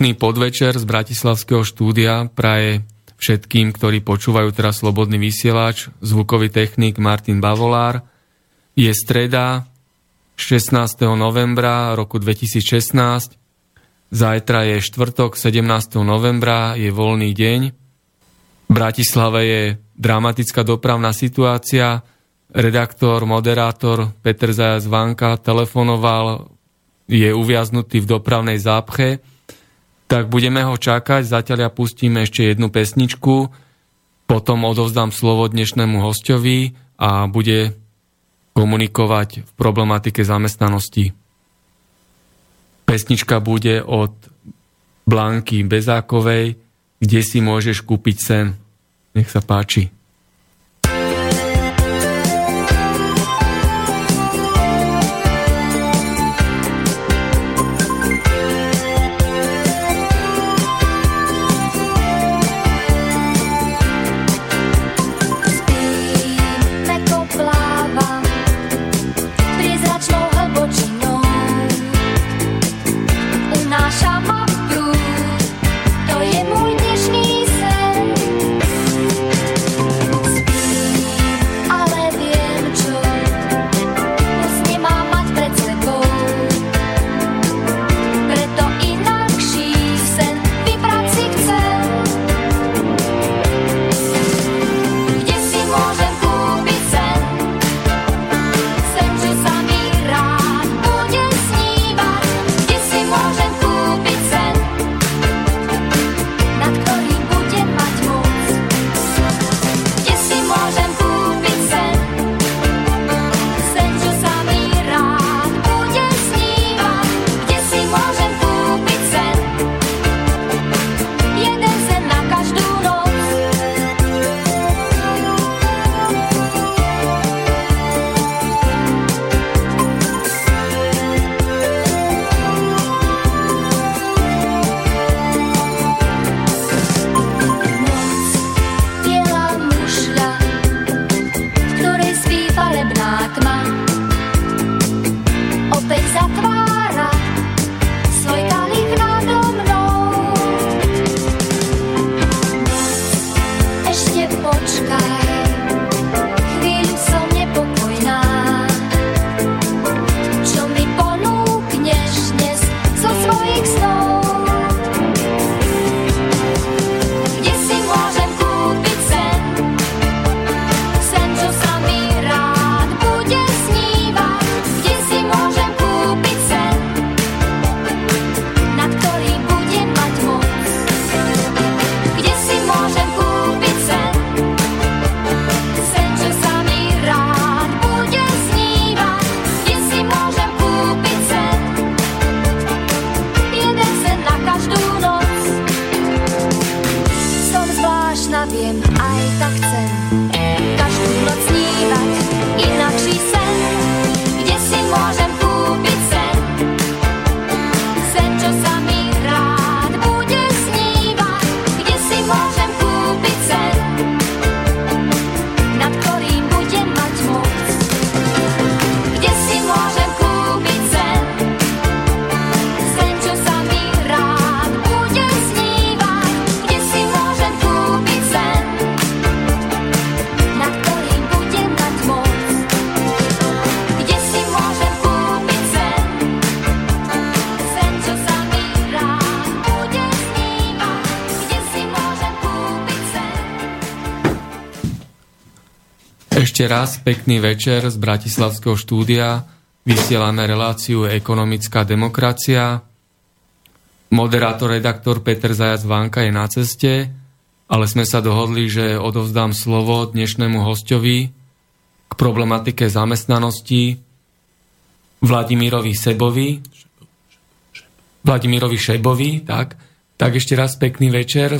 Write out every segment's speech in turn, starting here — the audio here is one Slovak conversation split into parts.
Pekný podvečer z Bratislavského štúdia praje všetkým, ktorí počúvajú teraz Slobodný vysielač, zvukový technik Martin Bavolár. Je streda 16. novembra roku 2016. Zajtra je štvrtok 17. novembra, je voľný deň. V Bratislave je dramatická dopravná situácia. Redaktor, moderátor Peter Zajac Vanka telefonoval, je uviaznutý v dopravnej zápche tak budeme ho čakať, zatiaľ ja pustím ešte jednu pesničku, potom odovzdám slovo dnešnému hostovi a bude komunikovať v problematike zamestnanosti. Pesnička bude od Blanky Bezákovej, kde si môžeš kúpiť sen. Nech sa páči. Ešte raz pekný večer z Bratislavského štúdia. Vysielame reláciu Ekonomická demokracia. Moderátor, redaktor Peter Zajac Vánka je na ceste, ale sme sa dohodli, že odovzdám slovo dnešnému hostovi k problematike zamestnanosti Vladimirovi Sebovi. Vladimirovi Šebovi, tak. Tak ešte raz pekný večer.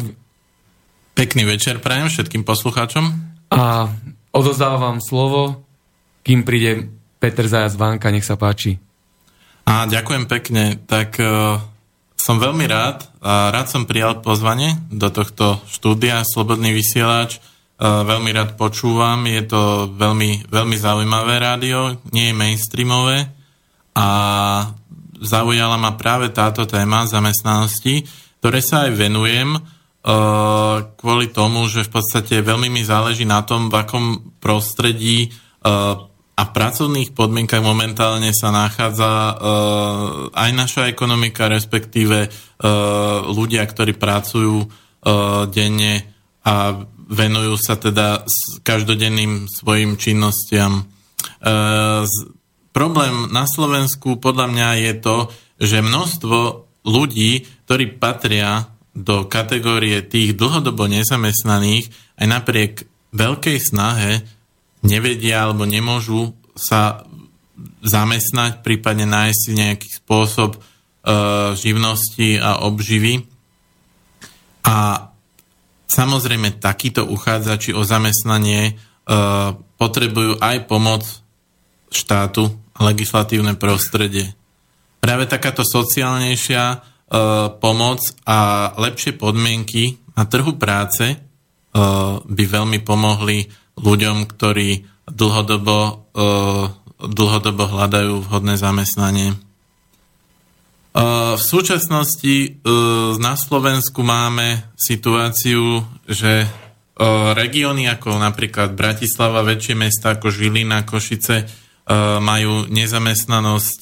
Pekný večer prajem všetkým poslucháčom. A Odozdávam slovo, kým príde Peter Zajac Vánka, nech sa páči. A ďakujem pekne. Tak uh, som veľmi rád a rád som prijal pozvanie do tohto štúdia Slobodný vysielač. Uh, veľmi rád počúvam, je to veľmi, veľmi zaujímavé rádio, nie je mainstreamové a zaujala ma práve táto téma zamestnanosti, ktoré sa aj venujem kvôli tomu, že v podstate veľmi mi záleží na tom, v akom prostredí a pracovných podmienkach momentálne sa nachádza aj naša ekonomika, respektíve ľudia, ktorí pracujú denne a venujú sa teda každodenným svojim činnostiam. Problém na Slovensku podľa mňa je to, že množstvo ľudí, ktorí patria do kategórie tých dlhodobo nezamestnaných aj napriek veľkej snahe nevedia alebo nemôžu sa zamestnať, prípadne nájsť si nejaký spôsob e, živnosti a obživy. A samozrejme takíto uchádzači o zamestnanie e, potrebujú aj pomoc štátu a legislatívne prostredie. Práve takáto sociálnejšia pomoc a lepšie podmienky na trhu práce e, by veľmi pomohli ľuďom, ktorí dlhodobo, e, dlhodobo hľadajú vhodné zamestnanie. V súčasnosti na Slovensku máme situáciu, že regióny ako napríklad Bratislava, väčšie mesta ako Žilina, Košice majú nezamestnanosť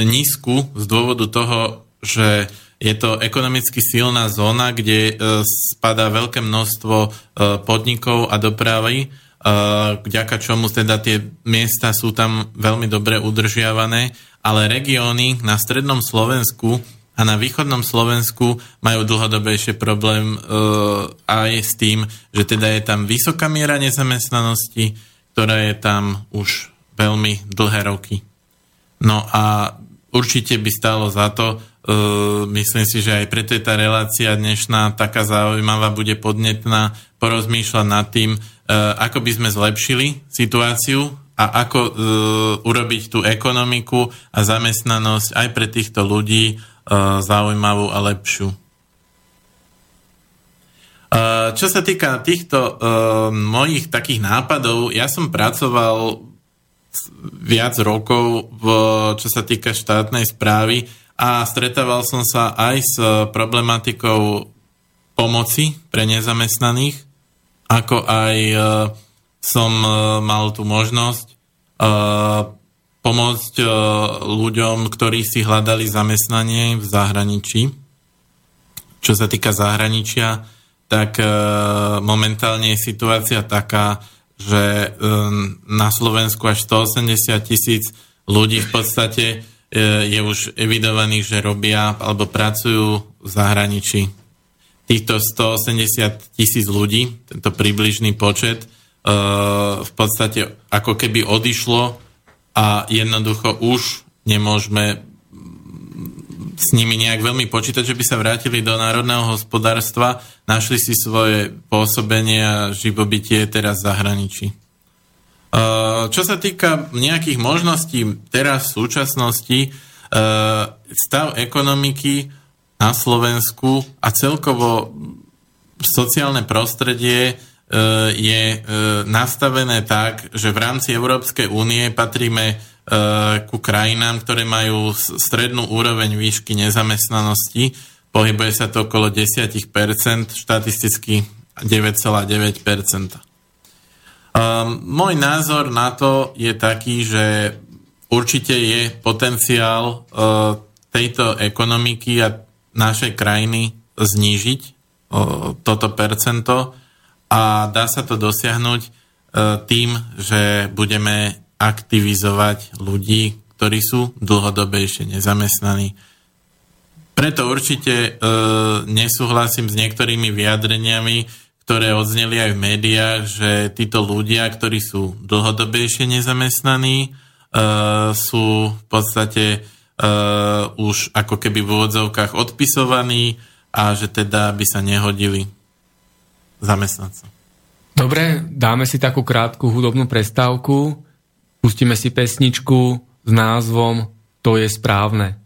nízku z dôvodu toho, že je to ekonomicky silná zóna, kde e, spadá veľké množstvo e, podnikov a dopravy, e, vďaka čomu teda tie miesta sú tam veľmi dobre udržiavané, ale regióny na strednom Slovensku a na východnom Slovensku majú dlhodobejšie problém aj s tým, že teda je tam vysoká miera nezamestnanosti, ktorá je tam už veľmi dlhé roky. No a určite by stálo za to Myslím si, že aj preto je tá relácia dnešná taká zaujímavá, bude podnetná porozmýšľať nad tým, ako by sme zlepšili situáciu a ako urobiť tú ekonomiku a zamestnanosť aj pre týchto ľudí zaujímavú a lepšiu. Čo sa týka týchto mojich takých nápadov, ja som pracoval viac rokov, v, čo sa týka štátnej správy a stretával som sa aj s problematikou pomoci pre nezamestnaných, ako aj e, som e, mal tú možnosť e, pomôcť ľuďom, ktorí si hľadali zamestnanie v zahraničí. Čo sa týka zahraničia, tak momentálne je situácia taká, že na Slovensku až 180 tisíc ľudí v podstate je už evidovaných, že robia alebo pracujú v zahraničí. Týchto 180 tisíc ľudí, tento približný počet, e, v podstate ako keby odišlo a jednoducho už nemôžeme s nimi nejak veľmi počítať, že by sa vrátili do národného hospodárstva, našli si svoje pôsobenie a živobytie teraz v zahraničí. Eh, čo sa týka nejakých možností teraz v súčasnosti, eh, stav ekonomiky na Slovensku a celkovo sociálne prostredie eh, je nastavené tak, že v rámci Európskej únie patríme ku krajinám, ktoré majú strednú úroveň výšky nezamestnanosti. Pohybuje sa to okolo 10%, štatisticky 9,9%. Um, môj názor na to je taký, že určite je potenciál uh, tejto ekonomiky a našej krajiny znížiť uh, toto percento a dá sa to dosiahnuť tým, že budeme aktivizovať ľudí, ktorí sú dlhodobejšie nezamestnaní. Preto určite e, nesúhlasím s niektorými vyjadreniami, ktoré odzneli aj v médiách, že títo ľudia, ktorí sú dlhodobejšie nezamestnaní, e, sú v podstate e, už ako keby v úvodzovkách odpisovaní a že teda by sa nehodili zamestnať sa. Dobre, dáme si takú krátku hudobnú prestávku. Pustíme si pesničku s názvom To je správne.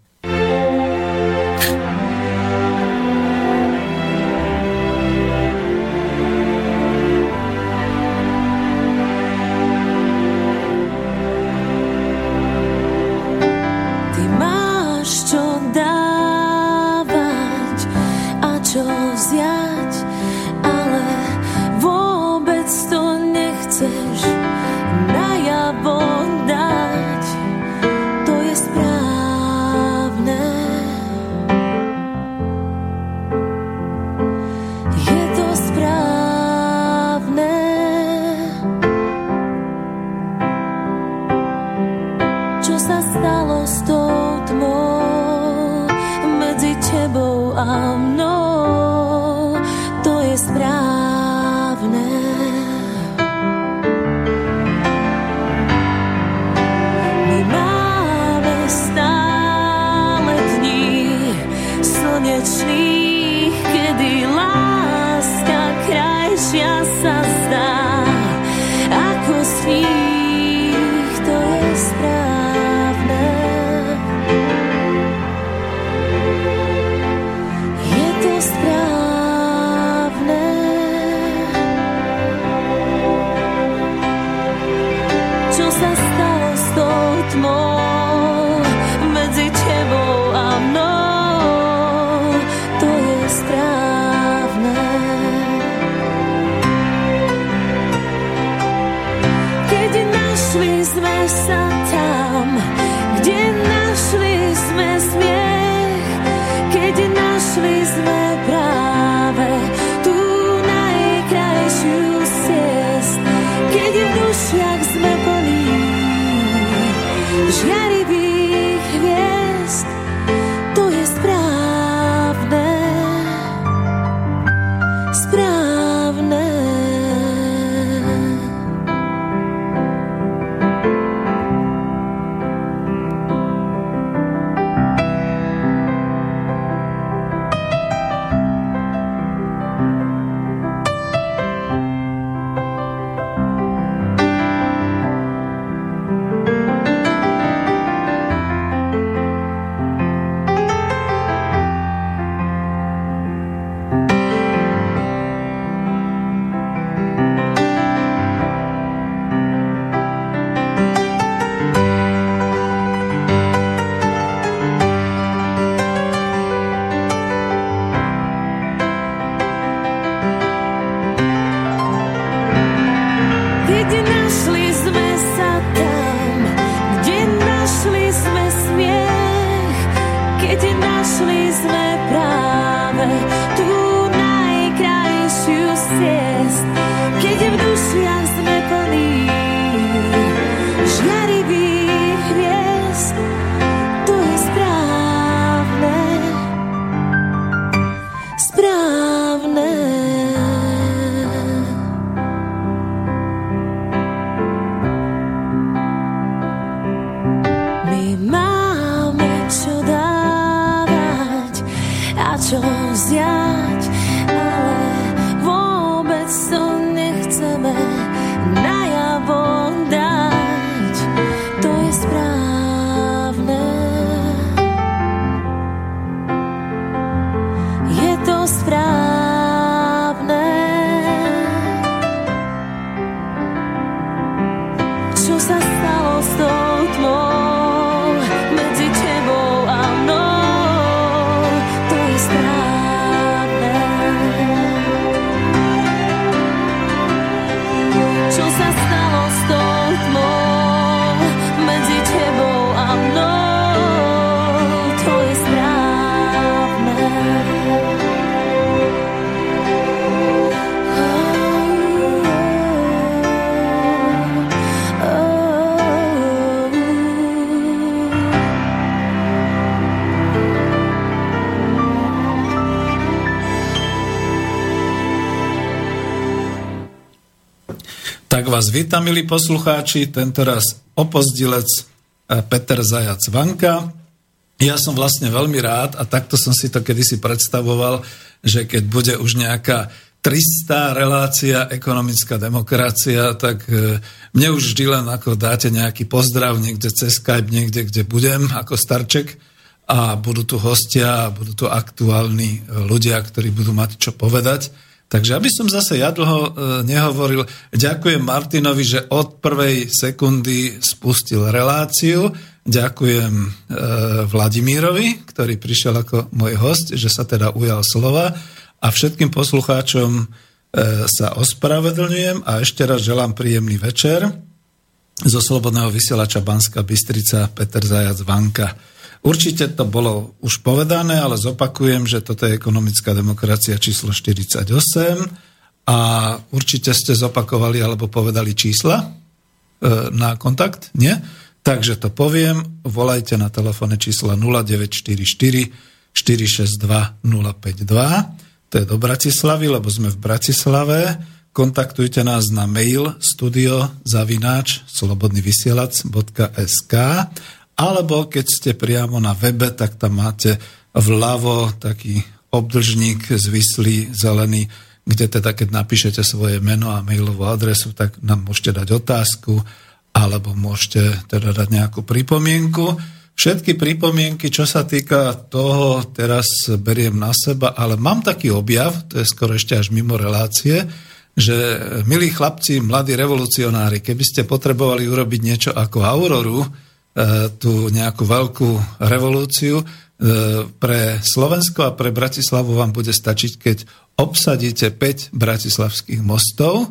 Vás vítam, milí poslucháči, tentoraz opozdilec eh, Peter Zajac Vanka. Ja som vlastne veľmi rád a takto som si to kedysi predstavoval, že keď bude už nejaká 300 relácia ekonomická demokracia, tak eh, mne už vždy len ako dáte nejaký pozdrav niekde cez Skype, niekde, kde budem ako starček a budú tu hostia budú tu aktuálni eh, ľudia, ktorí budú mať čo povedať. Takže aby som zase ja dlho e, nehovoril, ďakujem Martinovi, že od prvej sekundy spustil reláciu. Ďakujem e, Vladimírovi, ktorý prišiel ako môj host, že sa teda ujal slova. A všetkým poslucháčom e, sa ospravedlňujem a ešte raz želám príjemný večer. Zo Slobodného vysielača Banska Bystrica Peter Zajac Vanka. Určite to bolo už povedané, ale zopakujem, že toto je ekonomická demokracia číslo 48 a určite ste zopakovali alebo povedali čísla e, na kontakt, nie? Takže to poviem, volajte na telefónne čísla 0944 462 052, to je do Bratislavy, lebo sme v Bratislave, kontaktujte nás na mail studio zavináč slobodnyvysielac.sk alebo keď ste priamo na webe, tak tam máte vľavo taký obdržník zvislý, zelený, kde teda keď napíšete svoje meno a mailovú adresu, tak nám môžete dať otázku alebo môžete teda dať nejakú pripomienku. Všetky pripomienky, čo sa týka toho, teraz beriem na seba, ale mám taký objav, to je skoro ešte až mimo relácie, že milí chlapci, mladí revolucionári, keby ste potrebovali urobiť niečo ako Auroru, tú nejakú veľkú revolúciu. E, pre Slovensko a pre Bratislavu vám bude stačiť, keď obsadíte 5 bratislavských mostov e,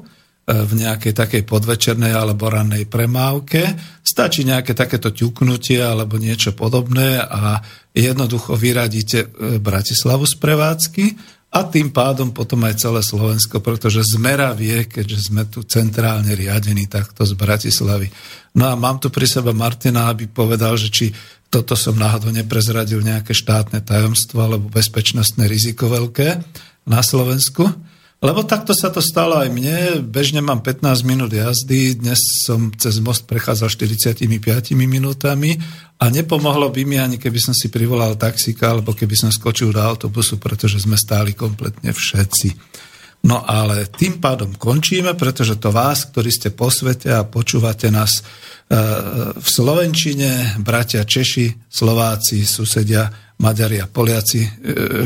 v nejakej takej podvečernej alebo rannej premávke. Stačí nejaké takéto ťuknutie alebo niečo podobné a jednoducho vyradíte Bratislavu z prevádzky a tým pádom potom aj celé Slovensko, pretože zmera vie, keďže sme tu centrálne riadení takto z Bratislavy. No a mám tu pri sebe Martina, aby povedal, že či toto som náhodou neprezradil nejaké štátne tajomstvo alebo bezpečnostné riziko veľké na Slovensku. Lebo takto sa to stalo aj mne. Bežne mám 15 minút jazdy, dnes som cez most prechádzal 45 minútami a nepomohlo by mi ani keby som si privolal taxika alebo keby som skočil do autobusu, pretože sme stáli kompletne všetci. No ale tým pádom končíme, pretože to vás, ktorí ste po svete a počúvate nás e, v Slovenčine, bratia Češi, Slováci, susedia, Maďari a Poliaci, e,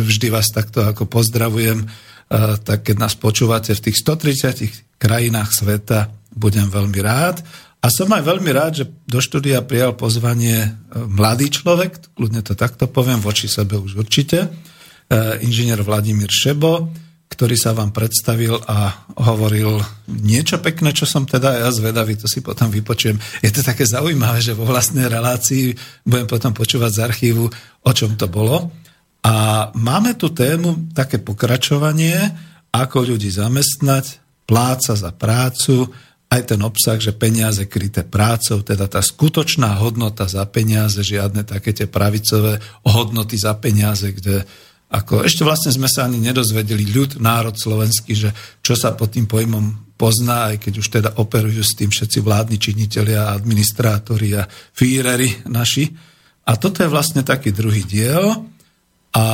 vždy vás takto ako pozdravujem, e, tak keď nás počúvate v tých 130 krajinách sveta, budem veľmi rád. A som aj veľmi rád, že do štúdia prijal pozvanie mladý človek, kľudne to takto poviem, voči sebe už určite, inžinier Vladimír Šebo, ktorý sa vám predstavil a hovoril niečo pekné, čo som teda ja zvedavý, to si potom vypočujem. Je to také zaujímavé, že vo vlastnej relácii budem potom počúvať z archívu, o čom to bolo. A máme tu tému, také pokračovanie, ako ľudí zamestnať, pláca za prácu, aj ten obsah, že peniaze kryté prácou, teda tá skutočná hodnota za peniaze, žiadne také tie pravicové hodnoty za peniaze, kde ako, ešte vlastne sme sa ani nedozvedeli ľud, národ slovenský, že čo sa pod tým pojmom pozná, aj keď už teda operujú s tým všetci vládni činitelia, administrátori a fírery naši. A toto je vlastne taký druhý diel. A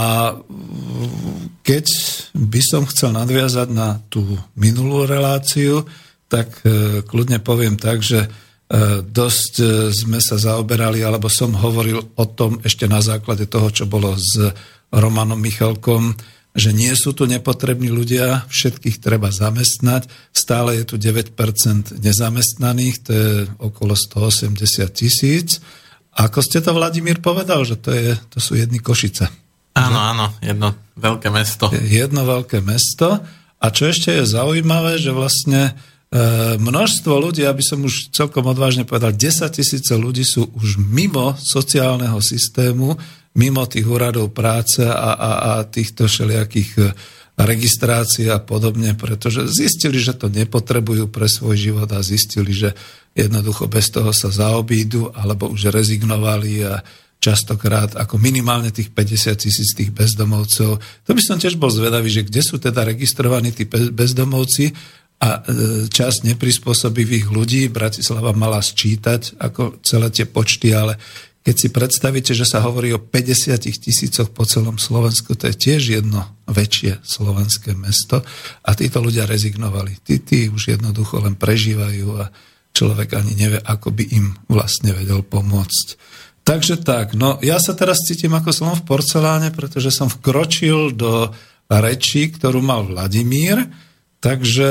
keď by som chcel nadviazať na tú minulú reláciu, tak e, kľudne poviem tak, že e, dosť e, sme sa zaoberali, alebo som hovoril o tom ešte na základe toho, čo bolo z Romanom Michalkom, že nie sú tu nepotrební ľudia, všetkých treba zamestnať. Stále je tu 9% nezamestnaných, to je okolo 180 tisíc. Ako ste to, Vladimír, povedal, že to, je, to sú jedny Košice. Áno, áno, jedno veľké mesto. Jedno veľké mesto. A čo ešte je zaujímavé, že vlastne e, množstvo ľudí, aby som už celkom odvážne povedal, 10 tisíce ľudí sú už mimo sociálneho systému, mimo tých úradov práce a, a, a týchto všelijakých e, registrácií a podobne, pretože zistili, že to nepotrebujú pre svoj život a zistili, že jednoducho bez toho sa zaobídu alebo už rezignovali a častokrát ako minimálne tých 50 tisíc tých bezdomovcov. To by som tiež bol zvedavý, že kde sú teda registrovaní tí bezdomovci a časť neprispôsobivých ľudí Bratislava mala sčítať ako celé tie počty, ale keď si predstavíte, že sa hovorí o 50 tisícoch po celom Slovensku, to je tiež jedno väčšie slovenské mesto a títo ľudia rezignovali. Tí, tí už jednoducho len prežívajú a človek ani nevie, ako by im vlastne vedel pomôcť. Takže tak, no ja sa teraz cítim ako som v porceláne, pretože som vkročil do reči, ktorú mal Vladimír, takže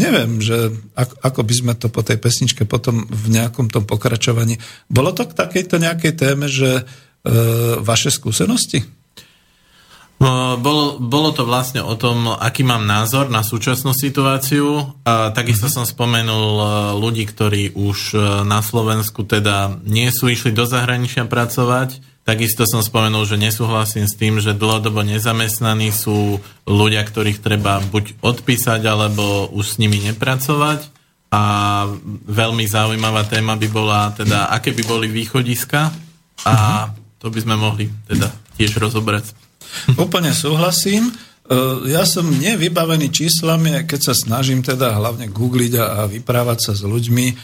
neviem, že ako, ako by sme to po tej pesničke potom v nejakom tom pokračovaní... Bolo to k takejto nejakej téme, že e, vaše skúsenosti? No, bolo, bolo to vlastne o tom, aký mám názor na súčasnú situáciu. A takisto mm-hmm. som spomenul e, ľudí, ktorí už e, na Slovensku teda nie sú išli do zahraničia pracovať, Takisto som spomenul, že nesúhlasím s tým, že dlhodobo nezamestnaní sú ľudia, ktorých treba buď odpísať, alebo už s nimi nepracovať. A veľmi zaujímavá téma by bola teda, aké by boli východiska a to by sme mohli teda tiež rozobrať. Úplne súhlasím. E, ja som nevybavený číslami, keď sa snažím teda hlavne googliť a vyprávať sa s ľuďmi. E,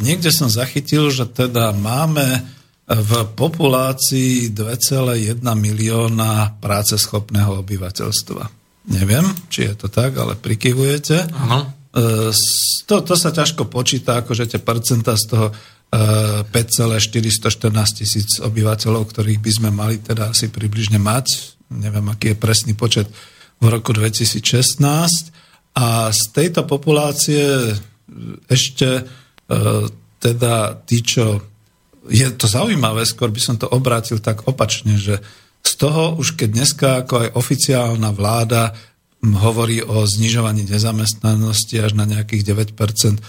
niekde som zachytil, že teda máme v populácii 2,1 milióna práceschopného obyvateľstva. Neviem, či je to tak, ale prikyvujete. E, to, to sa ťažko počíta, akože tie percenta z toho 5,414 e, tisíc obyvateľov, ktorých by sme mali teda asi približne mať. Neviem, aký je presný počet v roku 2016. A z tejto populácie ešte e, teda tí, čo je to zaujímavé, skôr by som to obrátil tak opačne, že z toho už keď dneska ako aj oficiálna vláda hovorí o znižovaní nezamestnanosti až na nejakých 9%, e,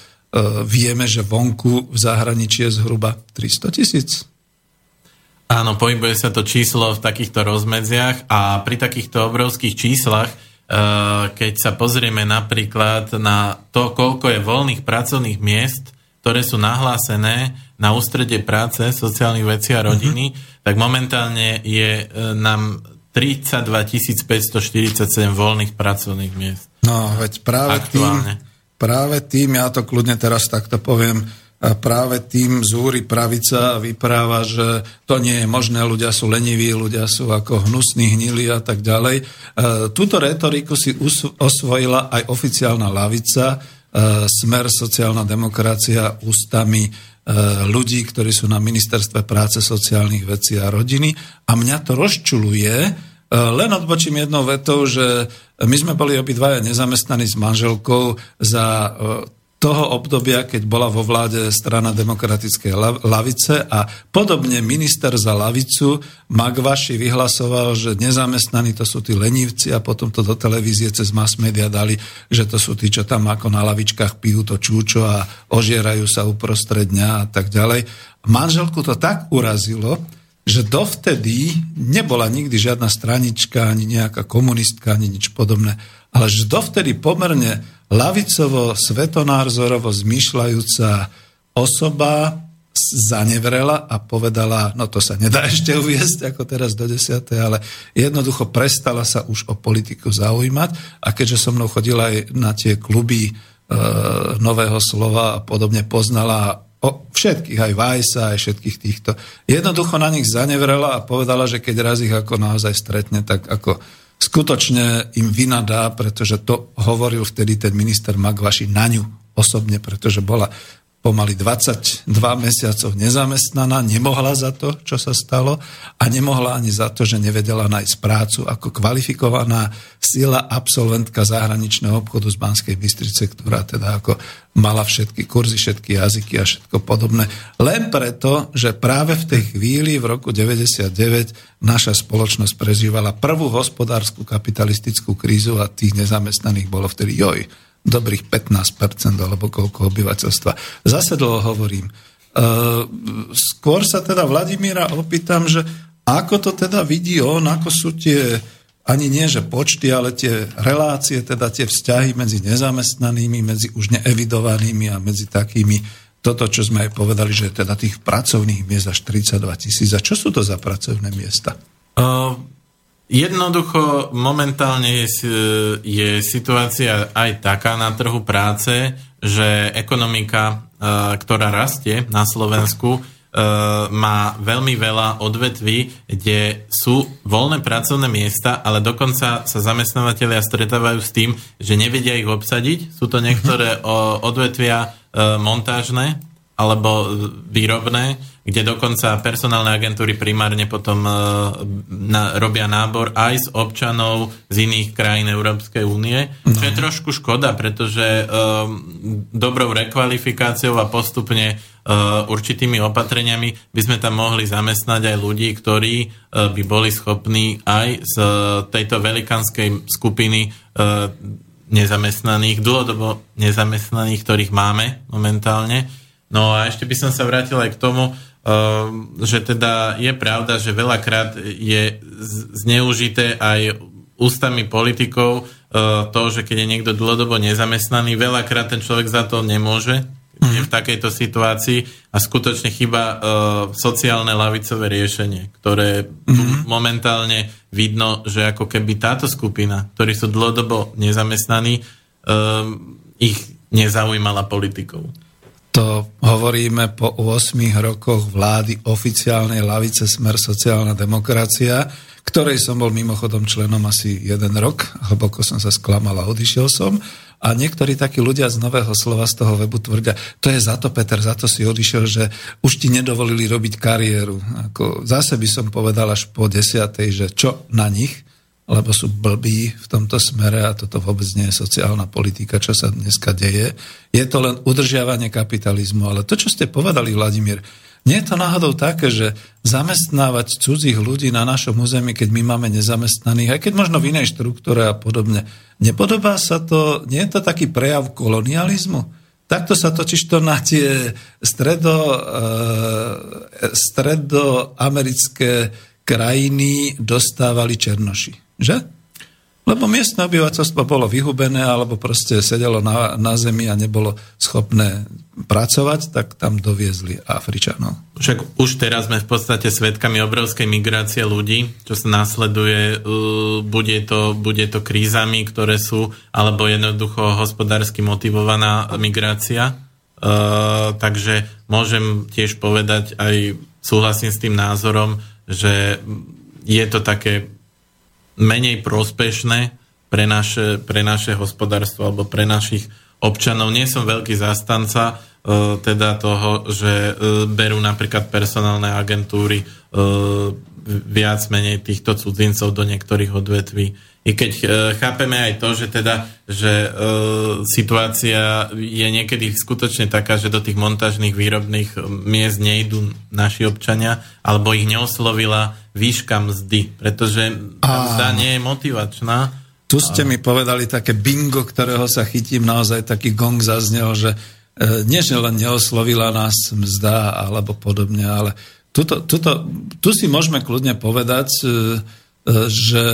vieme, že vonku v zahraničí je zhruba 300 tisíc. Áno, pohybuje sa to číslo v takýchto rozmedziach a pri takýchto obrovských číslach, e, keď sa pozrieme napríklad na to, koľko je voľných pracovných miest, ktoré sú nahlásené na ústrede práce, sociálnych vecí a rodiny, uh-huh. tak momentálne je e, nám 32 547 voľných pracovných miest. No, veď práve Aktuálne. tým, práve tým, ja to kľudne teraz takto poviem, práve tým zúri pravica vypráva, že to nie je možné, ľudia sú leniví, ľudia sú ako hnusní, hnili a tak ďalej. E, túto retoriku si osvojila aj oficiálna lavica, E, smer sociálna demokracia ústami e, ľudí, ktorí sú na ministerstve práce, sociálnych vecí a rodiny. A mňa to rozčuluje, len odbočím jednou vetou, že my sme boli obidvaja nezamestnaní s manželkou za toho obdobia, keď bola vo vláde strana demokratickej lavice a podobne minister za lavicu Magvaši vyhlasoval, že nezamestnaní to sú tí lenivci a potom to do televízie cez mass media dali, že to sú tí, čo tam ako na lavičkách pijú to čúčo a ožierajú sa uprostred dňa a tak ďalej. Manželku to tak urazilo, že dovtedy nebola nikdy žiadna stranička, ani nejaká komunistka, ani nič podobné, ale že dovtedy pomerne lavicovo, svetonárzorovo zmyšľajúca osoba zanevrela a povedala, no to sa nedá ešte uviesť ako teraz do desiatej, ale jednoducho prestala sa už o politiku zaujímať. A keďže so mnou chodila aj na tie kluby e, Nového slova a podobne poznala o všetkých, aj Vajsa, aj všetkých týchto. Jednoducho na nich zanevrela a povedala, že keď raz ich ako naozaj stretne, tak ako skutočne im vynadá, pretože to hovoril vtedy ten minister Magvaši na ňu osobne, pretože bola pomaly 22 mesiacov nezamestnaná, nemohla za to, čo sa stalo a nemohla ani za to, že nevedela nájsť prácu ako kvalifikovaná sila absolventka zahraničného obchodu z Banskej Bystrice, ktorá teda ako mala všetky kurzy, všetky jazyky a všetko podobné. Len preto, že práve v tej chvíli v roku 99 naša spoločnosť prežívala prvú hospodárskú kapitalistickú krízu a tých nezamestnaných bolo vtedy joj dobrých 15% alebo koľko obyvateľstva. Zase dlho hovorím. E, skôr sa teda Vladimíra opýtam, že ako to teda vidí on, ako sú tie, ani nie že počty, ale tie relácie, teda tie vzťahy medzi nezamestnanými, medzi už neevidovanými a medzi takými, toto, čo sme aj povedali, že teda tých pracovných miest až 32 tisíc. A čo sú to za pracovné miesta? Uh, Jednoducho momentálne je, je situácia aj taká na trhu práce, že ekonomika, ktorá rastie na Slovensku, má veľmi veľa odvetví, kde sú voľné pracovné miesta, ale dokonca sa zamestnávateľia stretávajú s tým, že nevedia ich obsadiť. Sú to niektoré odvetvia montážne alebo výrobné, kde dokonca personálne agentúry primárne potom uh, na, robia nábor aj z občanov z iných krajín Európskej únie, no. čo je trošku škoda, pretože uh, dobrou rekvalifikáciou a postupne uh, určitými opatreniami by sme tam mohli zamestnať aj ľudí, ktorí uh, by boli schopní aj z uh, tejto velikánskej skupiny uh, nezamestnaných, dlhodobo nezamestnaných, ktorých máme momentálne. No a ešte by som sa vrátil aj k tomu, že teda je pravda, že veľakrát je zneužité aj ústami politikov ehm, to, že keď je niekto dlhodobo nezamestnaný, veľakrát ten človek za to nemôže, je v takejto situácii a skutočne chyba uh, sociálne lavicové riešenie, ktoré mm. momentálne vidno, že ako keby táto skupina, ktorí sú dlhodobo nezamestnaní, um, ich nezaujímala politikou to hovoríme po 8 rokoch vlády oficiálnej lavice Smer sociálna demokracia, ktorej som bol mimochodom členom asi jeden rok, hlboko som sa sklamal a odišiel som. A niektorí takí ľudia z Nového slova z toho webu tvrdia, to je za to, Peter, za to si odišiel, že už ti nedovolili robiť kariéru. Ako, zase by som povedal až po desiatej, že čo na nich, lebo sú blbí v tomto smere a toto vôbec nie je sociálna politika, čo sa dneska deje. Je to len udržiavanie kapitalizmu. Ale to, čo ste povedali, Vladimír, nie je to náhodou také, že zamestnávať cudzích ľudí na našom území, keď my máme nezamestnaných, aj keď možno v inej štruktúre a podobne. Nepodobá sa to, nie je to taký prejav kolonializmu? Takto sa totiž to na tie stredo, e, stredoamerické krajiny dostávali černoši. Že? Lebo miestne obyvateľstvo bolo vyhubené alebo proste sedelo na, na zemi a nebolo schopné pracovať, tak tam doviezli Afričanov. Však už teraz sme v podstate svedkami obrovskej migrácie ľudí, čo sa následuje, bude to, bude to krízami, ktoré sú, alebo jednoducho hospodársky motivovaná migrácia. Uh, takže môžem tiež povedať, aj súhlasím s tým názorom, že je to také menej prospešné pre naše, pre naše hospodárstvo alebo pre našich občanov. Nie som veľký zastanca e, teda toho, že e, berú napríklad personálne agentúry e, viac menej týchto cudzincov do niektorých odvetví. I keď e, chápeme aj to, že teda, že e, situácia je niekedy skutočne taká, že do tých montážnych výrobných miest nejdú naši občania, alebo ich neoslovila výška mzdy, pretože mzda nie je motivačná. Tu ste mi povedali také bingo, ktorého sa chytím, naozaj taký gong zaznel, že e, nie, že len neoslovila nás mzda alebo podobne, ale tuto, tuto, tu si môžeme kľudne povedať, e, e, že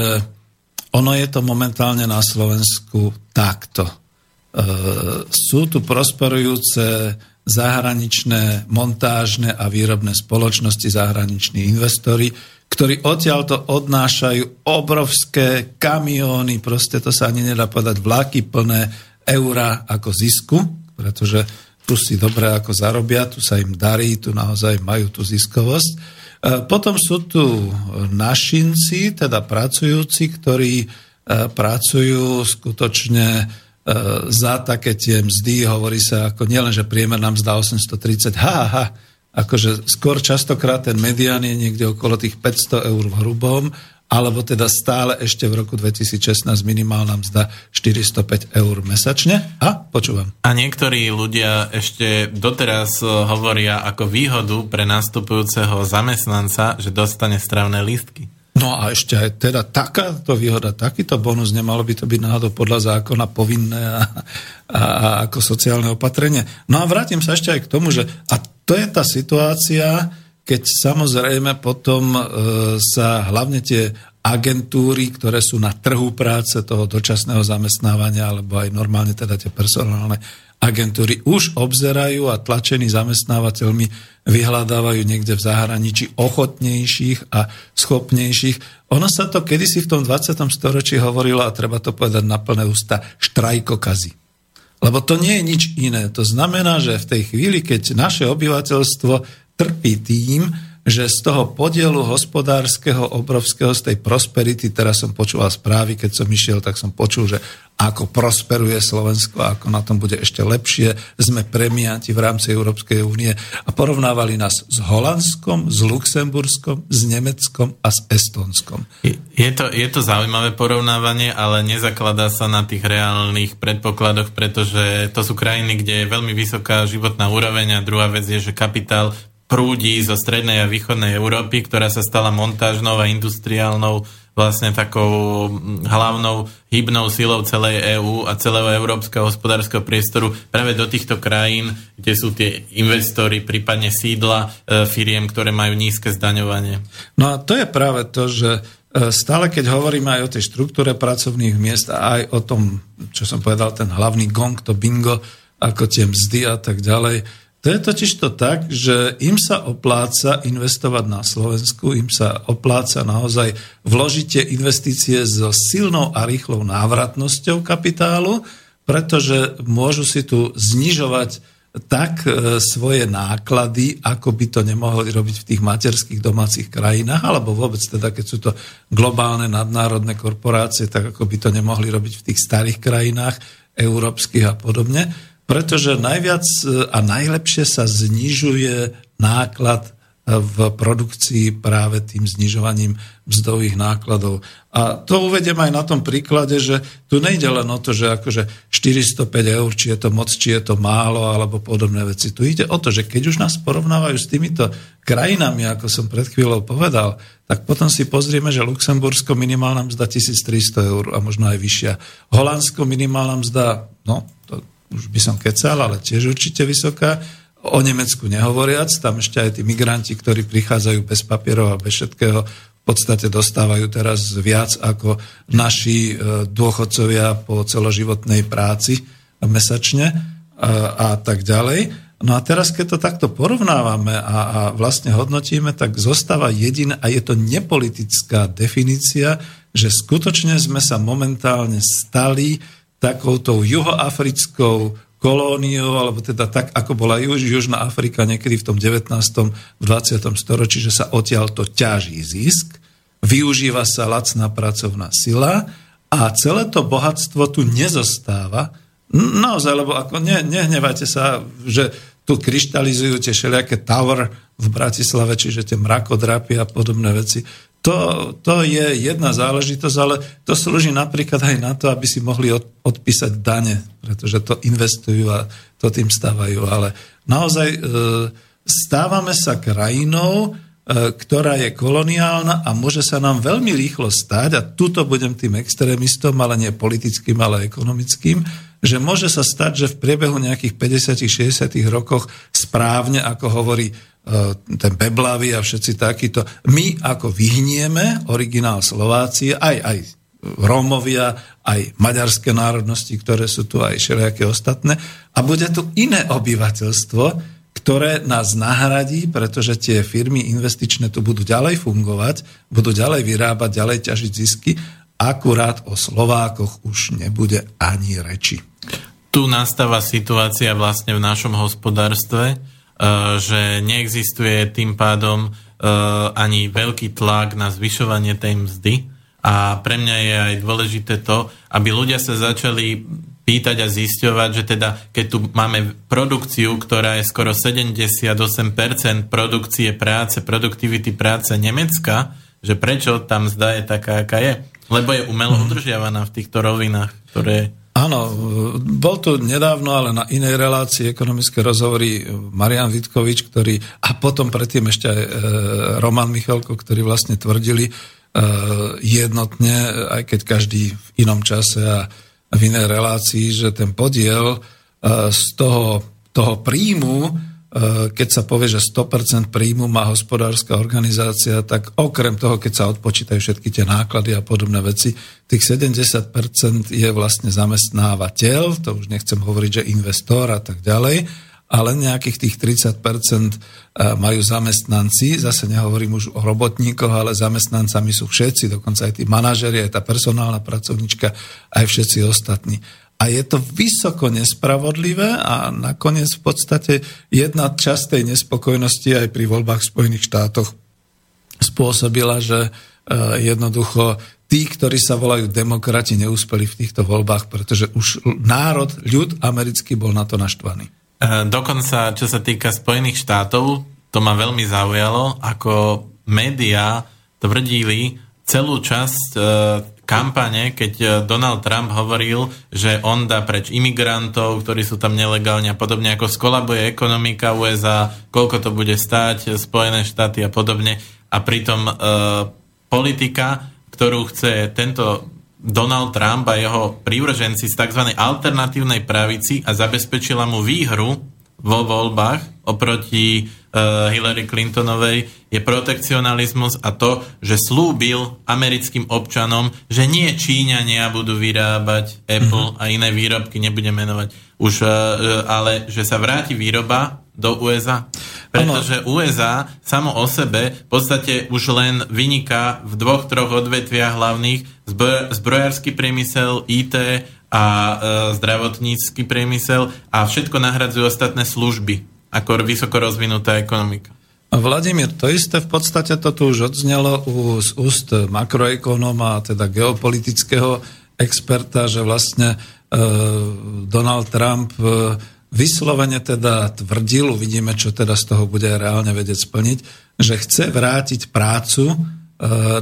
ono je to momentálne na Slovensku takto. E, sú tu prosperujúce zahraničné montážne a výrobné spoločnosti, zahraniční investori, ktorí odtiaľto odnášajú obrovské kamióny, proste to sa ani nedá povedať, vlaky plné eura ako zisku, pretože tu si dobre ako zarobia, tu sa im darí, tu naozaj majú tú ziskovosť. E, potom sú tu našinci, teda pracujúci, ktorí e, pracujú skutočne e, za také tie mzdy, hovorí sa ako nielen, že priemerná mzda 830, ha, ha, akože skôr častokrát ten medián je niekde okolo tých 500 eur v hrubom alebo teda stále ešte v roku 2016 minimálna mzda 405 eur mesačne. A počúvam. A niektorí ľudia ešte doteraz e, hovoria ako výhodu pre nastupujúceho zamestnanca, že dostane stravné lístky. No a ešte aj teda takáto výhoda, takýto bonus, nemalo by to byť náhodou podľa zákona povinné a, a, a ako sociálne opatrenie. No a vrátim sa ešte aj k tomu, že a to je tá situácia, keď samozrejme potom e, sa hlavne tie agentúry, ktoré sú na trhu práce toho dočasného zamestnávania, alebo aj normálne teda tie personálne agentúry už obzerajú a tlačení zamestnávateľmi vyhľadávajú niekde v zahraničí ochotnejších a schopnejších. Ono sa to kedysi v tom 20. storočí hovorilo, a treba to povedať na plné ústa, štrajkokazy. Lebo to nie je nič iné. To znamená, že v tej chvíli, keď naše obyvateľstvo trpí tým, že z toho podielu hospodárskeho obrovského, z tej prosperity, teraz som počúval správy, keď som išiel, tak som počul, že ako prosperuje Slovensko, ako na tom bude ešte lepšie. Sme premianti v rámci Európskej únie a porovnávali nás s Holandskom, s Luxemburskom, s Nemeckom a s Estonskom. Je to, je to zaujímavé porovnávanie, ale nezakladá sa na tých reálnych predpokladoch, pretože to sú krajiny, kde je veľmi vysoká životná úroveň a druhá vec je, že kapitál prúdi zo strednej a východnej Európy, ktorá sa stala montážnou a industriálnou vlastne takou hlavnou hybnou silou celej EÚ a celého európskeho hospodárskeho priestoru práve do týchto krajín, kde sú tie investory, prípadne sídla e, firiem, ktoré majú nízke zdaňovanie. No a to je práve to, že e, stále keď hovoríme aj o tej štruktúre pracovných miest a aj o tom, čo som povedal, ten hlavný gong, to bingo, ako tie mzdy a tak ďalej, to je totiž to tak, že im sa opláca investovať na Slovensku, im sa opláca naozaj vložiť tie investície so silnou a rýchlou návratnosťou kapitálu, pretože môžu si tu znižovať tak e, svoje náklady, ako by to nemohli robiť v tých materských domácich krajinách, alebo vôbec teda, keď sú to globálne nadnárodné korporácie, tak ako by to nemohli robiť v tých starých krajinách, európskych a podobne pretože najviac e, a najlepšie sa znižuje náklad e, v produkcii práve tým znižovaním mzdových nákladov. A to uvedem aj na tom príklade, že tu nejde len o to, že akože 405 eur, či je to moc, či je to málo, alebo podobné veci. Tu ide o to, že keď už nás porovnávajú s týmito krajinami, ako som pred chvíľou povedal, tak potom si pozrieme, že Luxembursko minimálna mzda 1300 eur a možno aj vyššia. Holandsko minimálna mzda, no, to už by som kecal, ale tiež určite vysoká. O Nemecku nehovoriac, tam ešte aj tí migranti, ktorí prichádzajú bez papierov a bez všetkého, v podstate dostávajú teraz viac ako naši e, dôchodcovia po celoživotnej práci mesačne a, e, a tak ďalej. No a teraz, keď to takto porovnávame a, a vlastne hodnotíme, tak zostáva jediná, a je to nepolitická definícia, že skutočne sme sa momentálne stali takouto juhoafrickou kolóniou, alebo teda tak, ako bola Juž, Južná Afrika niekedy v tom 19. v 20. storočí, že sa odtiaľ to ťaží zisk, využíva sa lacná pracovná sila a celé to bohatstvo tu nezostáva. Naozaj, lebo ako ne, nehnevajte sa, že tu kryštalizujú tie všelijaké tower v Bratislave, čiže tie mrakodrapy a podobné veci. To, to je jedna záležitosť, ale to slúži napríklad aj na to, aby si mohli od, odpísať dane, pretože to investujú a to tým stávajú. Ale naozaj e, stávame sa krajinou, e, ktorá je koloniálna a môže sa nám veľmi rýchlo stať, a tuto budem tým extrémistom, ale nie politickým, ale ekonomickým, že môže sa stať, že v priebehu nejakých 50-60 rokoch správne, ako hovorí ten Beblavy a všetci takíto. My ako vyhnieme originál Slovácie, aj, aj Rómovia, aj maďarské národnosti, ktoré sú tu, aj všelijaké ostatné. A bude tu iné obyvateľstvo, ktoré nás nahradí, pretože tie firmy investičné tu budú ďalej fungovať, budú ďalej vyrábať, ďalej ťažiť zisky. Akurát o Slovákoch už nebude ani reči. Tu nastáva situácia vlastne v našom hospodárstve, že neexistuje tým pádom eh, ani veľký tlak na zvyšovanie tej mzdy. A pre mňa je aj dôležité to, aby ľudia sa začali pýtať a zisťovať, že teda keď tu máme produkciu, ktorá je skoro 78% produkcie práce, produktivity práce Nemecka, že prečo tam zda je taká, aká je. Lebo je umelo mhm. udržiavaná v týchto rovinách, ktoré Áno, bol tu nedávno, ale na inej relácii ekonomické rozhovory Marian Vitkovič, ktorý, a potom predtým ešte aj e, Roman Michalko, ktorí vlastne tvrdili e, jednotne, aj keď každý v inom čase a v inej relácii, že ten podiel e, z toho, toho príjmu keď sa povie, že 100% príjmu má hospodárska organizácia, tak okrem toho, keď sa odpočítajú všetky tie náklady a podobné veci, tých 70% je vlastne zamestnávateľ, to už nechcem hovoriť, že investor a tak ďalej, ale nejakých tých 30% majú zamestnanci, zase nehovorím už o robotníkoch, ale zamestnancami sú všetci, dokonca aj tí manažeri, aj tá personálna pracovnička, aj všetci ostatní. A je to vysoko nespravodlivé a nakoniec v podstate jedna časť tej nespokojnosti aj pri voľbách v Spojených štátoch spôsobila, že e, jednoducho tí, ktorí sa volajú demokrati, neúspeli v týchto voľbách, pretože už národ, ľud americký bol na to naštvaný. E, dokonca, čo sa týka Spojených štátov, to ma veľmi zaujalo, ako médiá tvrdili celú časť e, kampane, keď e, Donald Trump hovoril, že on dá preč imigrantov, ktorí sú tam nelegálne a podobne, ako skolabuje ekonomika USA, koľko to bude stáť, Spojené štáty a podobne. A pritom e, politika, ktorú chce tento Donald Trump a jeho prívrženci z tzv. alternatívnej pravici a zabezpečila mu výhru vo voľbách oproti Hillary Clintonovej je protekcionalizmus a to, že slúbil americkým občanom, že nie Číňania budú vyrábať Apple mm-hmm. a iné výrobky, nebudem menovať, už, uh, ale že sa vráti výroba do USA. Pretože ano. USA samo o sebe v podstate už len vyniká v dvoch, troch odvetviach hlavných zbro, zbrojársky priemysel, IT a e, zdravotnícky priemysel a všetko nahradzujú ostatné služby ako vysoko rozvinutá ekonomika. Vladimír, to isté v podstate to tu už odznelo z úst makroekonóma, teda geopolitického experta, že vlastne e, Donald Trump e, vyslovene teda tvrdil, uvidíme, čo teda z toho bude reálne vedieť splniť, že chce vrátiť prácu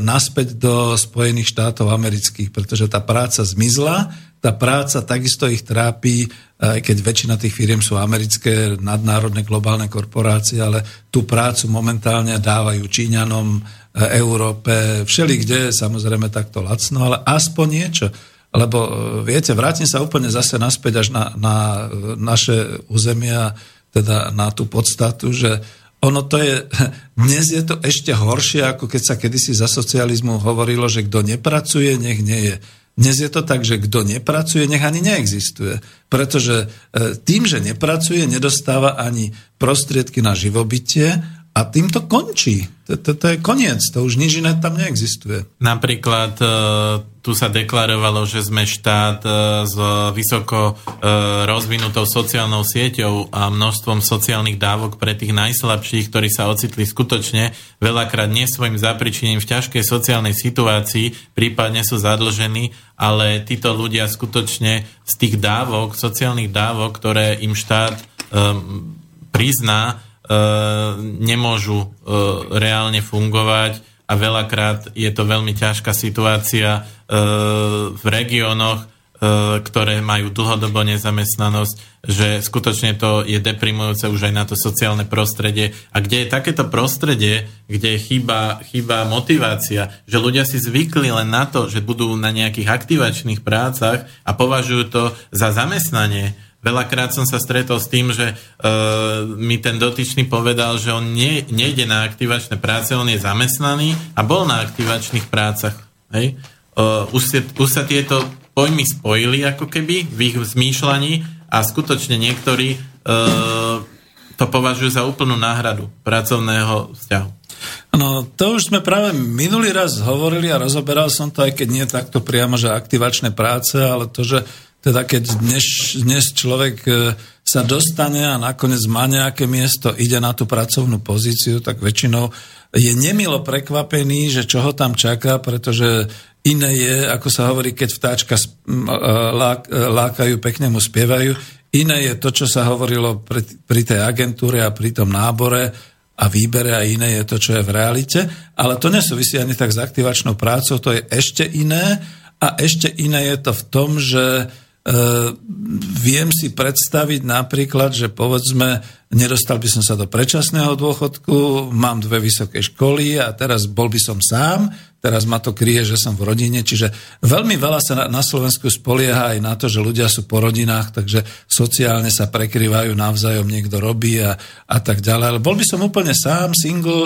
naspäť do Spojených štátov amerických, pretože tá práca zmizla, tá práca takisto ich trápi, aj keď väčšina tých firiem sú americké, nadnárodné, globálne korporácie, ale tú prácu momentálne dávajú Číňanom, e, Európe, všeli kde, samozrejme takto lacno, ale aspoň niečo. Lebo viete, vrátim sa úplne zase naspäť až na, na naše územia, teda na tú podstatu, že ono to je, dnes je to ešte horšie, ako keď sa kedysi za socializmu hovorilo, že kto nepracuje, nech nie je. Dnes je to tak, že kto nepracuje, nech ani neexistuje. Pretože e, tým, že nepracuje, nedostáva ani prostriedky na živobytie a tým to končí. To, je koniec, to už nič iné tam neexistuje. Napríklad e, tu sa deklarovalo, že sme štát e, s vysoko e, rozvinutou sociálnou sieťou a množstvom sociálnych dávok pre tých najslabších, ktorí sa ocitli skutočne veľakrát nie svojim zapričinením v ťažkej sociálnej situácii, prípadne sú zadlžení, ale títo ľudia skutočne z tých dávok, sociálnych dávok, ktoré im štát prizná, nemôžu e, reálne fungovať a veľakrát je to veľmi ťažká situácia e, v regiónoch, ktoré majú dlhodobo nezamestnanosť, že skutočne to je deprimujúce už aj na to sociálne prostredie. A kde je takéto prostredie, kde chýba, chýba motivácia, že ľudia si zvykli len na to, že budú na nejakých aktivačných prácach a považujú to za zamestnanie, Veľakrát som sa stretol s tým, že uh, mi ten dotyčný povedal, že on nie, nejde na aktivačné práce, on je zamestnaný a bol na aktivačných prácach. Hej? Uh, už, si, už sa tieto pojmy spojili ako keby v ich zmýšľaní a skutočne niektorí uh, to považujú za úplnú náhradu pracovného vzťahu. No, to už sme práve minulý raz hovorili a rozoberal som to, aj keď nie takto priamo, že aktivačné práce, ale to, že teda keď dnes, dnes človek e, sa dostane a nakoniec má nejaké miesto, ide na tú pracovnú pozíciu, tak väčšinou je nemilo prekvapený, že čo ho tam čaká, pretože iné je, ako sa hovorí, keď vtáčka e, lákajú, pekne mu spievajú, iné je to, čo sa hovorilo pri, pri tej agentúre a pri tom nábore a výbere a iné je to, čo je v realite, ale to nesúvisí ani tak s aktivačnou prácou, to je ešte iné. A ešte iné je to v tom, že viem si predstaviť napríklad, že povedzme, nedostal by som sa do predčasného dôchodku, mám dve vysoké školy a teraz bol by som sám, teraz ma to kryje, že som v rodine, čiže veľmi veľa sa na, Slovensku spolieha aj na to, že ľudia sú po rodinách, takže sociálne sa prekryvajú navzájom, niekto robí a, a tak ďalej. Ale bol by som úplne sám, single,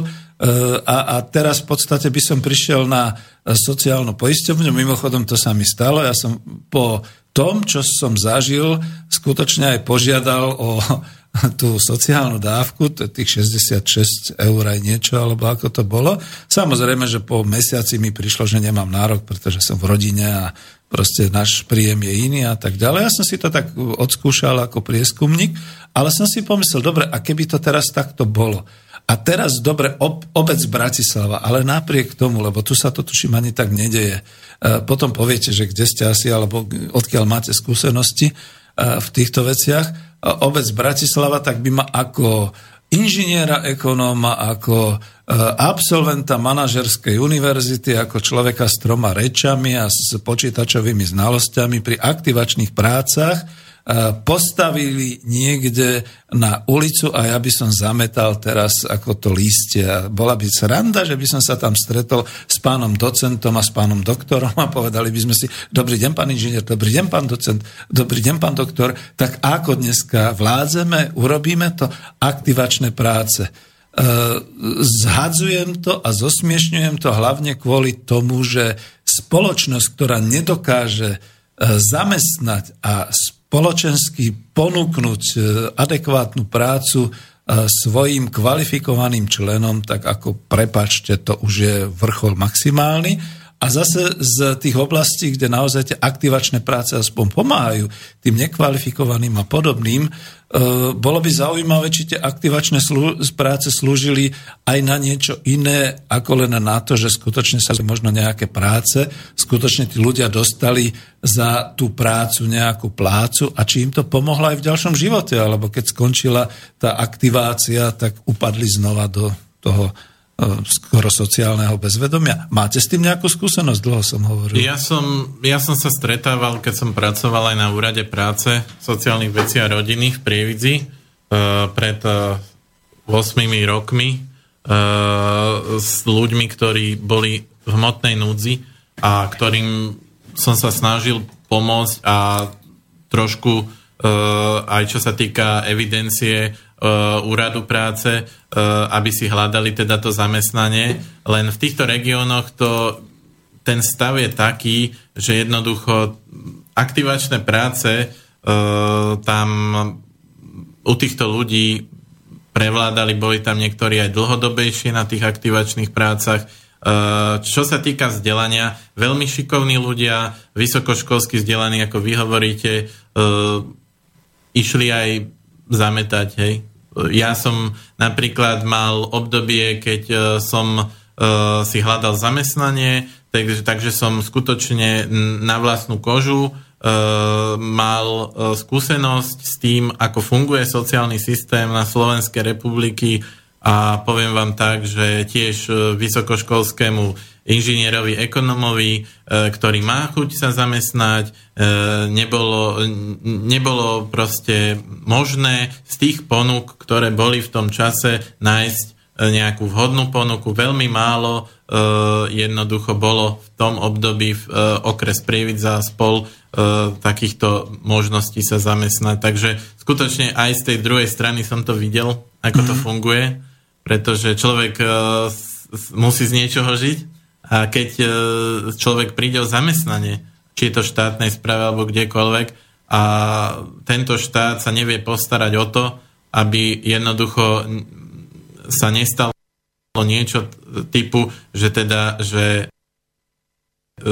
a, a teraz v podstate by som prišiel na sociálnu poisťovňu, mimochodom to sa mi stalo, ja som po tom, čo som zažil, skutočne aj požiadal o tú sociálnu dávku, tých 66 eur aj niečo, alebo ako to bolo. Samozrejme, že po mesiaci mi prišlo, že nemám nárok, pretože som v rodine a proste náš príjem je iný a tak ďalej. Ja som si to tak odskúšal ako prieskumník, ale som si pomyslel, dobre, a keby to teraz takto bolo? A teraz, dobre, ob, obec Bratislava, ale napriek tomu, lebo tu sa to tuším ani tak nedeje, E, potom poviete, že kde ste asi, alebo odkiaľ máte skúsenosti e, v týchto veciach. E, obec Bratislava tak by ma ako inžiniera ekonóma, ako absolventa manažerskej univerzity, ako človeka s troma rečami a s počítačovými znalosťami pri aktivačných prácach postavili niekde na ulicu a ja by som zametal teraz ako to lístie. Bola by sranda, že by som sa tam stretol s pánom docentom a s pánom doktorom a povedali by sme si, dobrý deň pán inžinier, dobrý deň pán docent, dobrý deň pán doktor, tak ako dneska vládzeme, urobíme to, aktivačné práce. E, zhadzujem to a zosmiešňujem to hlavne kvôli tomu, že spoločnosť, ktorá nedokáže e, zamestnať a spoločensky ponúknuť e, adekvátnu prácu e, svojim kvalifikovaným členom, tak ako prepačte, to už je vrchol maximálny. A zase z tých oblastí, kde naozaj tie aktivačné práce aspoň pomáhajú tým nekvalifikovaným a podobným, e, bolo by zaujímavé, či tie aktivačné slú- práce slúžili aj na niečo iné, ako len na to, že skutočne sa možno nejaké práce, skutočne tí ľudia dostali za tú prácu nejakú plácu a či im to pomohlo aj v ďalšom živote, alebo keď skončila tá aktivácia, tak upadli znova do toho skoro sociálneho bezvedomia. Máte s tým nejakú skúsenosť? Dlho som hovoril. Ja som, ja som sa stretával, keď som pracoval aj na úrade práce sociálnych vecí a rodiny v Prievidzi uh, pred uh, 8 rokmi uh, s ľuďmi, ktorí boli v hmotnej núdzi a ktorým som sa snažil pomôcť a trošku uh, aj čo sa týka evidencie úradu práce, uh, aby si hľadali teda to zamestnanie. Len v týchto regiónoch to, ten stav je taký, že jednoducho aktivačné práce uh, tam u týchto ľudí prevládali, boli tam niektorí aj dlhodobejšie na tých aktivačných prácach. Čo sa týka vzdelania, veľmi šikovní ľudia, vysokoškolsky vzdelaní, ako vy hovoríte, išli aj zametať, hej. Ja som napríklad mal obdobie, keď uh, som uh, si hľadal zamestnanie, takže, takže som skutočne na vlastnú kožu uh, mal skúsenosť s tým, ako funguje sociálny systém na Slovenskej republiky a poviem vám tak, že tiež vysokoškolskému inžinierovi, ekonomovi, e, ktorý má chuť sa zamestnať, e, nebolo, nebolo proste možné z tých ponúk, ktoré boli v tom čase, nájsť e, nejakú vhodnú ponuku. Veľmi málo jednoducho bolo v tom období v okres Prievidza spol takýchto možností sa zamestnať. Takže skutočne aj z tej druhej strany som to videl, ako to mhm. funguje, pretože človek musí z niečoho žiť a keď e, človek príde o zamestnanie, či je to štátnej správe alebo kdekoľvek, a tento štát sa nevie postarať o to, aby jednoducho sa nestalo niečo typu, že teda, že e,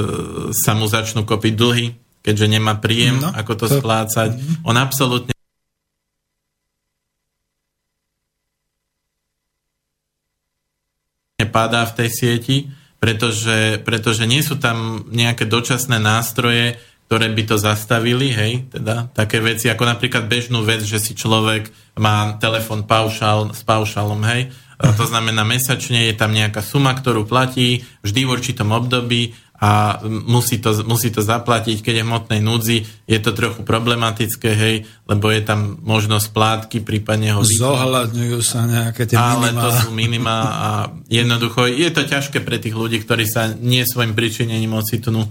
sa mu začnú kopiť dlhy, keďže nemá príjem, no, ako to, to splácať. Mhm. On absolútne padá v tej sieti pretože, pretože nie sú tam nejaké dočasné nástroje, ktoré by to zastavili, hej, teda také veci, ako napríklad bežnú vec, že si človek má telefon paušal, s paušalom, hej, to znamená mesačne je tam nejaká suma, ktorú platí vždy v určitom období a musí to, musí to zaplatiť, keď je v hmotnej núdzi, je to trochu problematické, hej, lebo je tam možnosť plátky, prípadne ho... Zohľadňujú sa nejaké tie Ale minimá. to sú minima a jednoducho je to ťažké pre tých ľudí, ktorí sa nie svojim pričinením ocitnú e,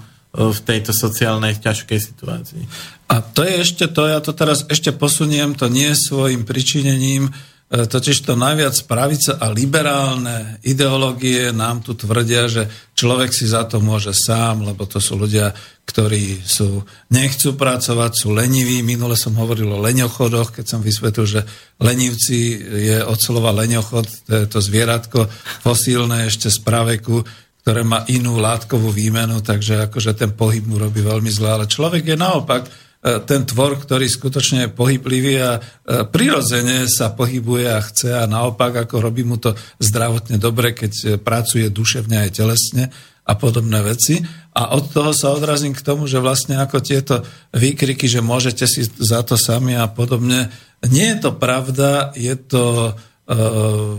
v tejto sociálnej ťažkej situácii. A to je ešte to, ja to teraz ešte posuniem, to nie svojim pričinením, totiž to najviac pravica a liberálne ideológie nám tu tvrdia, že človek si za to môže sám, lebo to sú ľudia, ktorí sú, nechcú pracovať, sú leniví. Minule som hovoril o leňochodoch, keď som vysvetlil, že lenivci je od slova leňochod, to je to zvieratko fosílne ešte z praveku, ktoré má inú látkovú výmenu, takže akože ten pohyb mu robí veľmi zle. Ale človek je naopak E, ten tvor, ktorý skutočne je pohyblivý a e, prirodzene sa pohybuje a chce a naopak, ako robí mu to zdravotne dobre, keď e, pracuje duševne aj telesne a podobné veci. A od toho sa odrazím k tomu, že vlastne ako tieto výkriky, že môžete si za to sami a podobne, nie je to pravda, je to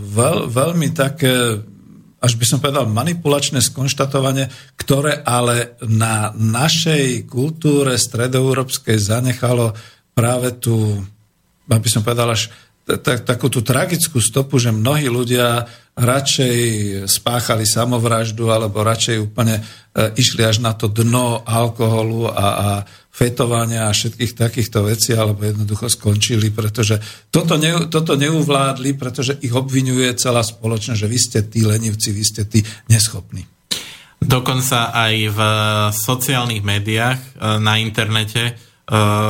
veľ, veľmi také až by som povedal, manipulačné skonštatovanie, ktoré ale na našej kultúre stredoeurópskej zanechalo práve tú, aby som povedal, až takú tú tragickú stopu, že mnohí ľudia radšej spáchali samovraždu alebo radšej úplne e, išli až na to dno alkoholu a, a fetovania a všetkých takýchto vecí, alebo jednoducho skončili, pretože toto, ne, toto neuvládli, pretože ich obvinuje celá spoločnosť, že vy ste tí lenivci, vy ste tí neschopní. Dokonca aj v sociálnych médiách e, na internete e,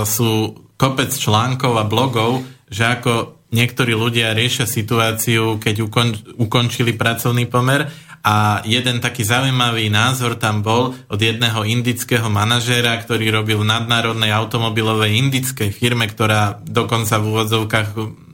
sú kopec článkov a blogov, že ako niektorí ľudia riešia situáciu, keď ukon, ukončili pracovný pomer a jeden taký zaujímavý názor tam bol od jedného indického manažéra, ktorý robil v nadnárodnej automobilovej indickej firme, ktorá dokonca v úvodzovkách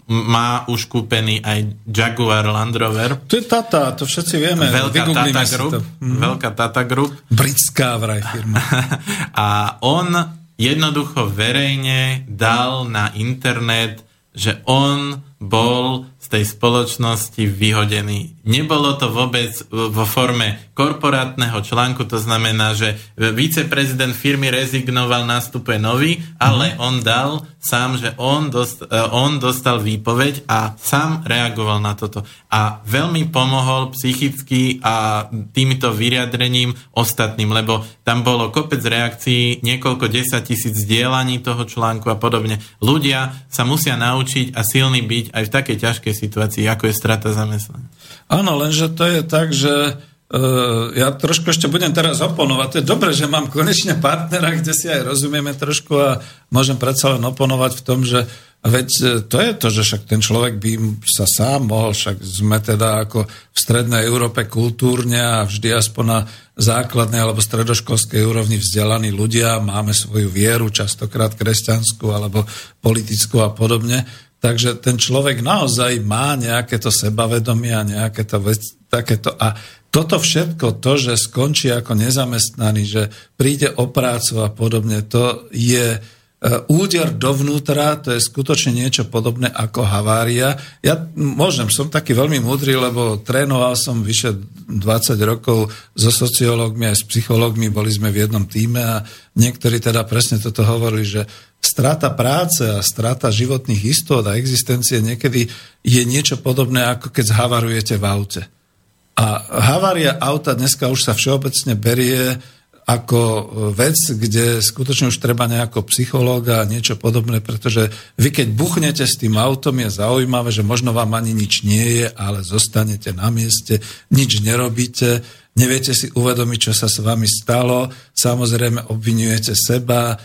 má už kúpený aj Jaguar Land Rover. To je Tata, to všetci vieme. Veľká Tata Group. Mm. Veľká Tata Group. Britská vraj firma. a on jednoducho verejne dal na internet, že on bol tej spoločnosti vyhodený. Nebolo to vôbec vo forme korporátneho článku, to znamená, že viceprezident firmy rezignoval, nastupuje nový, ale mhm. on dal sám, že on, dost, e, on dostal výpoveď a sám reagoval na toto. A veľmi pomohol psychicky a týmto vyriadrením ostatným, lebo tam bolo kopec reakcií, niekoľko desať tisíc zdieľaní toho článku a podobne. Ľudia sa musia naučiť a silní byť aj v takej ťažkej situácii, ako je strata zamestnania. Áno, lenže to je tak, že Uh, ja trošku ešte budem teraz oponovať. To je dobré, že mám konečne partnera, kde si aj rozumieme trošku a môžem predsa len oponovať v tom, že veď e, to je to, že však ten človek by sa sám mohol, však sme teda ako v strednej Európe kultúrne a vždy aspoň na základnej alebo stredoškolskej úrovni vzdelaní ľudia, máme svoju vieru, častokrát kresťanskú alebo politickú a podobne Takže ten človek naozaj má nejaké to sebavedomie a nejaké to vec, takéto. A toto všetko, to, že skončí ako nezamestnaný, že príde o prácu a podobne, to je E, úder dovnútra, to je skutočne niečo podobné ako havária. Ja môžem, som taký veľmi múdry, lebo trénoval som vyše 20 rokov so sociológmi aj s psychológmi, boli sme v jednom týme a niektorí teda presne toto hovorili, že strata práce a strata životných istot a existencie niekedy je niečo podobné, ako keď zhavarujete v aute. A havária auta dneska už sa všeobecne berie ako e, vec, kde skutočne už treba nejako psychológa a niečo podobné, pretože vy keď buchnete s tým autom, je zaujímavé, že možno vám ani nič nie je, ale zostanete na mieste, nič nerobíte, neviete si uvedomiť, čo sa s vami stalo, samozrejme obvinujete seba,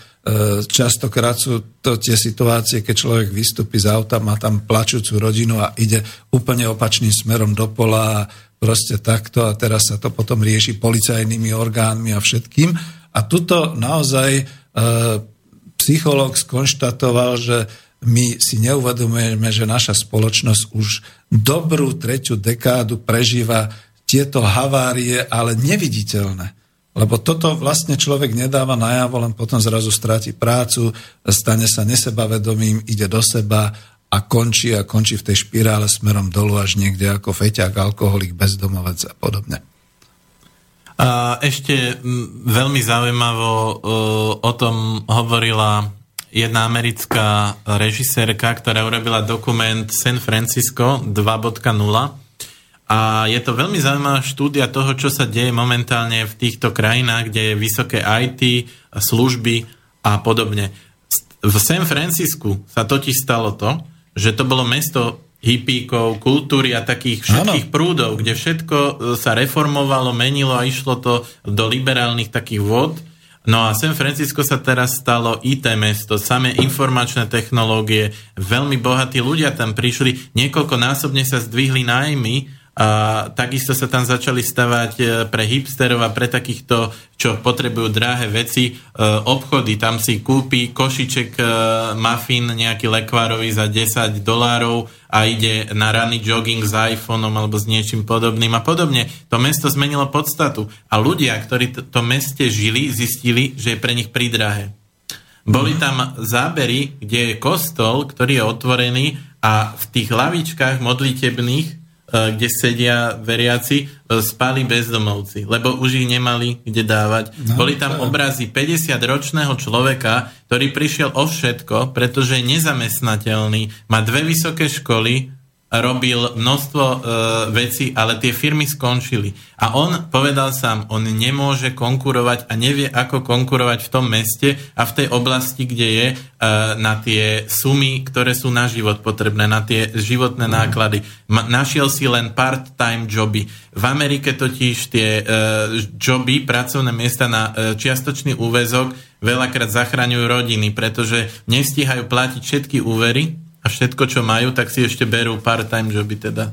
častokrát sú to tie situácie, keď človek vystúpi z auta, má tam plačúcu rodinu a ide úplne opačným smerom do pola a proste takto a teraz sa to potom rieši policajnými orgánmi a všetkým. A tuto naozaj e, psychológ skonštatoval, že my si neuvedomujeme, že naša spoločnosť už dobrú tretiu dekádu prežíva tieto havárie, ale neviditeľné. Lebo toto vlastne človek nedáva najavo, len potom zrazu stráti prácu, stane sa nesebavedomým, ide do seba a končí a končí v tej špirále smerom dolu až niekde ako feťák, alkoholik, bezdomovec a podobne. A ešte veľmi zaujímavo o tom hovorila jedna americká režisérka, ktorá urobila dokument San Francisco 2.0 a je to veľmi zaujímavá štúdia toho, čo sa deje momentálne v týchto krajinách, kde je vysoké IT, služby a podobne. V San Francisku sa totiž stalo to, že to bolo mesto hippíkov, kultúry a takých všetkých ano. prúdov, kde všetko e, sa reformovalo, menilo a išlo to do liberálnych takých vod. No a San Francisco sa teraz stalo IT mesto, samé informačné technológie, veľmi bohatí ľudia tam prišli, niekoľkonásobne sa zdvihli nájmy a takisto sa tam začali stavať e, pre hipsterov a pre takýchto, čo potrebujú drahé veci, e, obchody. Tam si kúpi košiček e, muffin nejaký lekvárový za 10 dolárov a ide na ranný jogging s iPhoneom alebo s niečím podobným a podobne. To mesto zmenilo podstatu. A ľudia, ktorí v to meste žili, zistili, že je pre nich pridrahé. Boli tam zábery, kde je kostol, ktorý je otvorený a v tých lavičkách modlitebných kde sedia veriaci, e, spali bezdomovci, lebo už ich nemali kde dávať. No, Boli tam obrazy 50-ročného človeka, ktorý prišiel o všetko, pretože je nezamestnateľný, má dve vysoké školy, robil množstvo e, vecí, ale tie firmy skončili. A on povedal sám, on nemôže konkurovať a nevie, ako konkurovať v tom meste a v tej oblasti, kde je e, na tie sumy, ktoré sú na život potrebné, na tie životné náklady. Ma, našiel si len part-time joby. V Amerike totiž tie e, joby, pracovné miesta na e, čiastočný úvezok veľakrát zachraňujú rodiny, pretože nestíhajú platiť všetky úvery, a všetko, čo majú, tak si ešte berú part-time joby teda.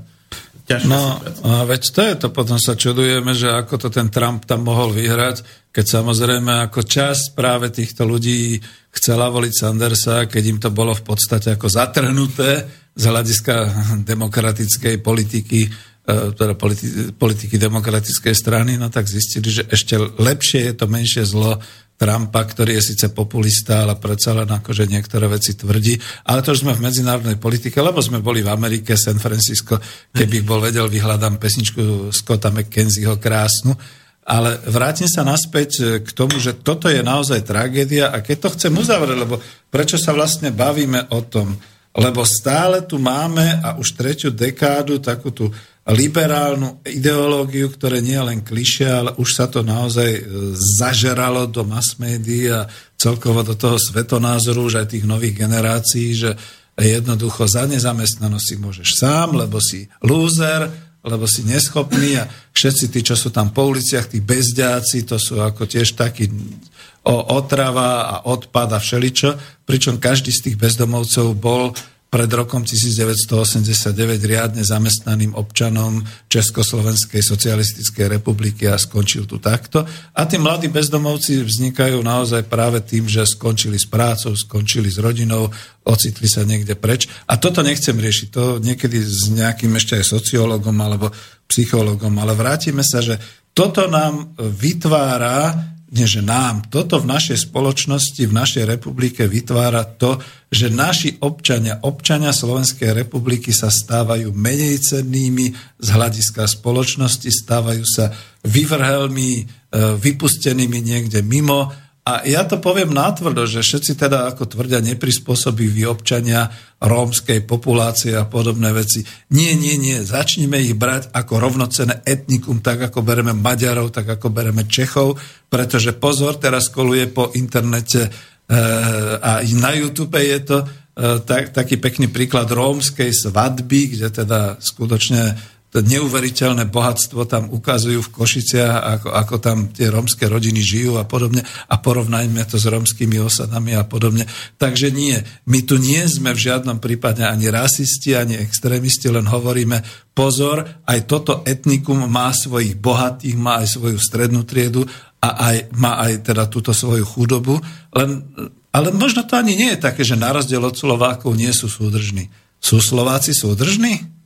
Ťažko no, a veď to je to, potom sa čudujeme, že ako to ten Trump tam mohol vyhrať, keď samozrejme ako čas práve týchto ľudí chcela voliť Sandersa, keď im to bolo v podstate ako zatrhnuté z hľadiska demokratickej politiky, e, teda politi- politiky demokratickej strany, no tak zistili, že ešte lepšie je to menšie zlo Trumpa, ktorý je síce populista, ale predsa len akože niektoré veci tvrdí. Ale to už sme v medzinárodnej politike, lebo sme boli v Amerike, San Francisco, keby bol vedel, vyhľadám pesničku Scotta McKenzieho krásnu. Ale vrátim sa naspäť k tomu, že toto je naozaj tragédia a keď to chcem uzavrieť, lebo prečo sa vlastne bavíme o tom? Lebo stále tu máme a už tretiu dekádu takú tú liberálnu ideológiu, ktoré nie je len kliše, ale už sa to naozaj e, zažeralo do mass médií a celkovo do toho svetonázoru už aj tých nových generácií, že jednoducho za nezamestnanosť si môžeš sám, lebo si lúzer, lebo si neschopný a všetci tí, čo sú tam po uliciach, tí bezďáci, to sú ako tiež takí otrava a odpad a všeličo, pričom každý z tých bezdomovcov bol pred rokom 1989 riadne zamestnaným občanom Československej socialistickej republiky a skončil tu takto. A tí mladí bezdomovci vznikajú naozaj práve tým, že skončili s prácou, skončili s rodinou, ocitli sa niekde preč. A toto nechcem riešiť, to niekedy s nejakým ešte aj sociológom alebo psychológom, ale vrátime sa, že toto nám vytvára nie že nám, toto v našej spoločnosti, v našej republike vytvára to, že naši občania, občania Slovenskej republiky sa stávajú menej cennými z hľadiska spoločnosti, stávajú sa vyvrhelmi, e, vypustenými niekde mimo a ja to poviem nátvrdo, že všetci teda, ako tvrdia, neprispôsobiví občania rómskej populácie a podobné veci. Nie, nie, nie. Začnime ich brať ako rovnocené etnikum, tak ako bereme Maďarov, tak ako bereme Čechov, pretože pozor, teraz koluje po internete e, a i na YouTube je to e, tak, taký pekný príklad rómskej svadby, kde teda skutočne to neuveriteľné bohatstvo tam ukazujú v Košiciach, ako, ako tam tie rómske rodiny žijú a podobne a porovnajme to s rómskymi osadami a podobne. Takže nie, my tu nie sme v žiadnom prípade ani rasisti, ani extrémisti, len hovoríme pozor, aj toto etnikum má svojich bohatých, má aj svoju strednú triedu a aj, má aj teda túto svoju chudobu, len, ale možno to ani nie je také, že na rozdiel od Slovákov nie sú súdržní. Sú Slováci súdržní?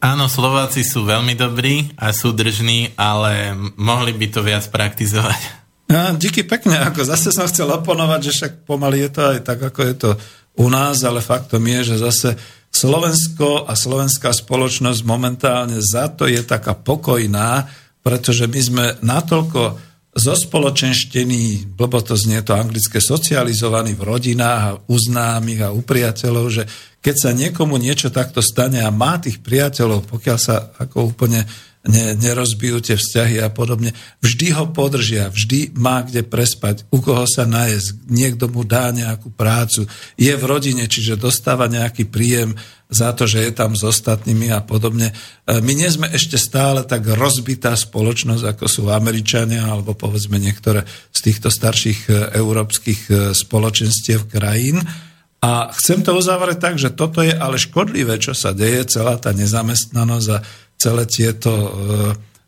Áno, Slováci sú veľmi dobrí a sú držní, ale mohli by to viac praktizovať. Ja, díky pekne, ako zase som chcel oponovať, že však pomaly je to aj tak, ako je to u nás, ale faktom je, že zase Slovensko a slovenská spoločnosť momentálne za to je taká pokojná, pretože my sme natoľko zospoločenštení, blbo to znie to anglické, socializovaní v rodinách a u známych a u priateľov, že keď sa niekomu niečo takto stane a má tých priateľov, pokiaľ sa ako úplne ne, nerozbijú tie vzťahy a podobne. Vždy ho podržia, vždy má kde prespať, u koho sa najesť, niekto mu dá nejakú prácu, je v rodine, čiže dostáva nejaký príjem za to, že je tam s ostatnými a podobne. E, my nie sme ešte stále tak rozbitá spoločnosť, ako sú Američania alebo povedzme niektoré z týchto starších e, európskych e, spoločenstiev krajín. A chcem to uzavrieť tak, že toto je ale škodlivé, čo sa deje, celá tá nezamestnanosť a celé tieto, e,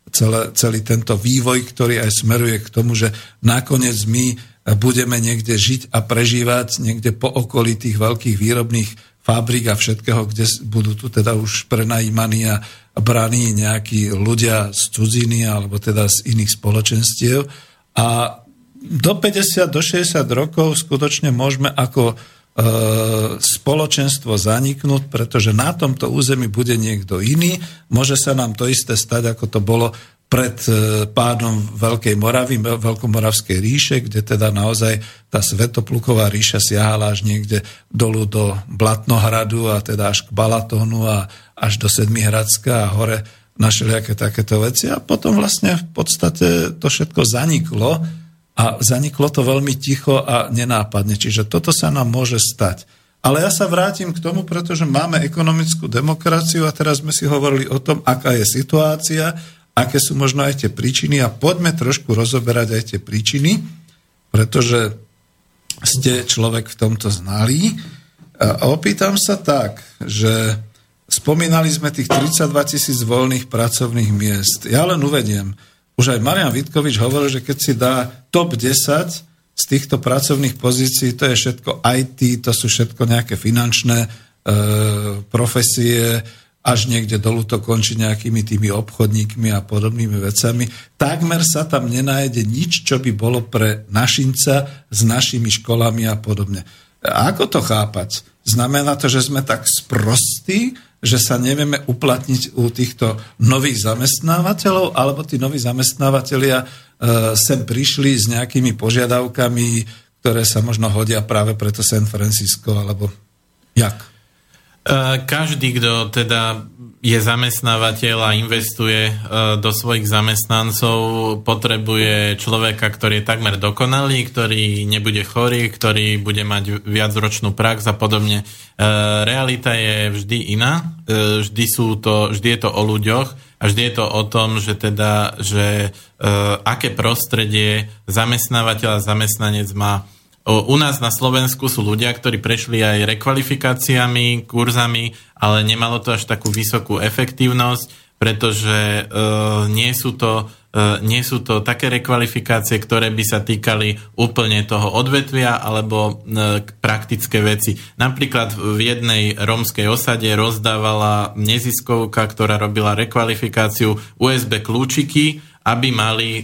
celé, celý tento vývoj, ktorý aj smeruje k tomu, že nakoniec my budeme niekde žiť a prežívať niekde po okolí tých veľkých výrobných fabrik a všetkého, kde budú tu teda už prenajímaní a braní nejakí ľudia z cudziny alebo teda z iných spoločenstiev. A do 50, do 60 rokov skutočne môžeme ako spoločenstvo zaniknúť, pretože na tomto území bude niekto iný. Môže sa nám to isté stať, ako to bolo pred e, pádom Veľkej Moravy, Veľkomoravskej ríše, kde teda naozaj tá Svetopluková ríša siahala až niekde dolu do Blatnohradu a teda až k Balatónu a až do Sedmihradska a hore na všelijaké takéto veci. A potom vlastne v podstate to všetko zaniklo a zaniklo to veľmi ticho a nenápadne. Čiže toto sa nám môže stať. Ale ja sa vrátim k tomu, pretože máme ekonomickú demokraciu a teraz sme si hovorili o tom, aká je situácia, aké sú možno aj tie príčiny a poďme trošku rozoberať aj tie príčiny, pretože ste človek v tomto znalý. A opýtam sa tak, že spomínali sme tých 32 tisíc voľných pracovných miest. Ja len uvediem, už aj Marian Vitkovič hovoril, že keď si dá top 10 z týchto pracovných pozícií, to je všetko IT, to sú všetko nejaké finančné e, profesie, až niekde dolu to končí nejakými tými obchodníkmi a podobnými vecami. Takmer sa tam nenájde nič, čo by bolo pre našinca s našimi školami a podobne. A ako to chápať? Znamená to, že sme tak sprostí, že sa nevieme uplatniť u týchto nových zamestnávateľov, alebo tí noví zamestnávateľia e, sem prišli s nejakými požiadavkami, ktoré sa možno hodia práve preto San Francisco, alebo jak? E, každý, kto teda je zamestnávateľ a investuje e, do svojich zamestnancov, potrebuje človeka, ktorý je takmer dokonalý, ktorý nebude chorý, ktorý bude mať viacročnú prax a podobne. E, realita je vždy iná, vždy, sú to, vždy je to o ľuďoch a vždy je to o tom, že teda, že aké prostredie zamestnávateľ a zamestnanec má u nás na Slovensku sú ľudia, ktorí prešli aj rekvalifikáciami, kurzami, ale nemalo to až takú vysokú efektívnosť, pretože uh, nie, sú to, uh, nie sú to také rekvalifikácie, ktoré by sa týkali úplne toho odvetvia alebo uh, praktické veci. Napríklad v jednej rómskej osade rozdávala neziskovka, ktorá robila rekvalifikáciu USB kľúčiky, aby mali e,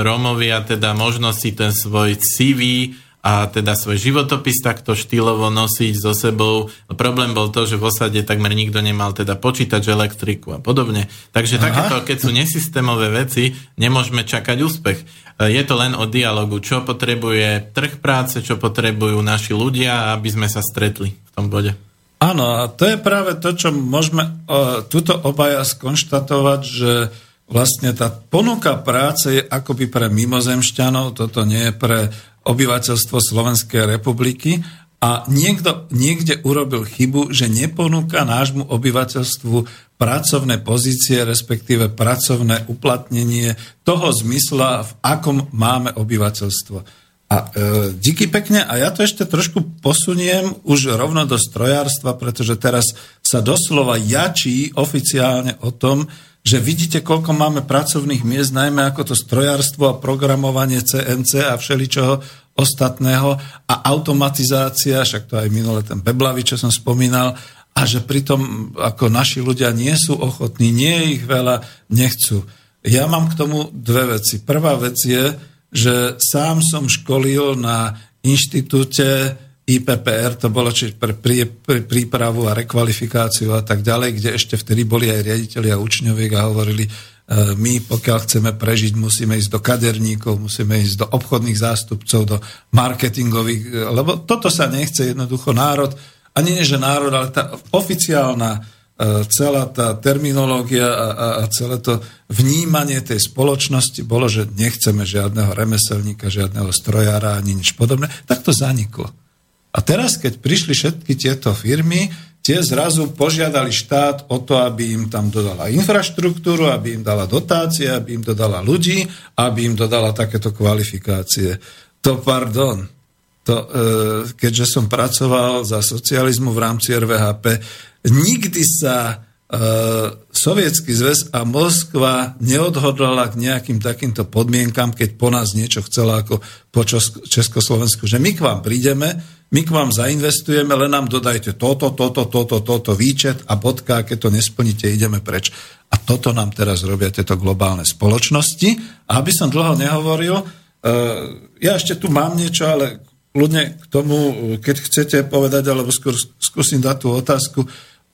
Rómovia teda možnosť si ten svoj CV a teda svoj životopis takto štýlovo nosiť so sebou. Problém bol to, že v osade takmer nikto nemal teda počítač, elektriku a podobne. Takže Aha. takéto, keď sú nesystémové veci, nemôžeme čakať úspech. E, je to len o dialogu, čo potrebuje trh práce, čo potrebujú naši ľudia, aby sme sa stretli v tom bode. Áno, a to je práve to, čo môžeme uh, tuto obaja skonštatovať, že vlastne tá ponuka práce je akoby pre mimozemšťanov, toto nie je pre obyvateľstvo Slovenskej republiky a niekto niekde urobil chybu, že neponúka nášmu obyvateľstvu pracovné pozície, respektíve pracovné uplatnenie toho zmysla, v akom máme obyvateľstvo. A e, díky pekne, a ja to ešte trošku posuniem už rovno do strojárstva, pretože teraz sa doslova jačí oficiálne o tom, že vidíte, koľko máme pracovných miest, najmä ako to strojárstvo a programovanie CNC a všeličoho ostatného a automatizácia, však to aj minule ten Beblavi, čo som spomínal, a že pritom ako naši ľudia nie sú ochotní, nie je ich veľa, nechcú. Ja mám k tomu dve veci. Prvá vec je, že sám som školil na inštitúte IPPR, to bolo čiže pre prí, prí, prípravu a rekvalifikáciu a tak ďalej, kde ešte vtedy boli aj riaditeľi a učňoviek a hovorili, my, pokiaľ chceme prežiť, musíme ísť do kaderníkov, musíme ísť do obchodných zástupcov, do marketingových, lebo toto sa nechce jednoducho národ, ani nie, že národ, ale tá oficiálna e, celá tá terminológia a, a, a celé to vnímanie tej spoločnosti bolo, že nechceme žiadneho remeselníka, žiadneho strojára ani nič podobné, tak to zaniklo. A teraz, keď prišli všetky tieto firmy, tie zrazu požiadali štát o to, aby im tam dodala infraštruktúru, aby im dala dotácie, aby im dodala ľudí, aby im dodala takéto kvalifikácie. To pardon. To, e, keďže som pracoval za socializmu v rámci RVHP, nikdy sa e, Sovietský zväz a Moskva neodhodlala k nejakým takýmto podmienkam, keď po nás niečo chcela ako po Československu, že my k vám prídeme, my k vám zainvestujeme, len nám dodajte toto, toto, toto, toto, výčet a bodka, keď to nesplníte, ideme preč. A toto nám teraz robia tieto globálne spoločnosti. A aby som dlho nehovoril, uh, ja ešte tu mám niečo, ale ľudne k tomu, keď chcete povedať, alebo skôr skúsim dať tú otázku,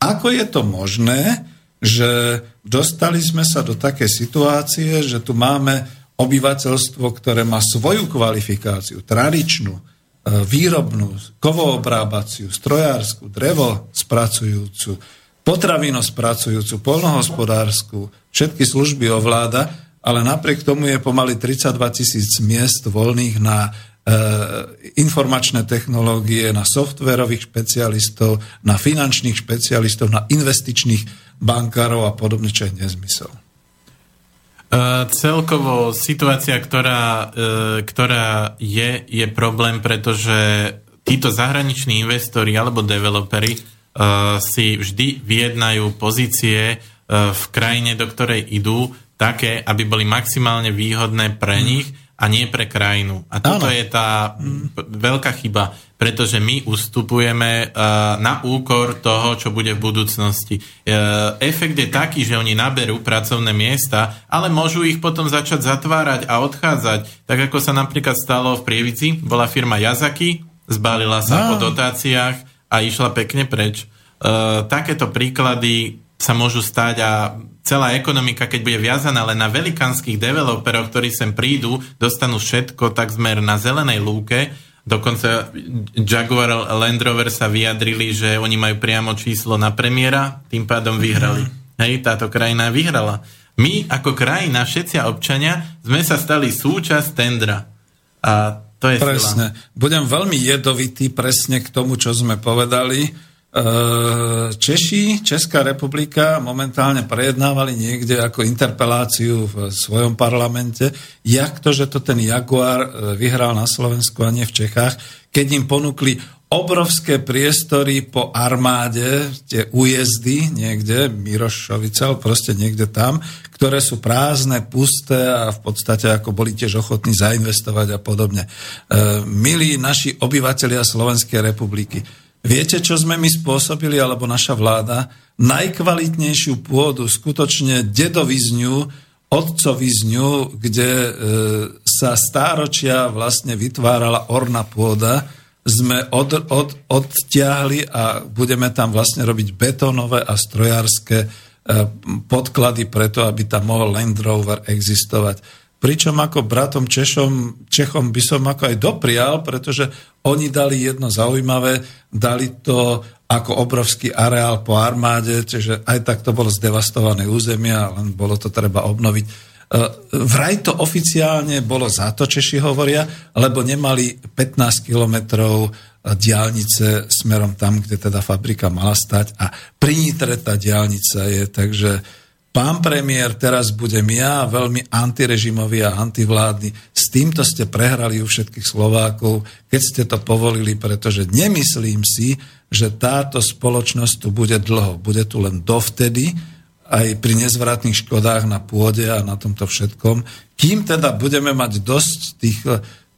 ako je to možné, že dostali sme sa do takej situácie, že tu máme obyvateľstvo, ktoré má svoju kvalifikáciu, tradičnú, výrobnú, kovoobrábaciu, strojárskú, drevo spracujúcu, potravino spracujúcu, polnohospodárskú, všetky služby ovláda, ale napriek tomu je pomaly 32 tisíc miest voľných na e, informačné technológie, na softverových špecialistov, na finančných špecialistov, na investičných bankárov a podobne, čo je nezmysel. Uh, celkovo situácia, ktorá, uh, ktorá je, je problém, pretože títo zahraniční investori alebo developeri uh, si vždy vyjednajú pozície v krajine, do ktorej idú, také, aby boli maximálne výhodné pre nich a nie pre krajinu. A toto je tá veľká chyba pretože my ustupujeme uh, na úkor toho, čo bude v budúcnosti. Uh, efekt je taký, že oni naberú pracovné miesta, ale môžu ich potom začať zatvárať a odchádzať. Tak ako sa napríklad stalo v Prievici, bola firma Yazaki, zbalila sa no. po dotáciách a išla pekne preč. Uh, takéto príklady sa môžu stať a celá ekonomika, keď bude viazaná len na velikánskych developerov, ktorí sem prídu, dostanú všetko takzmer na zelenej lúke, Dokonca Jaguar Land Rover sa vyjadrili, že oni majú priamo číslo na premiéra, tým pádom vyhrali. Hej, táto krajina vyhrala. My ako krajina, všetci občania, sme sa stali súčasť tendra. A to je Presne. Sila. Budem veľmi jedovitý presne k tomu, čo sme povedali Češi, Česká republika momentálne prejednávali niekde ako interpeláciu v svojom parlamente, jak to, že to ten Jaguar vyhral na Slovensku a nie v Čechách, keď im ponúkli obrovské priestory po armáde, tie újezdy niekde, Mirošovica, proste niekde tam, ktoré sú prázdne, pusté a v podstate ako boli tiež ochotní zainvestovať a podobne. E, milí naši obyvateľia Slovenskej republiky, Viete, čo sme my spôsobili, alebo naša vláda? Najkvalitnejšiu pôdu, skutočne dedovizňu, otcovizňu, kde e, sa stáročia vlastne vytvárala orná pôda, sme od, od, odtiahli a budeme tam vlastne robiť betónové a strojárske e, podklady preto, aby tam mohol Land Rover existovať. Pričom ako bratom Češom, Čechom by som ako aj doprial, pretože oni dali jedno zaujímavé, dali to ako obrovský areál po armáde, čiže aj tak to bolo zdevastované územia, len bolo to treba obnoviť. E, vraj to oficiálne bolo za to, Češi hovoria, lebo nemali 15 kilometrov diálnice smerom tam, kde teda fabrika mala stať a pri Nitre tá diálnica je, takže Pán premiér, teraz budem ja veľmi antirežimový a antivládny. S týmto ste prehrali u všetkých Slovákov, keď ste to povolili, pretože nemyslím si, že táto spoločnosť tu bude dlho. Bude tu len dovtedy, aj pri nezvratných škodách na pôde a na tomto všetkom, kým teda budeme mať dosť tých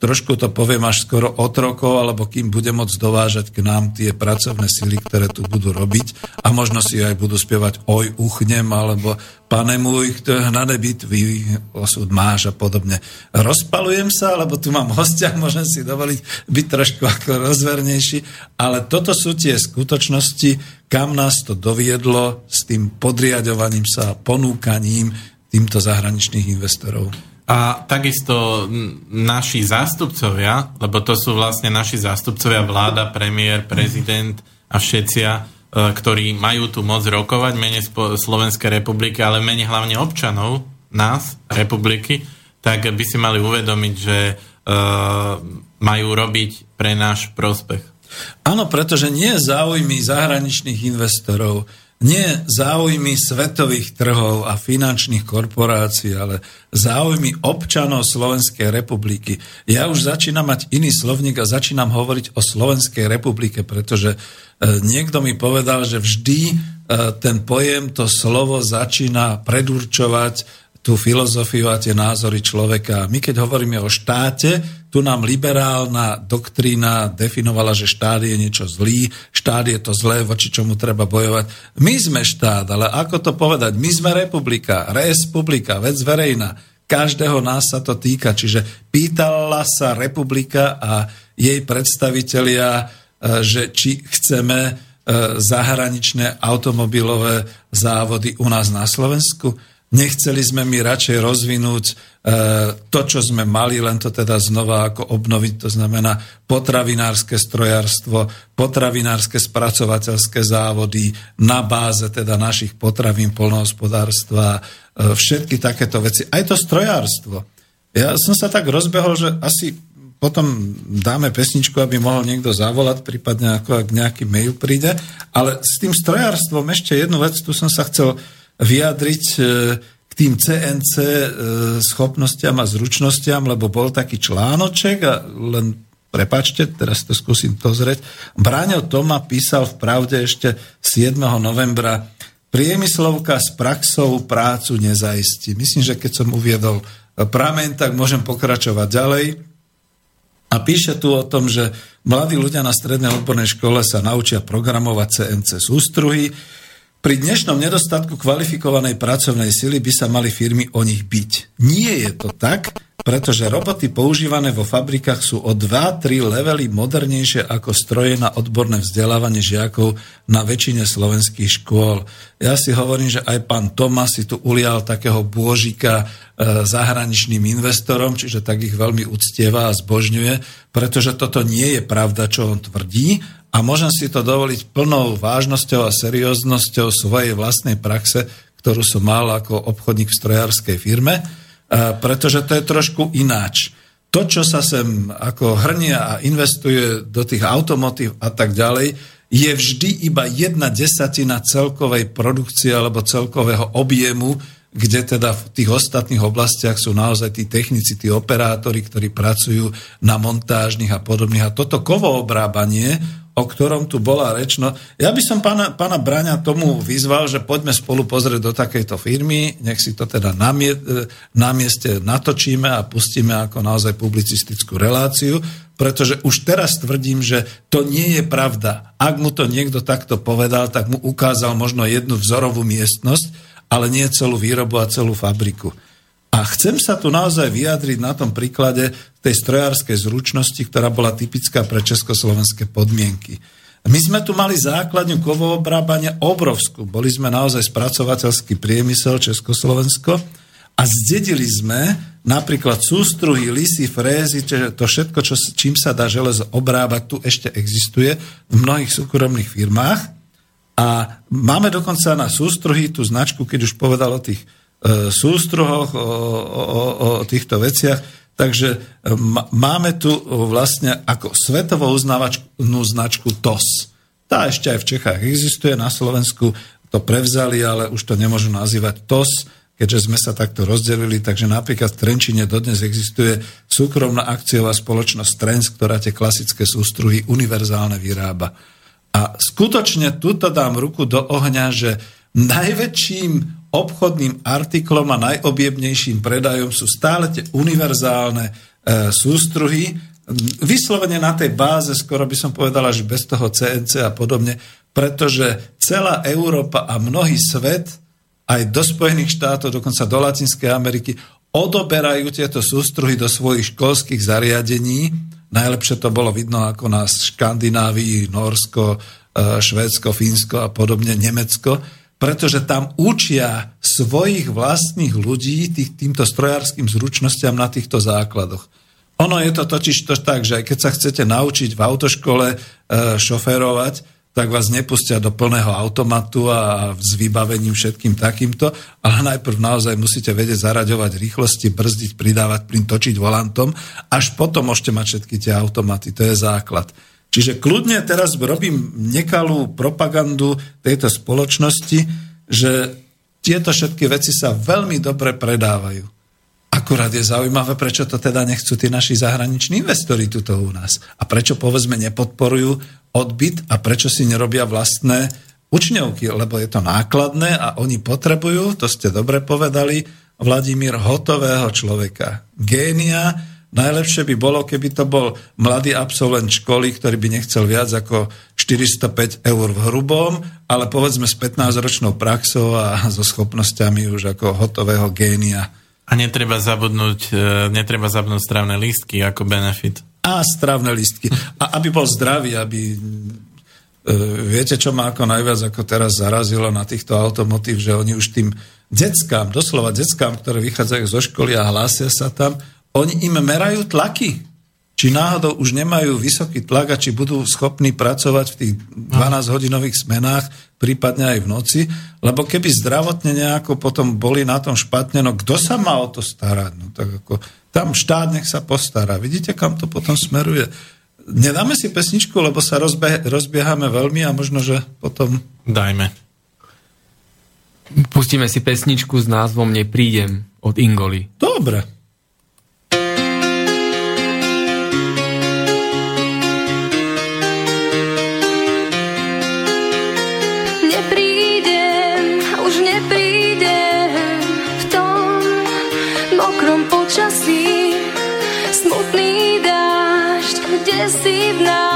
trošku to poviem až skoro otrokov, alebo kým bude môcť dovážať k nám tie pracovné sily, ktoré tu budú robiť a možno si aj budú spievať oj, uchnem, alebo pane môj, kto je hnané bitvy, osud máš a podobne. Rozpalujem sa, alebo tu mám hostia, môžem si dovoliť byť trošku ako rozvernejší, ale toto sú tie skutočnosti, kam nás to doviedlo s tým podriadovaním sa, ponúkaním týmto zahraničných investorov. A takisto naši zástupcovia, lebo to sú vlastne naši zástupcovia, vláda, premiér, prezident a všetcia, e, ktorí majú tu moc rokovať mene Slovenskej republiky, ale mene hlavne občanov nás, republiky, tak by si mali uvedomiť, že uh, majú robiť pre náš prospech. Áno, pretože nie záujmy zahraničných investorov, nie záujmy svetových trhov a finančných korporácií, ale záujmy občanov Slovenskej republiky. Ja už začínam mať iný slovník a začínam hovoriť o Slovenskej republike, pretože e, niekto mi povedal, že vždy e, ten pojem, to slovo začína predurčovať tú filozofiu a tie názory človeka. My keď hovoríme o štáte, tu nám liberálna doktrína definovala, že štát je niečo zlý, štát je to zlé, voči čomu treba bojovať. My sme štát, ale ako to povedať? My sme republika, res publika, vec verejná. Každého nás sa to týka, čiže pýtala sa republika a jej predstavitelia, e, že či chceme e, zahraničné automobilové závody u nás na Slovensku. Nechceli sme mi radšej rozvinúť e, to, čo sme mali, len to teda znova ako obnoviť, to znamená potravinárske strojarstvo, potravinárske spracovateľské závody na báze teda našich potravín, polnohospodárstva, e, všetky takéto veci. Aj to strojárstvo. Ja som sa tak rozbehol, že asi potom dáme pesničku, aby mohol niekto zavolať, prípadne ako ak nejaký mail príde. Ale s tým strojárstvom ešte jednu vec, tu som sa chcel vyjadriť e, tým CNC e, schopnostiam a zručnostiam, lebo bol taký článoček a len prepačte, teraz to skúsim pozrieť. Bráňo Toma písal v pravde ešte 7. novembra Priemyslovka s praxou prácu nezaistí. Myslím, že keď som uviedol pramen, tak môžem pokračovať ďalej. A píše tu o tom, že mladí ľudia na strednej odbornej škole sa naučia programovať CNC sústruhy, pri dnešnom nedostatku kvalifikovanej pracovnej sily by sa mali firmy o nich byť. Nie je to tak, pretože roboty používané vo fabrikách sú o 2-3 levely modernejšie ako stroje na odborné vzdelávanie žiakov na väčšine slovenských škôl. Ja si hovorím, že aj pán Tomas si tu ulial takého bôžika e, zahraničným investorom, čiže tak ich veľmi uctieva a zbožňuje, pretože toto nie je pravda, čo on tvrdí a môžem si to dovoliť plnou vážnosťou a serióznosťou svojej vlastnej praxe, ktorú som mal ako obchodník v strojárskej firme, pretože to je trošku ináč. To, čo sa sem ako hrnia a investuje do tých automotív a tak ďalej, je vždy iba jedna desatina celkovej produkcie alebo celkového objemu, kde teda v tých ostatných oblastiach sú naozaj tí technici, tí operátori, ktorí pracujú na montážnych a podobných. A toto kovoobrábanie o ktorom tu bola reč. No, ja by som pána, pána Braňa tomu vyzval, že poďme spolu pozrieť do takejto firmy, nech si to teda na, mie, na mieste natočíme a pustíme ako naozaj publicistickú reláciu, pretože už teraz tvrdím, že to nie je pravda. Ak mu to niekto takto povedal, tak mu ukázal možno jednu vzorovú miestnosť, ale nie celú výrobu a celú fabriku. A chcem sa tu naozaj vyjadriť na tom príklade tej strojárskej zručnosti, ktorá bola typická pre československé podmienky. My sme tu mali základňu kovoobrábania obrovskú. Boli sme naozaj spracovateľský priemysel Československo a zdedili sme napríklad sústruhy, lisy, frézy, to všetko, čo, čím sa dá železo obrábať, tu ešte existuje v mnohých súkromných firmách. A máme dokonca na sústruhy tú značku, keď už povedal o tých E, sústruhoch, o, o, o týchto veciach. Takže e, máme tu vlastne ako svetovou uznávačnú značku TOS. Tá ešte aj v Čechách existuje, na Slovensku to prevzali, ale už to nemôžu nazývať TOS, keďže sme sa takto rozdelili. Takže napríklad v Trenčine dodnes existuje súkromná akciová spoločnosť Trends, ktorá tie klasické sústruhy univerzálne vyrába. A skutočne tuto dám ruku do ohňa, že najväčším obchodným artiklom a najobjemnejším predajom sú stále tie univerzálne e, sústruhy, vyslovene na tej báze, skoro by som povedala, že bez toho CNC a podobne, pretože celá Európa a mnohý svet, aj do Spojených štátov, dokonca do Latinskej Ameriky, odoberajú tieto sústruhy do svojich školských zariadení. Najlepšie to bolo vidno ako na Škandinávii, Norsko, e, Švédsko, Fínsko a podobne, Nemecko pretože tam učia svojich vlastných ľudí tých, týmto strojárským zručnostiam na týchto základoch. Ono je to totiž to tak, že aj keď sa chcete naučiť v autoškole e, šoférovať, tak vás nepustia do plného automatu a s vybavením všetkým takýmto, ale najprv naozaj musíte vedieť zaraďovať rýchlosti, brzdiť, pridávať plyn, točiť volantom, až potom môžete mať všetky tie automaty. To je základ. Čiže kľudne teraz robím nekalú propagandu tejto spoločnosti, že tieto všetky veci sa veľmi dobre predávajú. Akurát je zaujímavé, prečo to teda nechcú tí naši zahraniční investori tuto u nás. A prečo povedzme nepodporujú odbyt a prečo si nerobia vlastné učňovky, lebo je to nákladné a oni potrebujú, to ste dobre povedali, Vladimír hotového človeka. Génia, najlepšie by bolo, keby to bol mladý absolvent školy, ktorý by nechcel viac ako 405 eur v hrubom, ale povedzme s 15-ročnou praxou a so schopnosťami už ako hotového génia. A netreba zabudnúť, e, netreba zabudnúť strávne lístky ako benefit. A strávne lístky. A aby bol zdravý, aby... E, viete, čo ma ako najviac ako teraz zarazilo na týchto automotív, že oni už tým deckám, doslova deckám, ktoré vychádzajú zo školy a hlásia sa tam, oni im merajú tlaky či náhodou už nemajú vysoký tlak a či budú schopní pracovať v tých 12-hodinových smenách, prípadne aj v noci, lebo keby zdravotne nejako potom boli na tom špatne, no kto sa má o to starať? No tak ako, tam štát nech sa postará. Vidíte, kam to potom smeruje? Nedáme si pesničku, lebo sa rozbie, rozbiehame veľmi a možno, že potom... Dajme. Pustíme si pesničku s názvom Neprídem od Ingoli. Dobre. Si v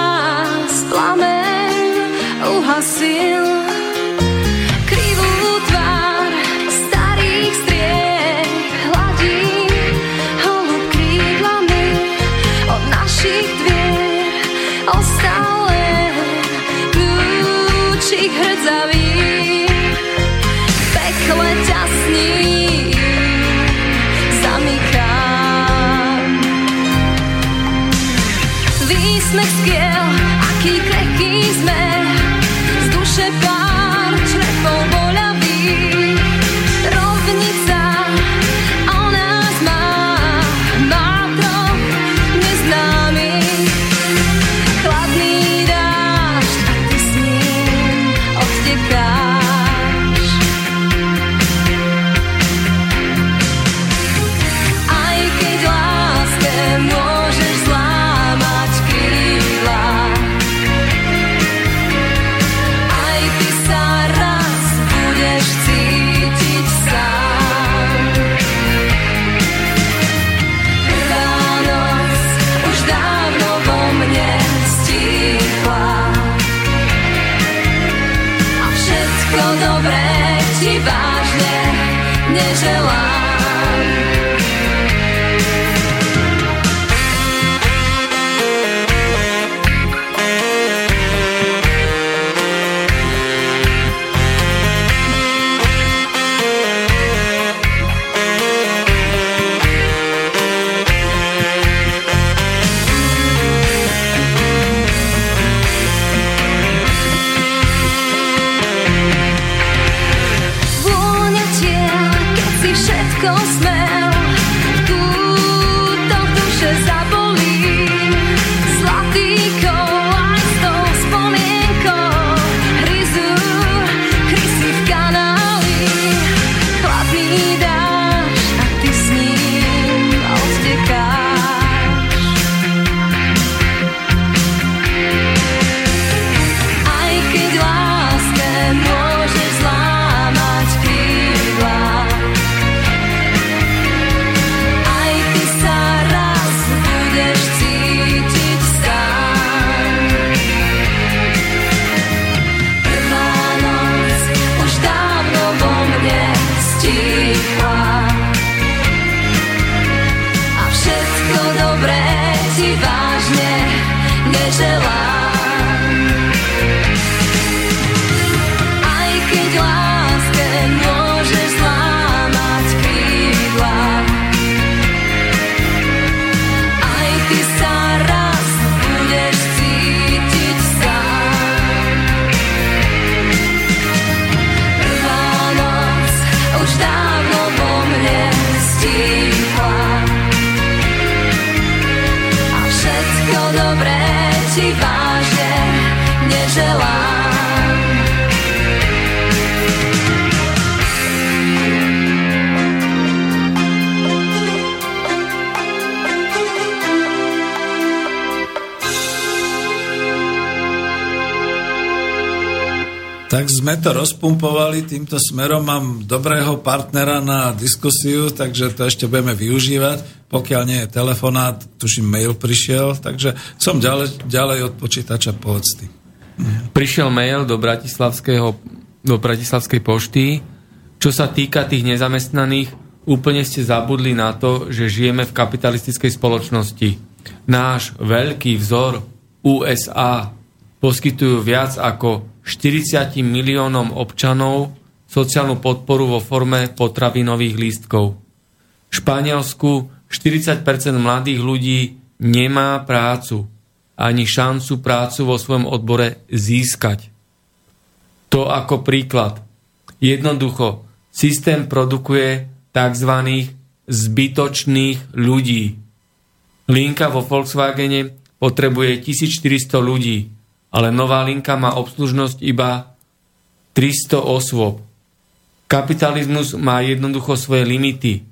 rozpumpovali týmto smerom. Mám dobrého partnera na diskusiu, takže to ešte budeme využívať. Pokiaľ nie je telefonát, tuším, mail prišiel, takže som ďalej, ďalej od počítača povedzty. Prišiel mail do, Bratislavského, do Bratislavskej pošty. Čo sa týka tých nezamestnaných, úplne ste zabudli na to, že žijeme v kapitalistickej spoločnosti. Náš veľký vzor USA poskytujú viac ako 40 miliónom občanov sociálnu podporu vo forme potravinových lístkov. V Španielsku 40% mladých ľudí nemá prácu ani šancu prácu vo svojom odbore získať. To ako príklad. Jednoducho, systém produkuje tzv. zbytočných ľudí. Linka vo Volkswagene potrebuje 1400 ľudí ale nová linka má obslužnosť iba 300 osôb. Kapitalizmus má jednoducho svoje limity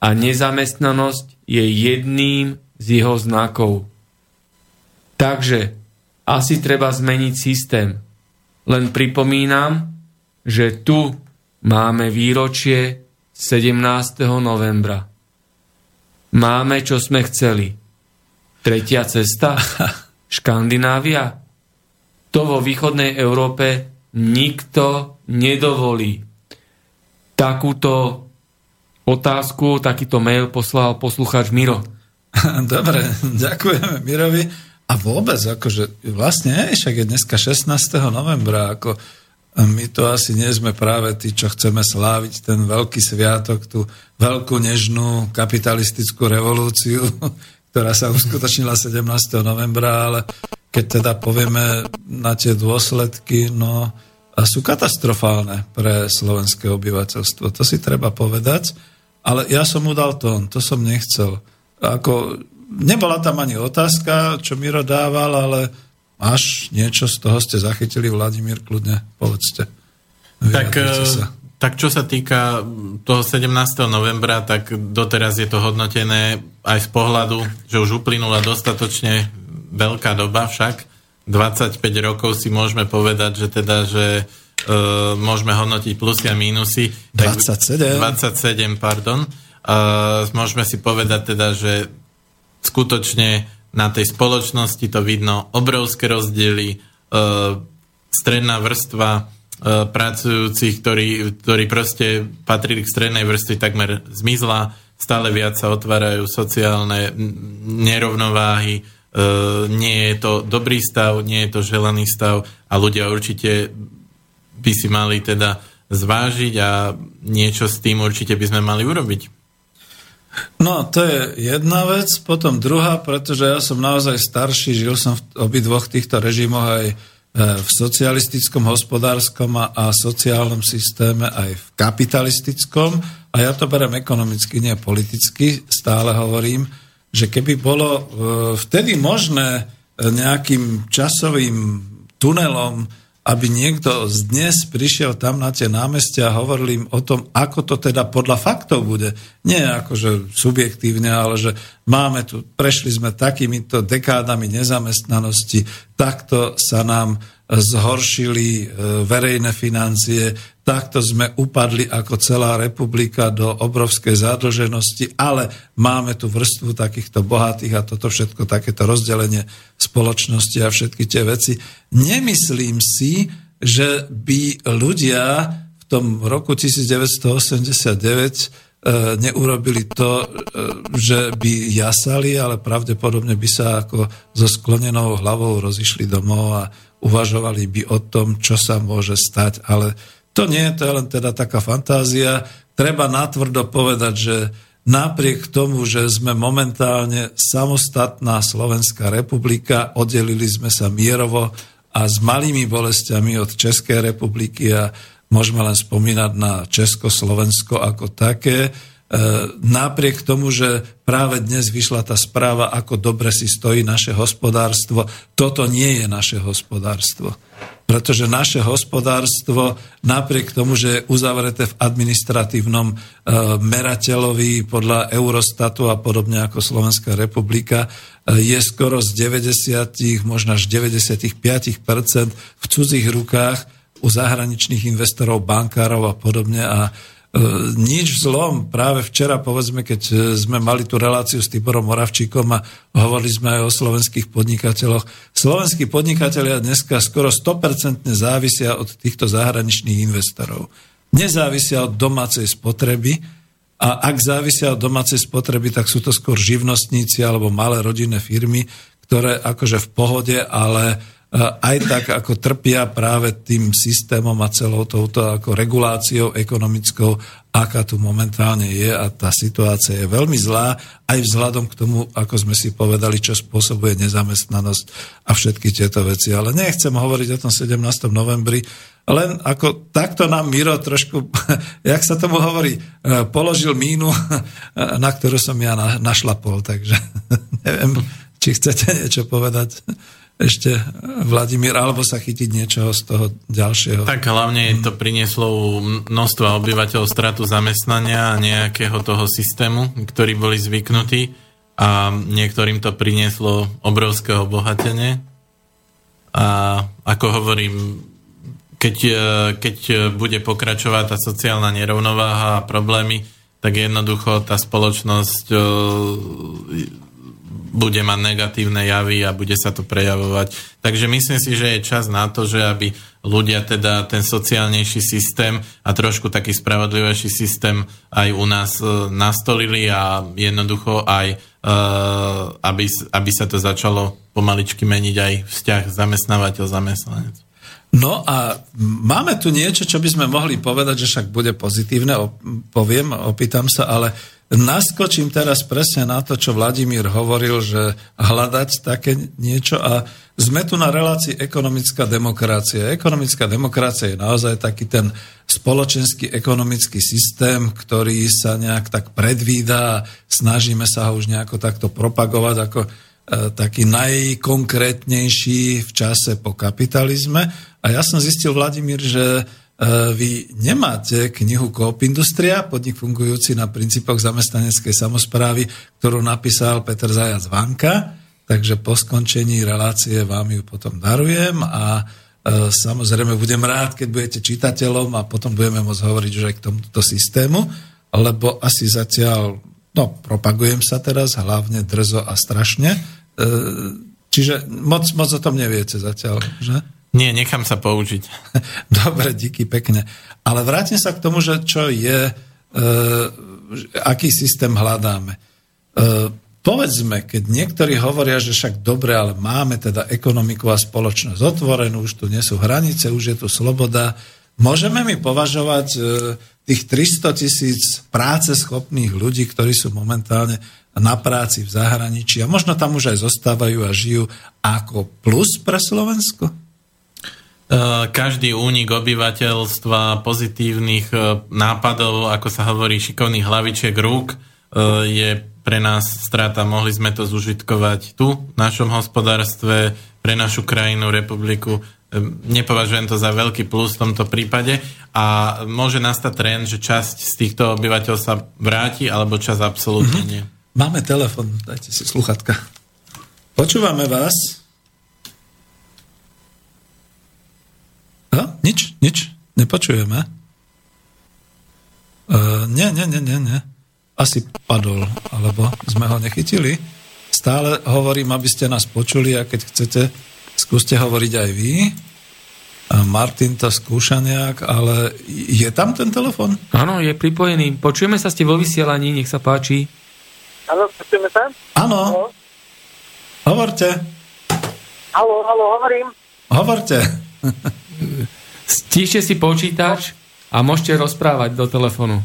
a nezamestnanosť je jedným z jeho znakov. Takže asi treba zmeniť systém. Len pripomínam, že tu máme výročie 17. novembra. Máme, čo sme chceli. Tretia cesta? Škandinávia? To vo východnej Európe nikto nedovolí. Takúto otázku, takýto mail poslal poslucháč Miro. Dobre, ďakujeme Mirovi. A vôbec, akože vlastne, však je dneska 16. novembra, ako my to asi nie sme práve tí, čo chceme sláviť ten veľký sviatok, tú veľkú nežnú kapitalistickú revolúciu, ktorá sa uskutočnila 17. novembra, ale keď teda povieme na tie dôsledky, no sú katastrofálne pre slovenské obyvateľstvo. To si treba povedať, ale ja som mu dal tón, to som nechcel. Ako, nebola tam ani otázka, čo Miro dával, ale až niečo z toho ste zachytili, Vladimír, kľudne povedzte. Tak, sa. tak čo sa týka toho 17. novembra, tak doteraz je to hodnotené aj z pohľadu, že už uplynula dostatočne veľká doba však. 25 rokov si môžeme povedať, že teda, že uh, môžeme hodnotiť plusy a mínusy. 27. 27, pardon. Uh, môžeme si povedať teda, že skutočne na tej spoločnosti to vidno obrovské rozdiely. Uh, stredná vrstva uh, pracujúcich, ktorí, ktorí proste patrili k strednej vrstve, takmer zmizla. Stále viac sa otvárajú sociálne nerovnováhy, E, nie je to dobrý stav, nie je to želaný stav a ľudia určite by si mali teda zvážiť a niečo s tým určite by sme mali urobiť. No, to je jedna vec. Potom druhá, pretože ja som naozaj starší, žil som v obidvoch týchto režimoch aj e, v socialistickom, hospodárskom a, a sociálnom systéme, aj v kapitalistickom. A ja to berem ekonomicky, nie politicky, stále hovorím že keby bolo e, vtedy možné e, nejakým časovým tunelom, aby niekto z dnes prišiel tam na tie námestia a hovoril im o tom, ako to teda podľa faktov bude. Nie akože subjektívne, ale že máme tu, prešli sme takýmito dekádami nezamestnanosti, takto sa nám zhoršili e, verejné financie, takto sme upadli ako celá republika do obrovskej zadlženosti, ale máme tu vrstvu takýchto bohatých a toto všetko, takéto rozdelenie spoločnosti a všetky tie veci. Nemyslím si, že by ľudia v tom roku 1989 E, neurobili to, e, že by jasali, ale pravdepodobne by sa ako so sklonenou hlavou rozišli domov a uvažovali by o tom, čo sa môže stať. Ale to nie, to je len teda taká fantázia. Treba natvrdo povedať, že napriek tomu, že sme momentálne samostatná Slovenská republika, oddelili sme sa mierovo a s malými bolestiami od Českej republiky a Môžeme len spomínať na Československo ako také. E, napriek tomu, že práve dnes vyšla tá správa, ako dobre si stojí naše hospodárstvo, toto nie je naše hospodárstvo. Pretože naše hospodárstvo, napriek tomu, že je uzavreté v administratívnom e, merateľovi podľa Eurostatu a podobne ako Slovenská republika, e, je skoro z 90, možno až 95% v cudzích rukách u zahraničných investorov, bankárov a podobne a nič zlom. Práve včera, povedzme, keď e, sme mali tú reláciu s Tiborom Moravčíkom a hovorili sme aj o slovenských podnikateľoch. Slovenskí podnikatelia dneska skoro 100% závisia od týchto zahraničných investorov. Nezávisia od domácej spotreby a ak závisia od domácej spotreby, tak sú to skôr živnostníci alebo malé rodinné firmy, ktoré akože v pohode, ale aj tak ako trpia práve tým systémom a celou touto ako reguláciou ekonomickou, aká tu momentálne je a tá situácia je veľmi zlá, aj vzhľadom k tomu, ako sme si povedali, čo spôsobuje nezamestnanosť a všetky tieto veci. Ale nechcem hovoriť o tom 17. novembri, len ako takto nám Miro trošku, jak sa tomu hovorí, e, položil mínu, na ktorú som ja našlapol, takže neviem, či chcete niečo povedať ešte Vladimír, alebo sa chytiť niečoho z toho ďalšieho. Tak hlavne to prinieslo množstva obyvateľov stratu zamestnania a nejakého toho systému, ktorí boli zvyknutí a niektorým to prinieslo obrovské obohatenie. A ako hovorím, keď, e, keď bude pokračovať tá sociálna nerovnováha a problémy, tak jednoducho tá spoločnosť e, bude mať negatívne javy a bude sa to prejavovať. Takže myslím si, že je čas na to, že aby ľudia teda ten sociálnejší systém a trošku taký spravodlivejší systém aj u nás e, nastolili a jednoducho aj e, aby, aby sa to začalo pomaličky meniť aj vzťah zamestnávateľ-zamestnanec. No a máme tu niečo, čo by sme mohli povedať, že však bude pozitívne, poviem, opýtam sa, ale naskočím teraz presne na to, čo Vladimír hovoril, že hľadať také niečo a sme tu na relácii ekonomická demokracia. Ekonomická demokracia je naozaj taký ten spoločenský ekonomický systém, ktorý sa nejak tak predvída a snažíme sa ho už nejako takto propagovať ako e, taký najkonkrétnejší v čase po kapitalizme. A ja som zistil, Vladimír, že vy nemáte knihu Coop Industria, podnik fungujúci na princípoch zamestnaneckej samozprávy, ktorú napísal Peter Zajac Vanka, takže po skončení relácie vám ju potom darujem a e, samozrejme budem rád, keď budete čitateľom a potom budeme môcť hovoriť už aj k tomuto systému, lebo asi zatiaľ, no propagujem sa teraz hlavne drzo a strašne, e, čiže moc, moc o tom neviete zatiaľ, že? Nie, nechám sa použiť. Dobre, díky pekne. Ale vrátim sa k tomu, že čo je, e, aký systém hľadáme. E, povedzme, keď niektorí hovoria, že však dobre, ale máme teda ekonomiku a spoločnosť otvorenú, už tu nie sú hranice, už je tu sloboda, môžeme mi považovať e, tých 300 tisíc práce schopných ľudí, ktorí sú momentálne na práci v zahraničí a možno tam už aj zostávajú a žijú ako plus pre Slovensko? E, každý únik obyvateľstva, pozitívnych e, nápadov, ako sa hovorí, šikovných hlavičiek rúk, e, je pre nás strata. Mohli sme to zužitkovať tu, v našom hospodárstve, pre našu krajinu, republiku. Nepovažujem to za veľký plus v tomto prípade a môže nastať trend, že časť z týchto obyvateľ sa vráti, alebo čas absolútne mhm. nie. Máme telefon, dajte si sluchatka. Počúvame vás. Nič, nič, nepočujeme. Uh, nie, nie, nie, nie, nie. Asi padol, alebo sme ho nechytili. Stále hovorím, aby ste nás počuli a keď chcete, skúste hovoriť aj vy. A Martin to skúša nejak, ale je tam ten telefon? Áno, je pripojený. Počujeme sa, ste vo vysielaní, nech sa páči. Áno, počujeme sa? Áno. Hovorte. Halo, halo, hovorím. Hovorte. Stíšte si počítač a môžete rozprávať do telefonu.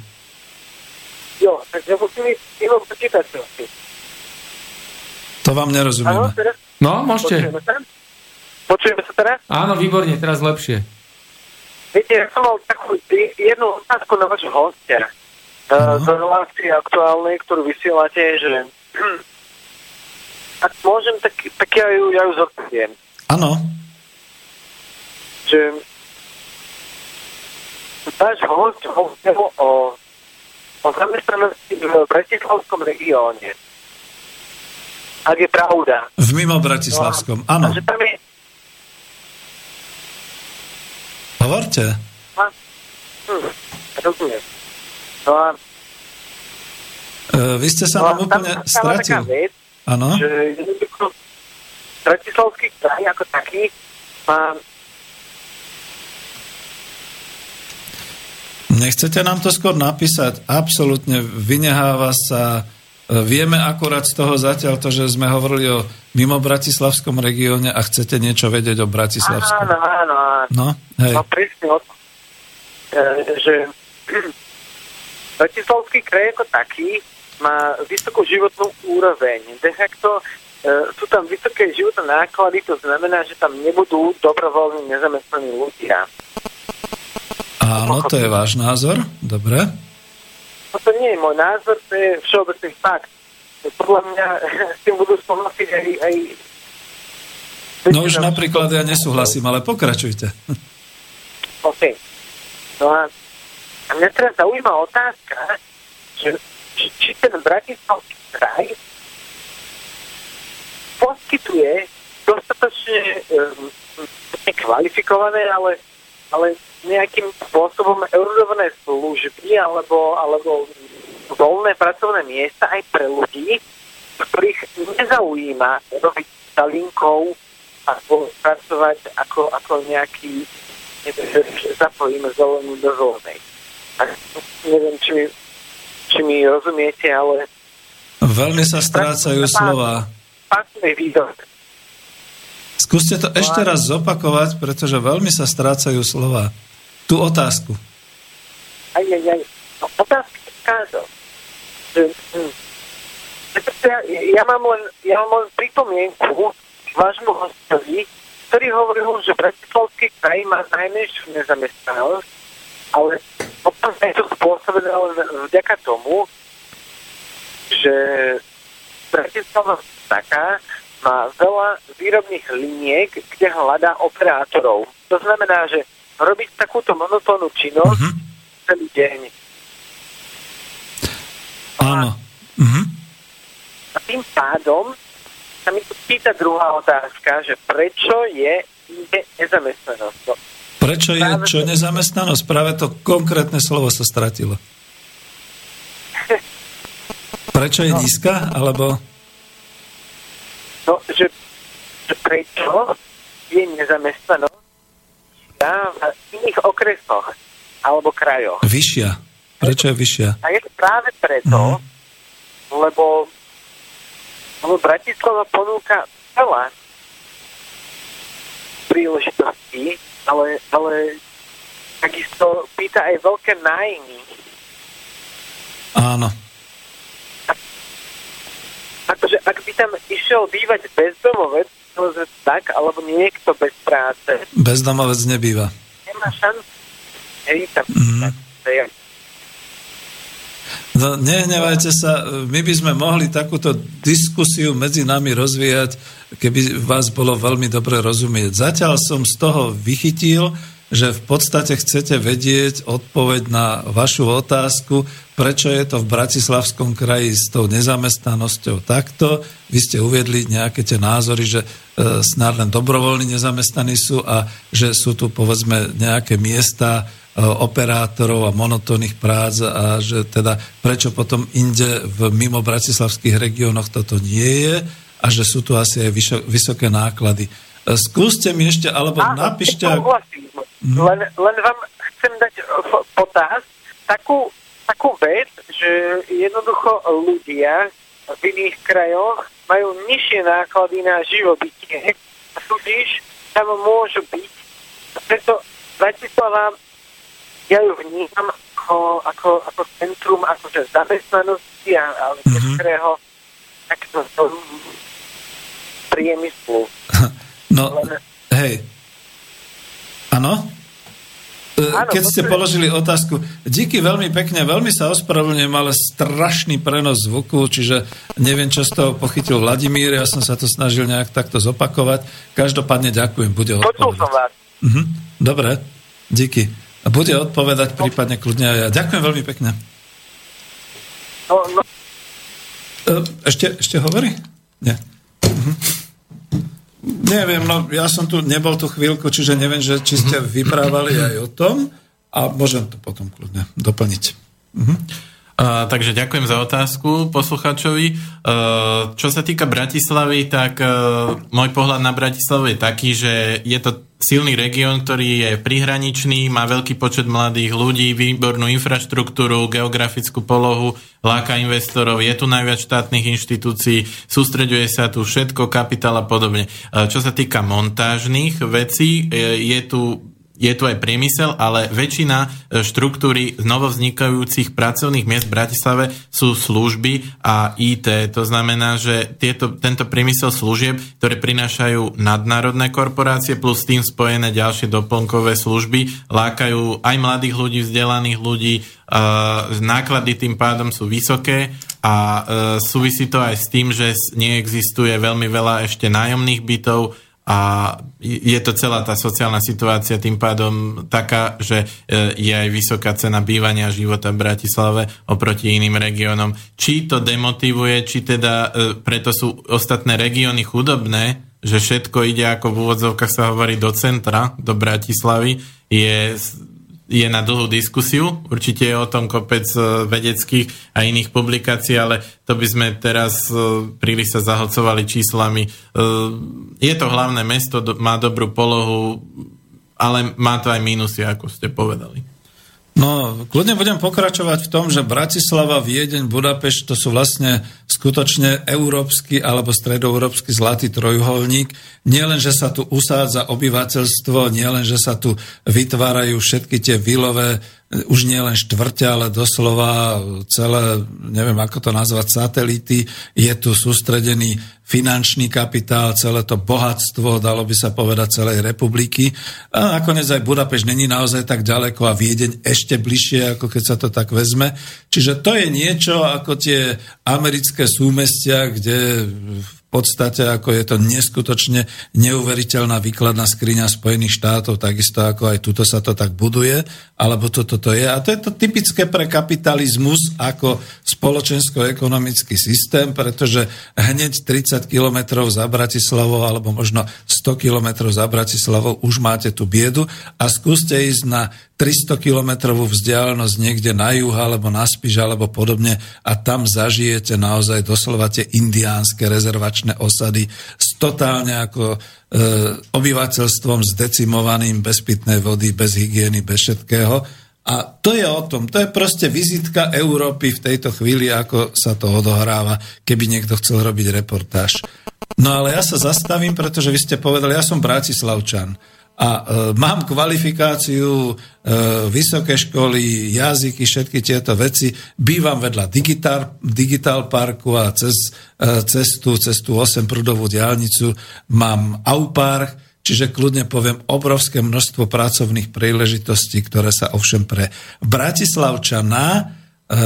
Jo, takže musím ísť inom počítačom. To vám nerozumieme. No, môžete. Počujeme sa? Počujeme sa teraz? Áno, výborne, teraz lepšie. Viete, ja som mal takú jednu otázku na vašho hostia. z relácie aktuálnej, ktorú vysielate, že ak môžem, tak, tak ja ju, ja ju zodpoviem. Áno, Že váš host hovoril o, o zamestnanosti v Bratislavskom regióne. Ak je pravda. v mimo Bratislavskom. Áno, že tam je, hovorte. a, hm, rozumiem. No a E, Vy ste sa no, nám tam úplne taká stratil. Áno, Bratislavský kraj ako taký má nechcete nám to skôr napísať? Absolútne vyneháva sa... Vieme akurát z toho zatiaľ to, že sme hovorili o mimo Bratislavskom regióne a chcete niečo vedieť o Bratislavskom. Áno, áno, áno. No, hej. No presne o to. E, že Bratislavský kraj ako taký má vysokú životnú úroveň. De facto e, sú tam vysoké životné náklady, to znamená, že tam nebudú dobrovoľní nezamestnaní ľudia. Áno, to je váš názor. Dobre. No to nie je môj názor, to je všeobecný fakt. Podľa mňa s tým budú súhlasiť aj, aj No už napríklad ja nesúhlasím, ale pokračujte. OK. No a, a mňa teraz zaujíma otázka, že či, či ten Bratislavský kraj poskytuje dostatočne um, kvalifikované, ale, ale nejakým spôsobom erudované služby alebo, alebo voľné pracovné miesta aj pre ľudí, ktorých nezaujíma robiť stalinkou alebo pracovať ako, ako nejaký neviem, zapojíme zelenú do zelenej. Neviem, či mi, či mi rozumiete, ale Veľmi sa strácajú slova. pasný výdor. Skúste to ešte raz zopakovať, pretože veľmi sa strácajú slova. Tú otázku. Aj, aj, aj. No, táto, že, hm, ja, ja, mám len, ja mám len pripomienku k vášmu hostovi, ktorý hovoril, že Bratislavský kraj má najmenšiu nezamestnanosť, ale potom je to spôsobené len vďaka tomu, že Bratislava taká má veľa výrobných liniek, kde hľadá operátorov. To znamená, že robiť takúto monotónnu činnosť Mhm. celý deň. Áno. Mhm. A tým pádom sa mi tu pýta druhá otázka, že prečo je nezamestnanosť. No, Prečo je čo nezamestnanosť? Práve to konkrétne slovo sa stratilo. Prečo je nízka? Alebo... no že, že prečo je nezamestnanosť na- v iných okresoch alebo krajoch. Vyššia. Prečo je vyššia? A je to práve preto, Mhm. lebo, lebo Bratislava ponúka veľa príležitostí, ale, ale takisto pýta aj veľké nájmy. Áno. Akože ak by tam išiel bývať bezdomovec, povedzme tak, alebo niekto bez práce, Bezdomovec nebýva. nemá šancu. Hej, tam, to je- No, nehnevajte sa, my by sme mohli takúto diskusiu medzi nami rozvíjať, keby vás bolo veľmi dobre rozumieť. Zatiaľ som z toho vychytil, že v podstate chcete vedieť odpoveď na vašu otázku, prečo je to v Bratislavskom kraji s tou nezamestnanosťou takto. Vy ste uviedli nejaké tie názory, že e, snad len dobrovoľní nezamestnaní sú a že sú tu povedzme nejaké miesta, e, operátorov a monotónnych prác a že teda prečo potom inde v mimo bratislavských regiónoch toto nie je a že sú tu asi aj vysoké náklady. Skúste mi ešte, alebo Áno, napíšte... súhlasím. Len, len vám chcem dať v- potaz takú, takú vec, že jednoducho ľudia v iných krajoch majú nižšie náklady na živobytie a tudíž tam môžu byť. Preto Bratislava, ja ju vnímam ako, ako, ako centrum akože zamestnanosti a, a niektorého takého priemyslu. No, hej. Áno? E, keď ste položili otázku. Díky veľmi pekne, veľmi sa ospravedlňujem, ale strašný prenos zvuku, čiže neviem, čo z toho pochytil Vladimír, ja som sa to snažil nejak takto zopakovať. Každopádne ďakujem, bude Počul som odpovedať. vás. Mhm, dobre, díky. A bude odpovedať prípadne kľudne aj ja. Ďakujem veľmi pekne. No, no, E, Ešte, ešte hovorí? Nie. Mhm. Neviem, no ja som tu nebol tú chvíľku, čiže neviem, že či ste vyprávali aj o tom. A môžem to potom kľudne doplniť. Takže ďakujem za otázku posluchačovi. Uh, čo sa týka Bratislavy, tak uh, môj pohľad na Bratislavu je taký, že je to silný región, ktorý je prihraničný, má veľký počet mladých ľudí, výbornú infraštruktúru, geografickú polohu, láka investorov, je tu najviac štátnych inštitúcií, sústreďuje sa tu všetko, kapitál a podobne. Uh, čo sa týka montážnych vecí, je tu je tu aj priemysel, ale väčšina e, štruktúry novovznikajúcich pracovných miest v Bratislave sú služby a IT. To znamená, že tieto, tento priemysel služieb, ktoré prinášajú nadnárodné korporácie plus tým spojené ďalšie doplnkové služby, lákajú aj mladých ľudí, vzdelaných ľudí, e, náklady tým pádom sú vysoké a e, súvisí to aj s tým, že neexistuje veľmi veľa ešte nájomných bytov, a je to celá tá sociálna situácia tým pádom taká, že e, je aj vysoká cena bývania života v Bratislave oproti iným regiónom. Či to demotivuje, či teda e, preto sú ostatné regióny chudobné, že všetko ide ako v úvodzovkách sa hovorí do centra, do Bratislavy, je je na dlhú diskusiu. Určite je o tom kopec e, vedeckých a iných publikácií, ale to by sme teraz e, príliš sa zahlcovali číslami. E, Je to hlavné mesto, má dobrú polohu, ale má to aj mínusy, ako ste povedali. No, kľudne budem pokračovať v tom, že Bratislava, Viedeň, Budapešť to sú vlastne skutočne európsky alebo stredoeurópsky zlatý trojuholník. Nie len, že sa tu usádza obyvateľstvo, nie len, že sa tu vytvárajú všetky tie vilové, už nie len štvrte, ale doslova celé, neviem ako to nazvať, satelity. Je tu sústredený finančný kapitál, celé to bohatstvo, dalo by sa povedať, celej republiky. A nakoniec aj Budapešť není naozaj tak ďaleko a Viedeň ešte bližšie, ako keď sa to tak vezme. Čiže to je niečo ako tie americké súmestia, kde podstate ako je to neskutočne neuveriteľná výkladná skriňa Spojených štátov, takisto ako aj tuto sa to tak buduje, alebo toto to je. A to je to typické pre kapitalizmus ako spoločensko-ekonomický systém, pretože hneď 30 kilometrov za Bratislavou alebo možno 100 kilometrov za Bratislavou už máte tú biedu a skúste ísť na 300 kilometrovú vzdialenosť niekde na juh alebo na Spiš alebo podobne a tam zažijete naozaj doslova tie indiánske rezervačné osady s totálne ako e, obyvateľstvom zdecimovaným, bez pitnej vody, bez hygieny, bez všetkého. A to je o tom, to je proste vizitka Európy v tejto chvíli, ako sa to odohráva, keby niekto chcel robiť reportáž. No ale ja sa zastavím, pretože vy ste povedali, ja som Bratislavčan a e, mám kvalifikáciu, e, vysoké školy, jazyky, všetky tieto veci. Bývam vedľa digitál, digitál parku a cez e, cez tú 8 prudovú diálnicu mám Aupark, čiže kľudne poviem obrovské množstvo pracovných príležitostí, ktoré sa ovšem pre Bratislavčana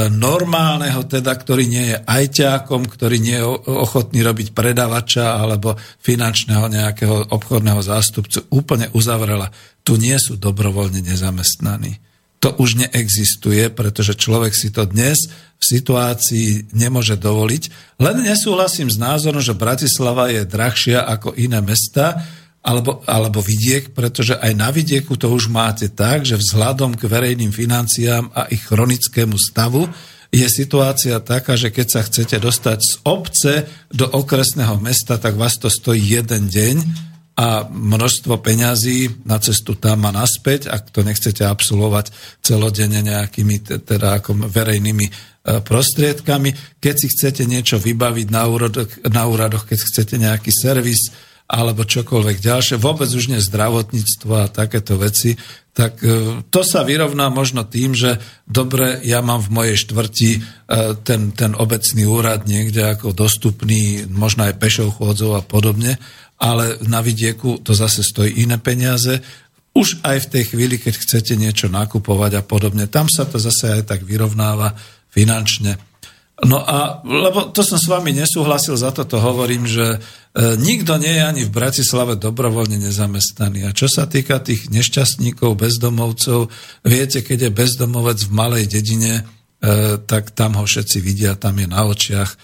normálneho, teda, ktorý nie je ajťákom, ktorý nie je ochotný robiť predavača alebo finančného nejakého obchodného zástupcu, úplne uzavrela. Tu nie sú dobrovoľne nezamestnaní. To už neexistuje, pretože človek si to dnes v situácii nemôže dovoliť. Len nesúhlasím s názorom, že Bratislava je drahšia ako iné mesta, alebo, alebo vidiek, pretože aj na vidieku to už máte tak, že vzhľadom k verejným financiám a ich chronickému stavu je situácia taká, že keď sa chcete dostať z obce do okresného mesta, tak vás to stojí jeden deň a množstvo peňazí na cestu tam a naspäť, ak to nechcete absolvovať celodenne nejakými te- teda ako verejnými e, prostriedkami. Keď si chcete niečo vybaviť na úradoch, na úradoch keď chcete nejaký servis, alebo čokoľvek ďalšie, vôbec už nie zdravotníctvo a takéto veci, tak e, to sa vyrovná možno tým, že dobre, ja mám v mojej štvrti e, ten, ten obecný úrad niekde ako dostupný, možno aj pešou chôdzou a podobne, ale na vidieku to zase stojí iné peniaze. už aj v tej chvíli, keď chcete niečo nakupovať a podobne. Tam sa to zase aj tak vyrovnáva finančne. No a, lebo to som s vami nesúhlasil, za to to hovorím, že e, nikto nie je ani v Bratislave dobrovoľne nezamestnaný. A čo sa týka tých nešťastníkov, bezdomovcov, viete, keď je bezdomovec v malej dedine, e, tak tam ho všetci vidia, tam je na očiach.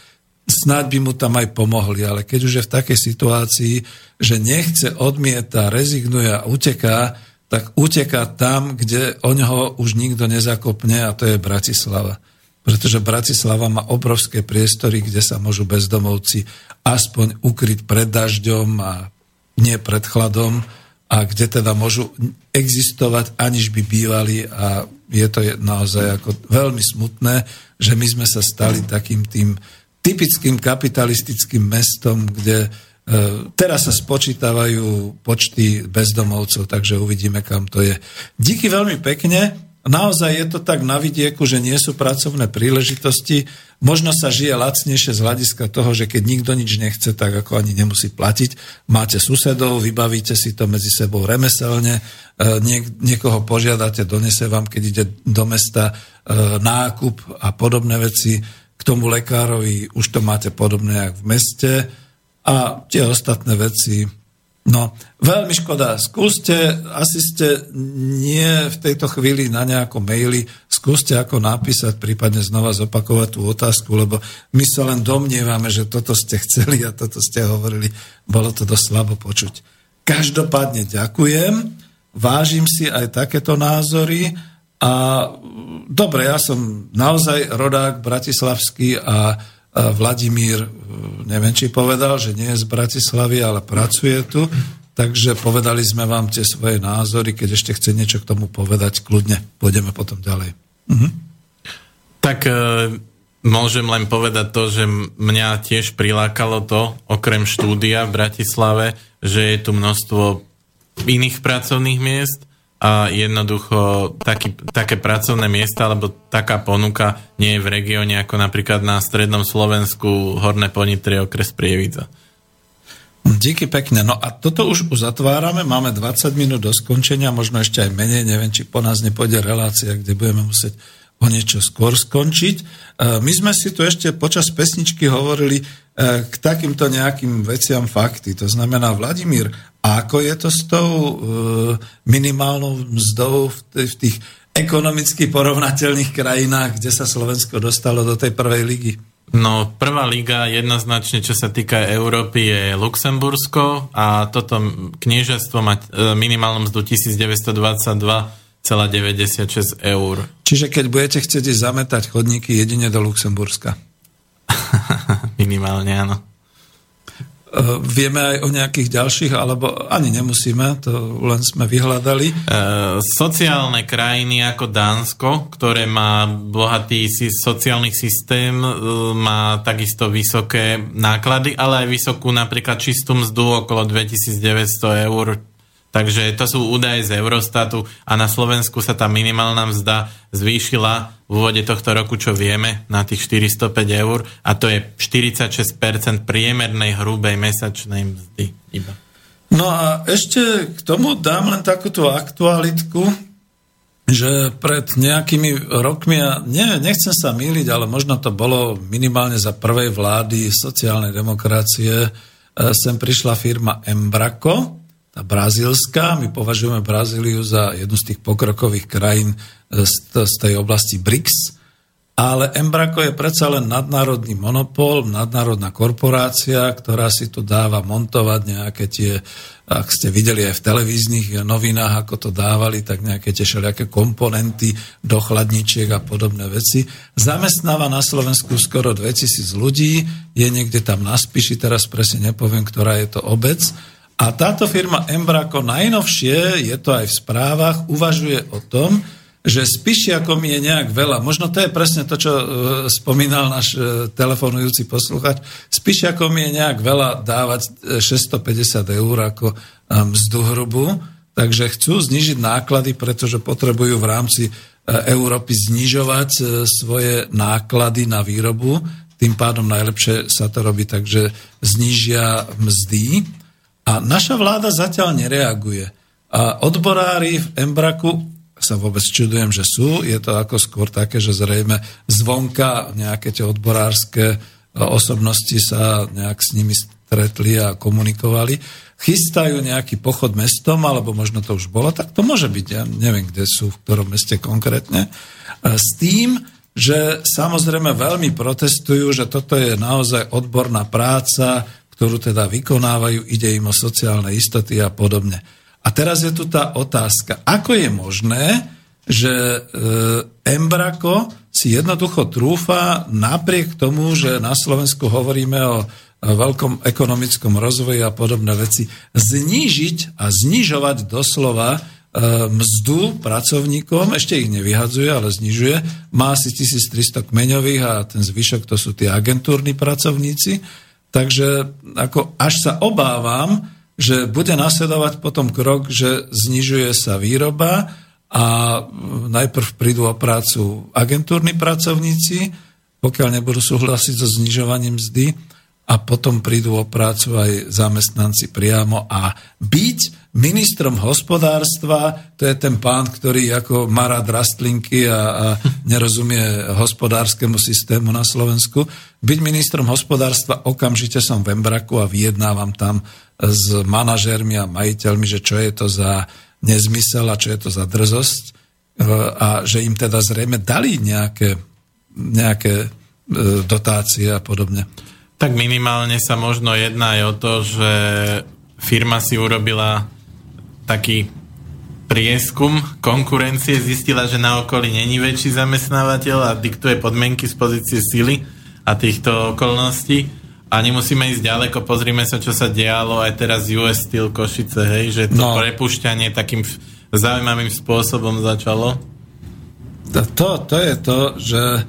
Snáď by mu tam aj pomohli, ale keď už je v takej situácii, že nechce, odmieta, rezignuje a uteká, tak uteká tam, kde o ňoho už nikto nezakopne a to je Bratislava pretože Bratislava má obrovské priestory, kde sa môžu bezdomovci aspoň ukryť pred dažďom a nie pred chladom a kde teda môžu existovať, aniž by bývali a je to naozaj ako veľmi smutné, že my sme sa stali takým tým typickým kapitalistickým mestom, kde e, teraz sa spočítavajú počty bezdomovcov, takže uvidíme, kam to je. Díky veľmi pekne. Naozaj je to tak na vidieku, že nie sú pracovné príležitosti. Možno sa žije lacnejšie z hľadiska toho, že keď nikto nič nechce, tak ako ani nemusí platiť. Máte susedov, vybavíte si to medzi sebou remeselne, e, niek- niekoho požiadate, donese vám, keď ide do mesta e, nákup a podobné veci. K tomu lekárovi už to máte podobné ako v meste. A tie ostatné veci No, veľmi škoda. Skúste, asi ste nie v tejto chvíli na nejakom maili, skúste ako napísať, prípadne znova zopakovať tú otázku, lebo my sa len domnievame, že toto ste chceli a toto ste hovorili. Bolo to dosť slabo počuť. Každopádne ďakujem, vážim si aj takéto názory a dobre, ja som naozaj rodák bratislavský a Vladimír, e, neviem, či povedal, že nie je z Bratislavy, ale pracuje tu, takže povedali sme vám tie svoje názory, keď ešte chce niečo k tomu povedať, kľudne, pôjdeme potom ďalej. Mhm. Tak e, môžem len povedať to, že mňa tiež prilákalo to, okrem štúdia v Bratislave, že je tu množstvo iných pracovných miest, a jednoducho taký, také pracovné miesta alebo taká ponuka nie je v regióne ako napríklad na strednom Slovensku Horné Ponitrie okres Prievidza. Díky pekne. No a toto už uzatvárame, máme 20 minút do skončenia, možno ešte aj menej, neviem, či po nás nepôjde relácia, kde budeme musieť o niečo skôr skončiť. E, my sme si tu ešte počas pesničky hovorili e, k takýmto nejakým veciam fakty. To znamená, Vladimír, ako je to s tou e, minimálnou mzdou v tých ekonomicky porovnateľných krajinách, kde sa Slovensko dostalo do tej prvej ligy? No, prvá liga jednoznačne, čo sa týka Európy, je Luxembursko a toto kniežestvo má minimálnu mzdu 1922 96 eur. Čiže keď budete chcieť ísť zametať chodníky jedine do Luxemburska. Minimálne áno. Uh, vieme aj o nejakých ďalších, alebo ani nemusíme, to len sme vyhľadali. Uh, sociálne krajiny ako Dánsko, ktoré má bohatý sociálny systém, uh, má takisto vysoké náklady, ale aj vysokú napríklad čistú mzdu okolo 2900 eur Takže to sú údaje z Eurostatu a na Slovensku sa tá minimálna mzda zvýšila v úvode tohto roku, čo vieme, na tých 405 eur a to je 46% priemernej hrubej mesačnej mzdy iba. No a ešte k tomu dám len takúto aktualitku, že pred nejakými rokmi, a nie, nechcem sa míliť, ale možno to bolo minimálne za prvej vlády sociálnej demokracie, e, sem prišla firma Embraco, tá brazílska. My považujeme Brazíliu za jednu z tých pokrokových krajín z, z tej oblasti BRICS, ale Embraco je predsa len nadnárodný monopol, nadnárodná korporácia, ktorá si tu dáva montovať nejaké tie, ak ste videli aj v televíznych novinách, ako to dávali, tak nejaké tie všelijaké komponenty do chladničiek a podobné veci. Zamestnáva na Slovensku skoro 2000 ľudí, je niekde tam na Spiši, teraz presne nepoviem, ktorá je to obec, a táto firma Embraco najnovšie, je to aj v správach, uvažuje o tom, že spišiakom je nejak veľa. Možno to je presne to, čo uh, spomínal náš uh, telefonujúci posluchač. Spišiakom je nejak veľa dávať 650 e, eur ako mzdu hrubu, takže chcú znižiť náklady, pretože potrebujú v rámci Európy znižovať svoje náklady na výrobu. Tým pádom najlepšie sa to robí, takže znižia mzdy. A naša vláda zatiaľ nereaguje. A odborári v Embraku sa vôbec čudujem, že sú. Je to ako skôr také, že zrejme zvonka nejaké tie odborárske osobnosti sa nejak s nimi stretli a komunikovali. Chystajú nejaký pochod mestom, alebo možno to už bolo, tak to môže byť. Ja neviem, kde sú, v ktorom meste konkrétne. S tým, že samozrejme veľmi protestujú, že toto je naozaj odborná práca, ktorú teda vykonávajú, ide im o sociálne istoty a podobne. A teraz je tu tá otázka, ako je možné, že e, Embrako si jednoducho trúfa napriek tomu, že na Slovensku hovoríme o veľkom ekonomickom rozvoji a podobné veci, znížiť a znižovať doslova e, mzdu pracovníkom, ešte ich nevyhadzuje, ale znižuje, má asi 1300 kmeňových a ten zvyšok to sú tí agentúrni pracovníci, takže ako až sa obávam, že bude nasledovať potom krok, že znižuje sa výroba a najprv prídu o prácu agentúrni pracovníci, pokiaľ nebudú súhlasiť so znižovaním mzdy a potom prídu o prácu aj zamestnanci priamo. A byť ministrom hospodárstva, to je ten pán, ktorý ako má rád rastlinky a, a nerozumie hospodárskému systému na Slovensku, byť ministrom hospodárstva, okamžite som v Embraku a vyjednávam tam s manažérmi a majiteľmi, že čo je to za nezmysel a čo je to za drzosť a že im teda zrejme dali nejaké, nejaké e, dotácie a podobne. Tak minimálne sa možno jedná aj o to, že firma si urobila taký prieskum konkurencie, zistila, že na okolí není väčší zamestnávateľ a diktuje podmienky z pozície sily a týchto okolností. A nemusíme ísť ďaleko, pozrime sa, čo sa dialo aj teraz US Steel Košice, hej, že to no. prepušťanie takým zaujímavým spôsobom začalo. To, to, to je to, že e,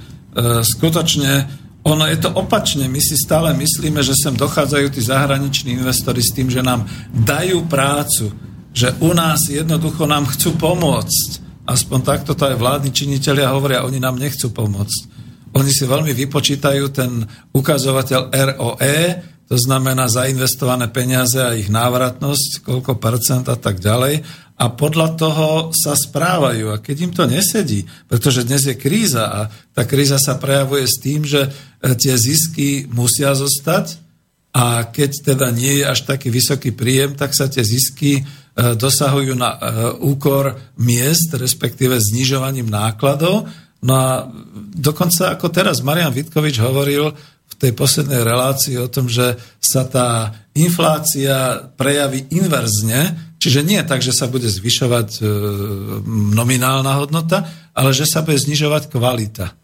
skutočne ono je to opačne. My si stále myslíme, že sem dochádzajú tí zahraniční investori s tým, že nám dajú prácu, že u nás jednoducho nám chcú pomôcť. Aspoň takto to aj vládni činiteľia hovoria, oni nám nechcú pomôcť. Oni si veľmi vypočítajú ten ukazovateľ ROE, to znamená zainvestované peniaze a ich návratnosť, koľko percent a tak ďalej a podľa toho sa správajú. A keď im to nesedí, pretože dnes je kríza a tá kríza sa prejavuje s tým, že e, tie zisky musia zostať a keď teda nie je až taký vysoký príjem, tak sa tie zisky dosahujú na e, úkor miest, respektíve znižovaním nákladov. No a dokonca ako teraz Marian Vitkovič hovoril v tej poslednej relácii o tom, že sa tá inflácia prejaví inverzne, Čiže nie tak, že sa bude zvyšovať e, nominálna hodnota, ale že sa bude znižovať kvalita.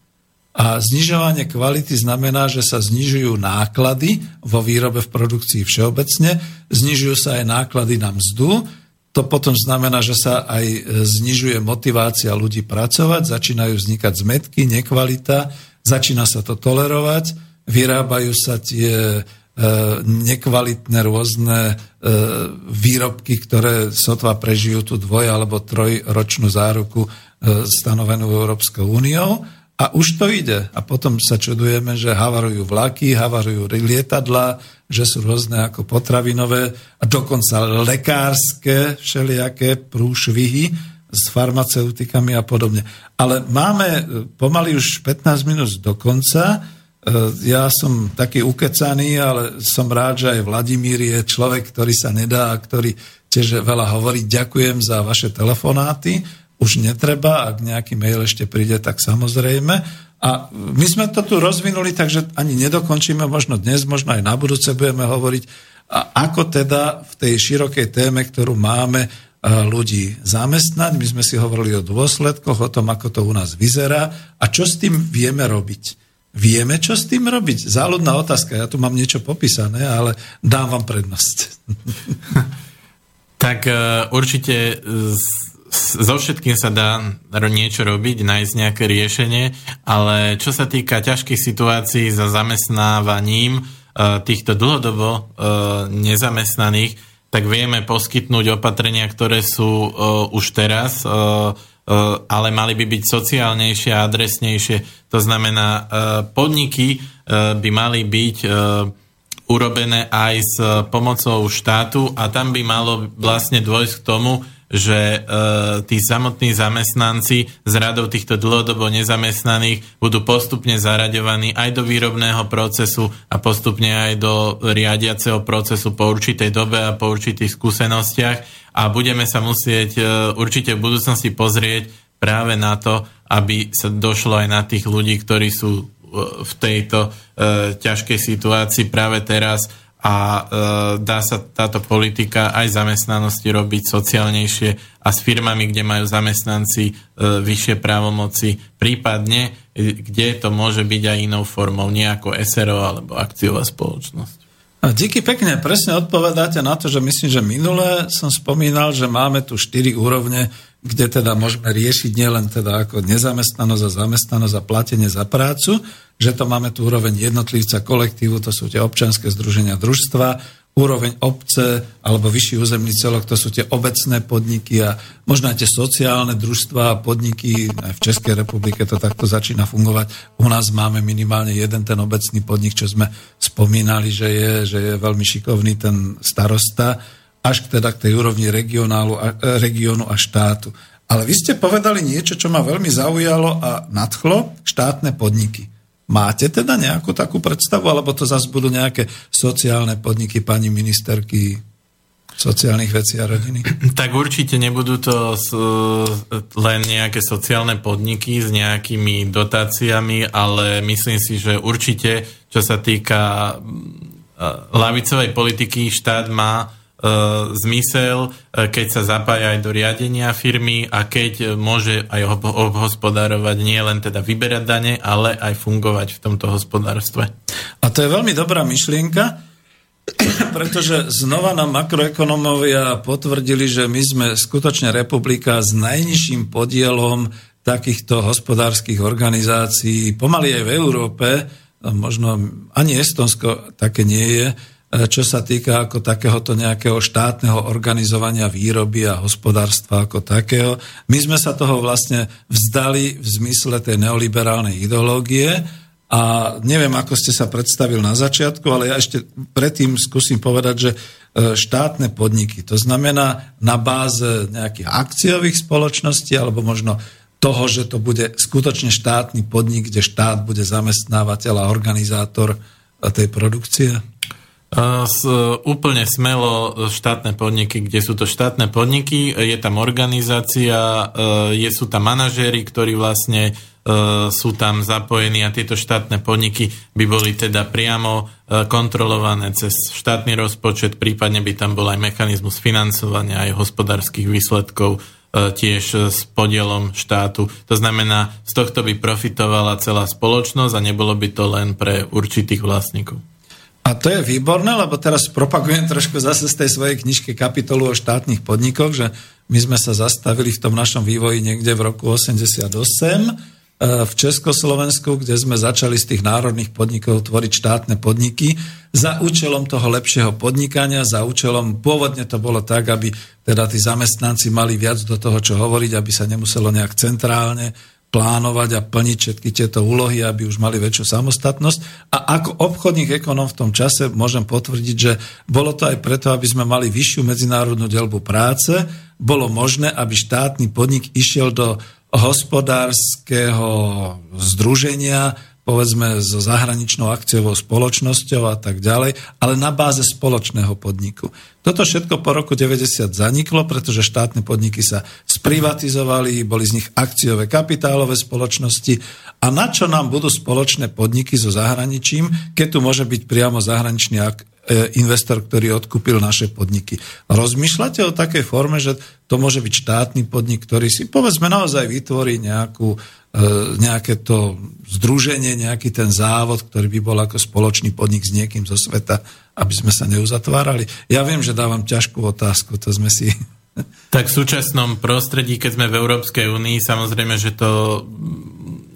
A znižovanie kvality znamená, že sa znižujú náklady vo výrobe v produkcii všeobecne, znižujú sa aj náklady na mzdu, to potom znamená, že sa aj znižuje motivácia ľudí pracovať, začínajú vznikať zmetky, nekvalita, začína sa to tolerovať, vyrábajú sa tie E, nekvalitné rôzne e, výrobky, ktoré sotva prežijú tú dvoj- alebo trojročnú záruku e, stanovenú Európskou úniou. A už to ide. A potom sa čudujeme, že havarujú vlaky, havarujú lietadla, že sú rôzne ako potravinové a dokonca lekárske všelijaké prúšvihy s farmaceutikami a podobne. Ale máme pomaly už 15 minút do konca E, ja som taký ukecaný, ale som rád, že aj Vladimír je človek, ktorý sa nedá a ktorý tiež veľa hovorí. Ďakujem za vaše telefonáty. Už netreba, ak nejaký mail ešte príde, tak samozrejme. A my sme to tu rozvinuli, takže ani nedokončíme, možno dnes, možno aj na budúce budeme hovoriť, a ako teda v tej širokej téme, ktorú máme, e, ľudí zamestnať. My sme si hovorili o dôsledkoch, o tom, ako to u nás vyzerá a čo s tým vieme robiť. Vieme, čo s tým robiť? Záľudná otázka, ja tu mám niečo popísané, ale dám vám prednosť. tak uh, určite so všetkým sa dá niečo robiť, nájsť nejaké riešenie, ale čo sa týka ťažkých situácií za zamestnávaním uh, týchto dlhodobo uh, nezamestnaných, tak vieme poskytnúť opatrenia, ktoré sú už teraz ale mali by byť sociálnejšie a adresnejšie. To znamená, podniky by mali byť urobené aj s pomocou štátu a tam by malo vlastne dôjsť k tomu, že e, tí samotní zamestnanci z radou týchto dlhodobo nezamestnaných budú postupne zaraďovaní aj do výrobného procesu a postupne aj do riadiaceho procesu po určitej dobe a po určitých skúsenostiach. A budeme sa musieť e, určite v budúcnosti pozrieť práve na to, aby sa došlo aj na tých ľudí, ktorí sú e, v tejto e, ťažkej situácii práve teraz a e, dá sa táto politika aj zamestnanosti robiť sociálnejšie a s firmami, kde majú zamestnanci e, vyššie právomoci, prípadne e, kde to môže byť aj inou formou, nie ako SRO alebo akciová spoločnosť. Díky pekne, presne odpovedáte na to, že myslím, že minule som spomínal, že máme tu štyri úrovne, kde teda môžeme riešiť nielen teda ako nezamestnanosť a zamestnanosť a platenie za prácu, že to máme tu úroveň jednotlivca, kolektívu, to sú tie občanské združenia družstva, úroveň obce alebo vyšší územný celok, to sú tie obecné podniky a možno aj tie sociálne družstva a podniky, aj v Českej republike to takto začína fungovať. U nás máme minimálne jeden ten obecný podnik, čo sme spomínali, že je, že je veľmi šikovný ten starosta, až teda k tej úrovni regionálu, e, regionu a štátu. Ale vy ste povedali niečo, čo ma veľmi zaujalo a nadchlo, štátne podniky. Máte teda nejakú takú predstavu, alebo to zase budú nejaké sociálne podniky pani ministerky sociálnych vecí a rodiny? Tak určite nebudú to len nejaké sociálne podniky s nejakými dotáciami, ale myslím si, že určite, čo sa týka lavicovej politiky, štát má E, zmysel, e, keď sa zapája aj do riadenia firmy a keď môže aj obhospodárovať nie len teda vyberať dane, ale aj fungovať v tomto hospodárstve. A to je veľmi dobrá myšlienka, pretože znova nám makroekonomovia potvrdili, že my sme skutočne republika s najnižším podielom takýchto hospodárskych organizácií, pomaly aj v Európe, možno ani Estonsko také nie je, E, čo sa týka ako takéhoto nejakého štátneho organizovania výroby a hospodárstva ako takého. My sme sa toho vlastne vzdali v zmysle tej neoliberálnej ideológie a neviem, ako ste sa predstavil na začiatku, ale ja ešte predtým skúsim povedať, že e, štátne podniky, to znamená na báze nejakých akciových spoločností alebo možno toho, že to bude skutočne štátny podnik, kde štát bude zamestnávateľ a organizátor tej produkcie? S, úplne smelo štátne podniky, kde sú to štátne podniky, je tam organizácia, e, je, sú tam manažéri, ktorí vlastne e, sú tam zapojení a tieto štátne podniky by boli teda priamo e, kontrolované cez štátny rozpočet, prípadne by tam bol aj mechanizmus financovania aj hospodárskych výsledkov tiež s podielom štátu. To znamená, z tohto by profitovala celá spoločnosť a nebolo by to len pre určitých vlastníkov. A to je výborné, lebo teraz propagujem trošku zase z tej svojej knižky kapitolu o štátnych podnikoch, že my sme sa zastavili v tom našom vývoji niekde v roku 88 e, v Československu, kde sme začali z tých národných podnikov tvoriť štátne podniky za účelom toho lepšieho podnikania, za účelom, pôvodne to bolo tak, aby teda tí zamestnanci mali viac do toho, čo hovoriť, aby sa nemuselo nejak centrálne plánovať a plniť všetky tieto úlohy, aby už mali väčšiu samostatnosť. A ako obchodník ekonom v tom čase môžem potvrdiť, že bolo to aj preto, aby sme mali vyššiu medzinárodnú delbu práce, bolo možné, aby štátny podnik išiel do hospodárskeho združenia, povedzme so zahraničnou akciovou spoločnosťou a tak ďalej, ale na báze spoločného podniku. Toto všetko po roku 90 zaniklo, pretože štátne podniky sa sprivatizovali, boli z nich akciové kapitálové spoločnosti a na čo nám budú spoločné podniky so zahraničím, keď tu môže byť priamo zahraničný E, investor, ktorý odkúpil naše podniky. Rozmýšľate o takej forme, že to môže byť štátny podnik, ktorý si povedzme naozaj vytvorí nejakú, nejaké to združenie, nejaký ten závod, ktorý by bol ako spoločný podnik s niekým zo sveta, aby sme sa neuzatvárali. Ja viem, že dávam ťažkú otázku, to sme si tak v súčasnom prostredí, keď sme v Európskej únii, samozrejme, že to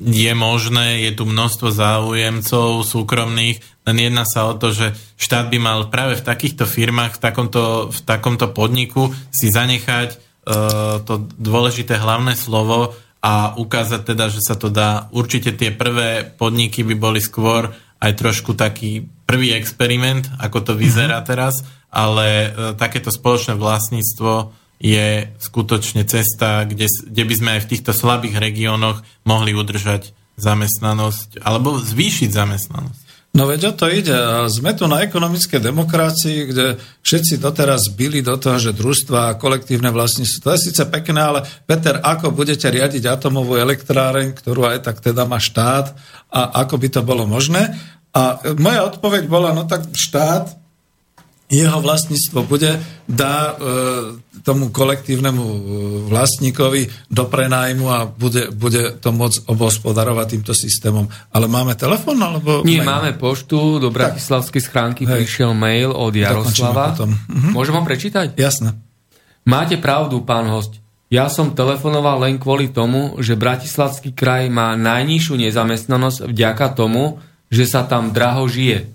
je možné, je tu množstvo záujemcov súkromných, len jedná sa o to, že štát by mal práve v takýchto firmách, v takomto, v takomto podniku si zanechať uh, to dôležité hlavné slovo a ukázať teda, že sa to dá. Určite tie prvé podniky by boli skôr aj trošku taký prvý experiment, ako to vyzerá mm-hmm. teraz, ale uh, takéto spoločné vlastníctvo je skutočne cesta, kde, kde by sme aj v týchto slabých regiónoch mohli udržať zamestnanosť alebo zvýšiť zamestnanosť. No veď o to ide. Sme tu na ekonomické demokracii, kde všetci doteraz byli do toho, že družstva a kolektívne vlastníctvo. To je síce pekné, ale Peter, ako budete riadiť atomovú elektráreň, ktorú aj tak teda má štát a ako by to bolo možné? A moja odpoveď bola, no tak štát jeho vlastníctvo bude, dá e, tomu kolektívnemu e, vlastníkovi do prenájmu a bude, bude to môcť obospodarovať týmto systémom. Ale máme telefon? Alebo Nie, mail? máme poštu, do Bratislavskej schránky Hej. prišiel mail od Jaroslava. Mhm. Môžem vám prečítať? Jasné. Máte pravdu, pán host. Ja som telefonoval len kvôli tomu, že Bratislavský kraj má najnižšiu nezamestnanosť vďaka tomu, že sa tam draho žije.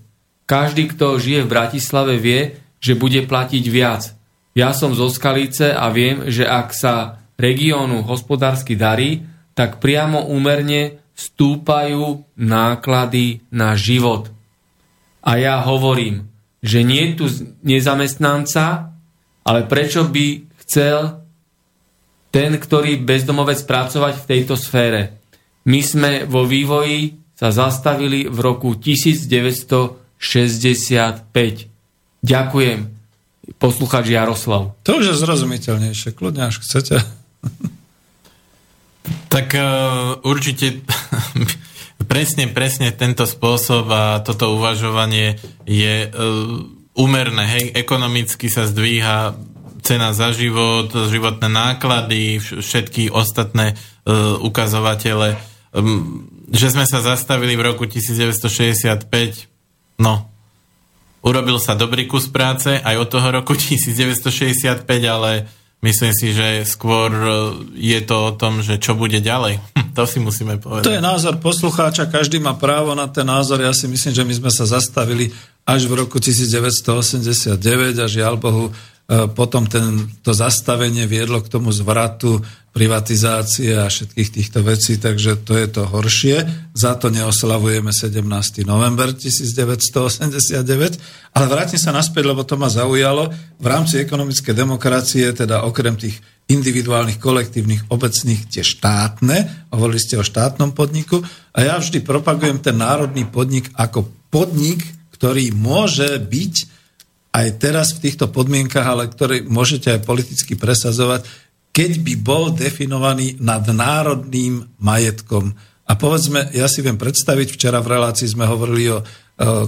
Každý, kto žije v Bratislave, vie, že bude platiť viac. Ja som zo Skalice a viem, že ak sa regiónu hospodársky darí, tak priamo úmerne stúpajú náklady na život. A ja hovorím, že nie je tu nezamestnanca, ale prečo by chcel ten, ktorý bezdomovec pracovať v tejto sfére. My sme vo vývoji sa zastavili v roku 1965. Ďakujem, posluchač Jaroslav. To už je zrozumiteľnejšie. Kľudne, až chcete. Tak uh, určite presne, presne tento spôsob a toto uvažovanie je uh, úmerné. Hej, ekonomicky sa zdvíha cena za život, životné náklady, vš- všetky ostatné uh, ukazovatele. Um, že sme sa zastavili v roku 1965, no, urobil sa dobrý kus práce aj od toho roku 1965, ale myslím si, že skôr e, je to o tom, že čo bude ďalej. To si musíme povedať. To je názor poslucháča, každý má právo na ten názor. Ja si myslím, že my sme sa zastavili až v roku 1989 a žiaľ Bohu, potom ten, to zastavenie viedlo k tomu zvratu privatizácie a všetkých týchto vecí, takže to je to horšie. Za to neoslavujeme 17. november 1989. Ale vrátim sa naspäť, lebo to ma zaujalo. V rámci ekonomickej demokracie, teda okrem tých individuálnych, kolektívnych, obecných, tie štátne, hovorili ste o štátnom podniku, a ja vždy propagujem ten národný podnik ako podnik, ktorý môže byť aj teraz v týchto podmienkach, ale ktorý môžete aj politicky presazovať, keď by bol definovaný nad národným majetkom. A povedzme, ja si viem predstaviť, včera v relácii sme hovorili o e,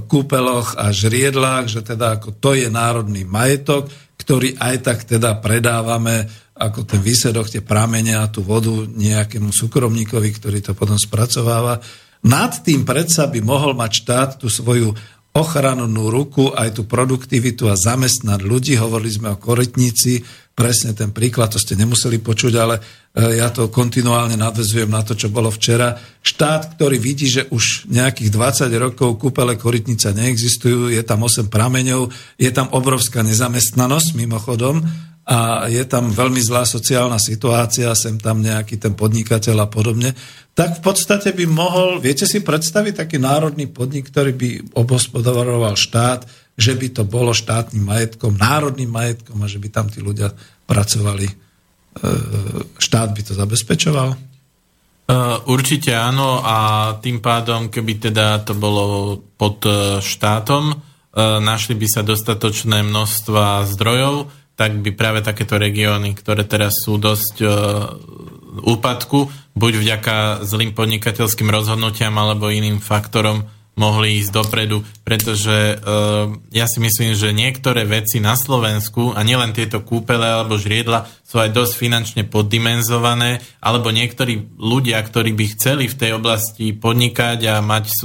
kúpeloch a žriedlách, že teda ako to je národný majetok, ktorý aj tak teda predávame ako ten výsledok, tie pramene a tú vodu nejakému súkromníkovi, ktorý to potom spracováva. Nad tým predsa by mohol mať štát tú svoju ochrannú ruku, aj tú produktivitu a zamestnať ľudí. Hovorili sme o korytnici, presne ten príklad, to ste nemuseli počuť, ale e, ja to kontinuálne nadvezujem na to, čo bolo včera. Štát, ktorý vidí, že už nejakých 20 rokov kúpele korytnica neexistujú, je tam 8 prameňov, je tam obrovská nezamestnanosť mimochodom a je tam veľmi zlá sociálna situácia, sem tam nejaký ten podnikateľ a podobne, tak v podstate by mohol, viete si predstaviť taký národný podnik, ktorý by obhospodaroval štát, že by to bolo štátnym majetkom, národným majetkom a že by tam tí ľudia pracovali. E, Štát by to zabezpečoval? Uh, určite áno a tým pádom, keby teda to bolo pod uh, štátom, našli by sa dostatočné množstva zdrojov, tak by práve takéto regióny, ktoré teraz sú dosť uh, úpadku, buď vďaka zlým podnikateľským rozhodnutiam alebo iným faktorom, mohli ísť dopredu, pretože uh, ja si myslím, že niektoré veci na Slovensku, a nielen tieto kúpele alebo žriedla, sú aj dosť finančne poddimenzované, alebo niektorí ľudia, ktorí by chceli v tej oblasti podnikať a mať uh,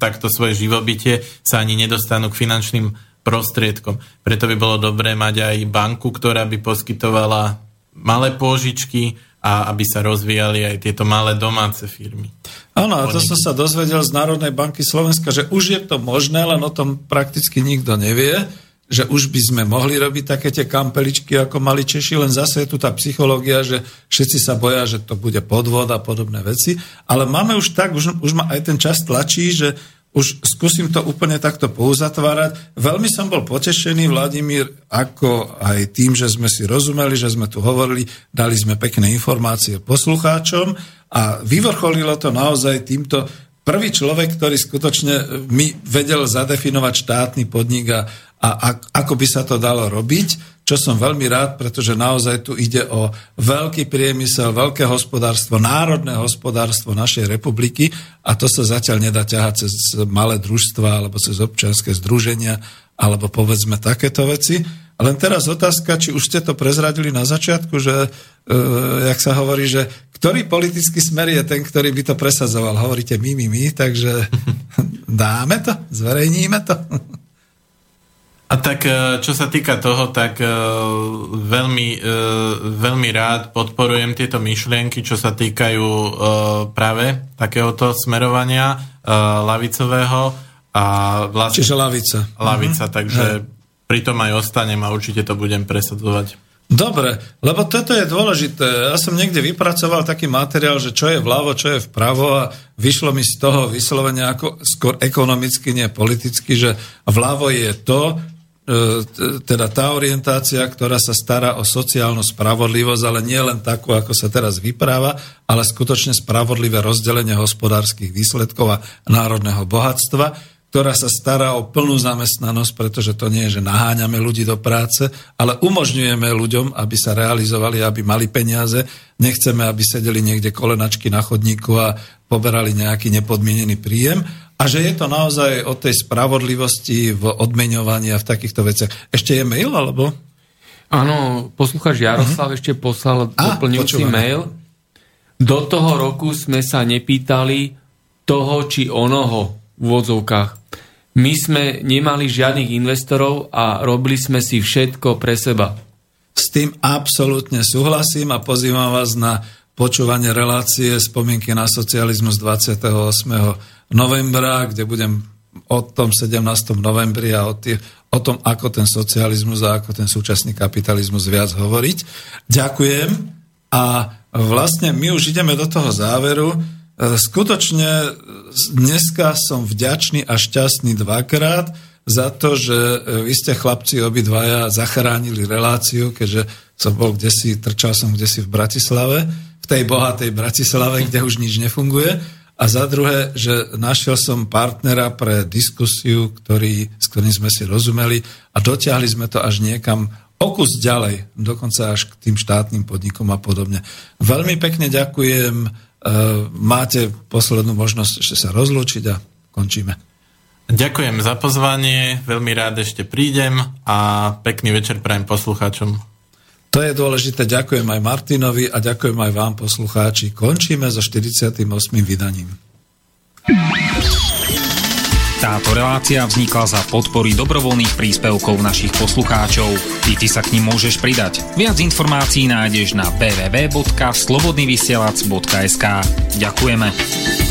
takto svoje živobytie, sa ani nedostanú k finančným prostriedkom. Preto by bolo dobré mať aj banku, ktorá by poskytovala malé pôžičky a aby sa rozvíjali aj tieto malé domáce firmy. Áno, a to som sa dozvedel z Národnej banky Slovenska, že už je to možné, len o tom prakticky nikto nevie, že už by sme mohli robiť také tie kampeličky, ako mali Češi, len zase je tu tá psychológia, že všetci sa boja, že to bude podvod a podobné veci. Ale máme už tak, už, už ma aj ten čas tlačí, že už skúsim to úplne takto pouzatvárať. Veľmi som bol potešený, Vladimír, ako aj tým, že sme si rozumeli, že sme tu hovorili, dali sme pekné informácie poslucháčom a vyvrcholilo to naozaj týmto prvý človek, ktorý skutočne mi vedel zadefinovať štátny podnik a, a ako by sa to dalo robiť čo som veľmi rád, pretože naozaj tu ide o veľký priemysel, veľké hospodárstvo, národné hospodárstvo našej republiky a to sa zatiaľ nedá ťahať cez malé družstva alebo cez občianske združenia alebo povedzme takéto veci. Len teraz otázka, či už ste to prezradili na začiatku, že, e, jak sa hovorí, že ktorý politický smer je ten, ktorý by to presadzoval. Hovoríte my, my, my, takže dáme to, zverejníme to. A tak e, čo sa týka toho, tak e, veľmi, e, veľmi rád podporujem tieto myšlienky, čo sa týkajú práve takéhoto smerovania lavicového. A vlastne, Čiže lavica. Lavica, uh-huh. takže Hej. pri tom aj ostanem a určite to budem presadzovať. Dobre, lebo toto je dôležité. Ja som niekde vypracoval taký materiál, že čo je vľavo, čo je vpravo a vyšlo mi z toho vyslovene ako skôr ekonomicky, nie politicky, že vľavo je to, teda tá orientácia, ktorá sa stará o sociálnu spravodlivosť, ale nie len takú, ako sa teraz vypráva, ale skutočne spravodlivé rozdelenie hospodárskych výsledkov a národného bohatstva, ktorá sa stará o plnú zamestnanosť, pretože to nie je, že naháňame ľudí do práce, ale umožňujeme ľuďom, aby sa realizovali, aby mali peniaze. Nechceme, aby sedeli niekde kolenačky na chodníku a poberali nejaký nepodmienený príjem a že je to naozaj o tej spravodlivosti v odmeňovaní a v takýchto veciach. Ešte je mail, alebo? Áno, poslucháč Jaroslav uh-huh. ešte poslal a, doplňujúci mail. Do toho roku sme sa nepýtali toho či onoho v úvodzovkách. My sme nemali žiadnych investorov a robili sme si všetko pre seba. S tým absolútne súhlasím a pozývam vás na počúvanie relácie spomienky na socializmus 28 novembra, kde budem o tom 17. novembri a o, tie, o tom, ako ten socializmus a ako ten súčasný kapitalizmus viac hovoriť. Ďakujem a vlastne my už ideme do toho záveru. E, skutočne dneska som vďačný a šťastný dvakrát za to, že e, vy ste chlapci obidvaja zachránili reláciu, keďže som bol kde si, trčal som kde si v Bratislave, v tej bohatej Bratislave, kde už nič nefunguje a za druhé, že našiel som partnera pre diskusiu, ktorý, s ktorým sme si rozumeli a dotiahli sme to až niekam okus ďalej, dokonca až k tým štátnym podnikom a podobne. Veľmi pekne ďakujem. E, máte poslednú možnosť ešte sa rozlúčiť a končíme. Ďakujem za pozvanie, veľmi rád ešte prídem a pekný večer prajem poslucháčom. To je dôležité. Ďakujem aj Martinovi a ďakujem aj vám, poslucháči. Končíme so 48. vydaním. Táto relácia vznikla za podpory dobrovoľných príspevkov našich poslucháčov. Ty, ty sa k ním môžeš pridať. Viac informácií nájdeš na www.slobodnyvysielac.sk Ďakujeme.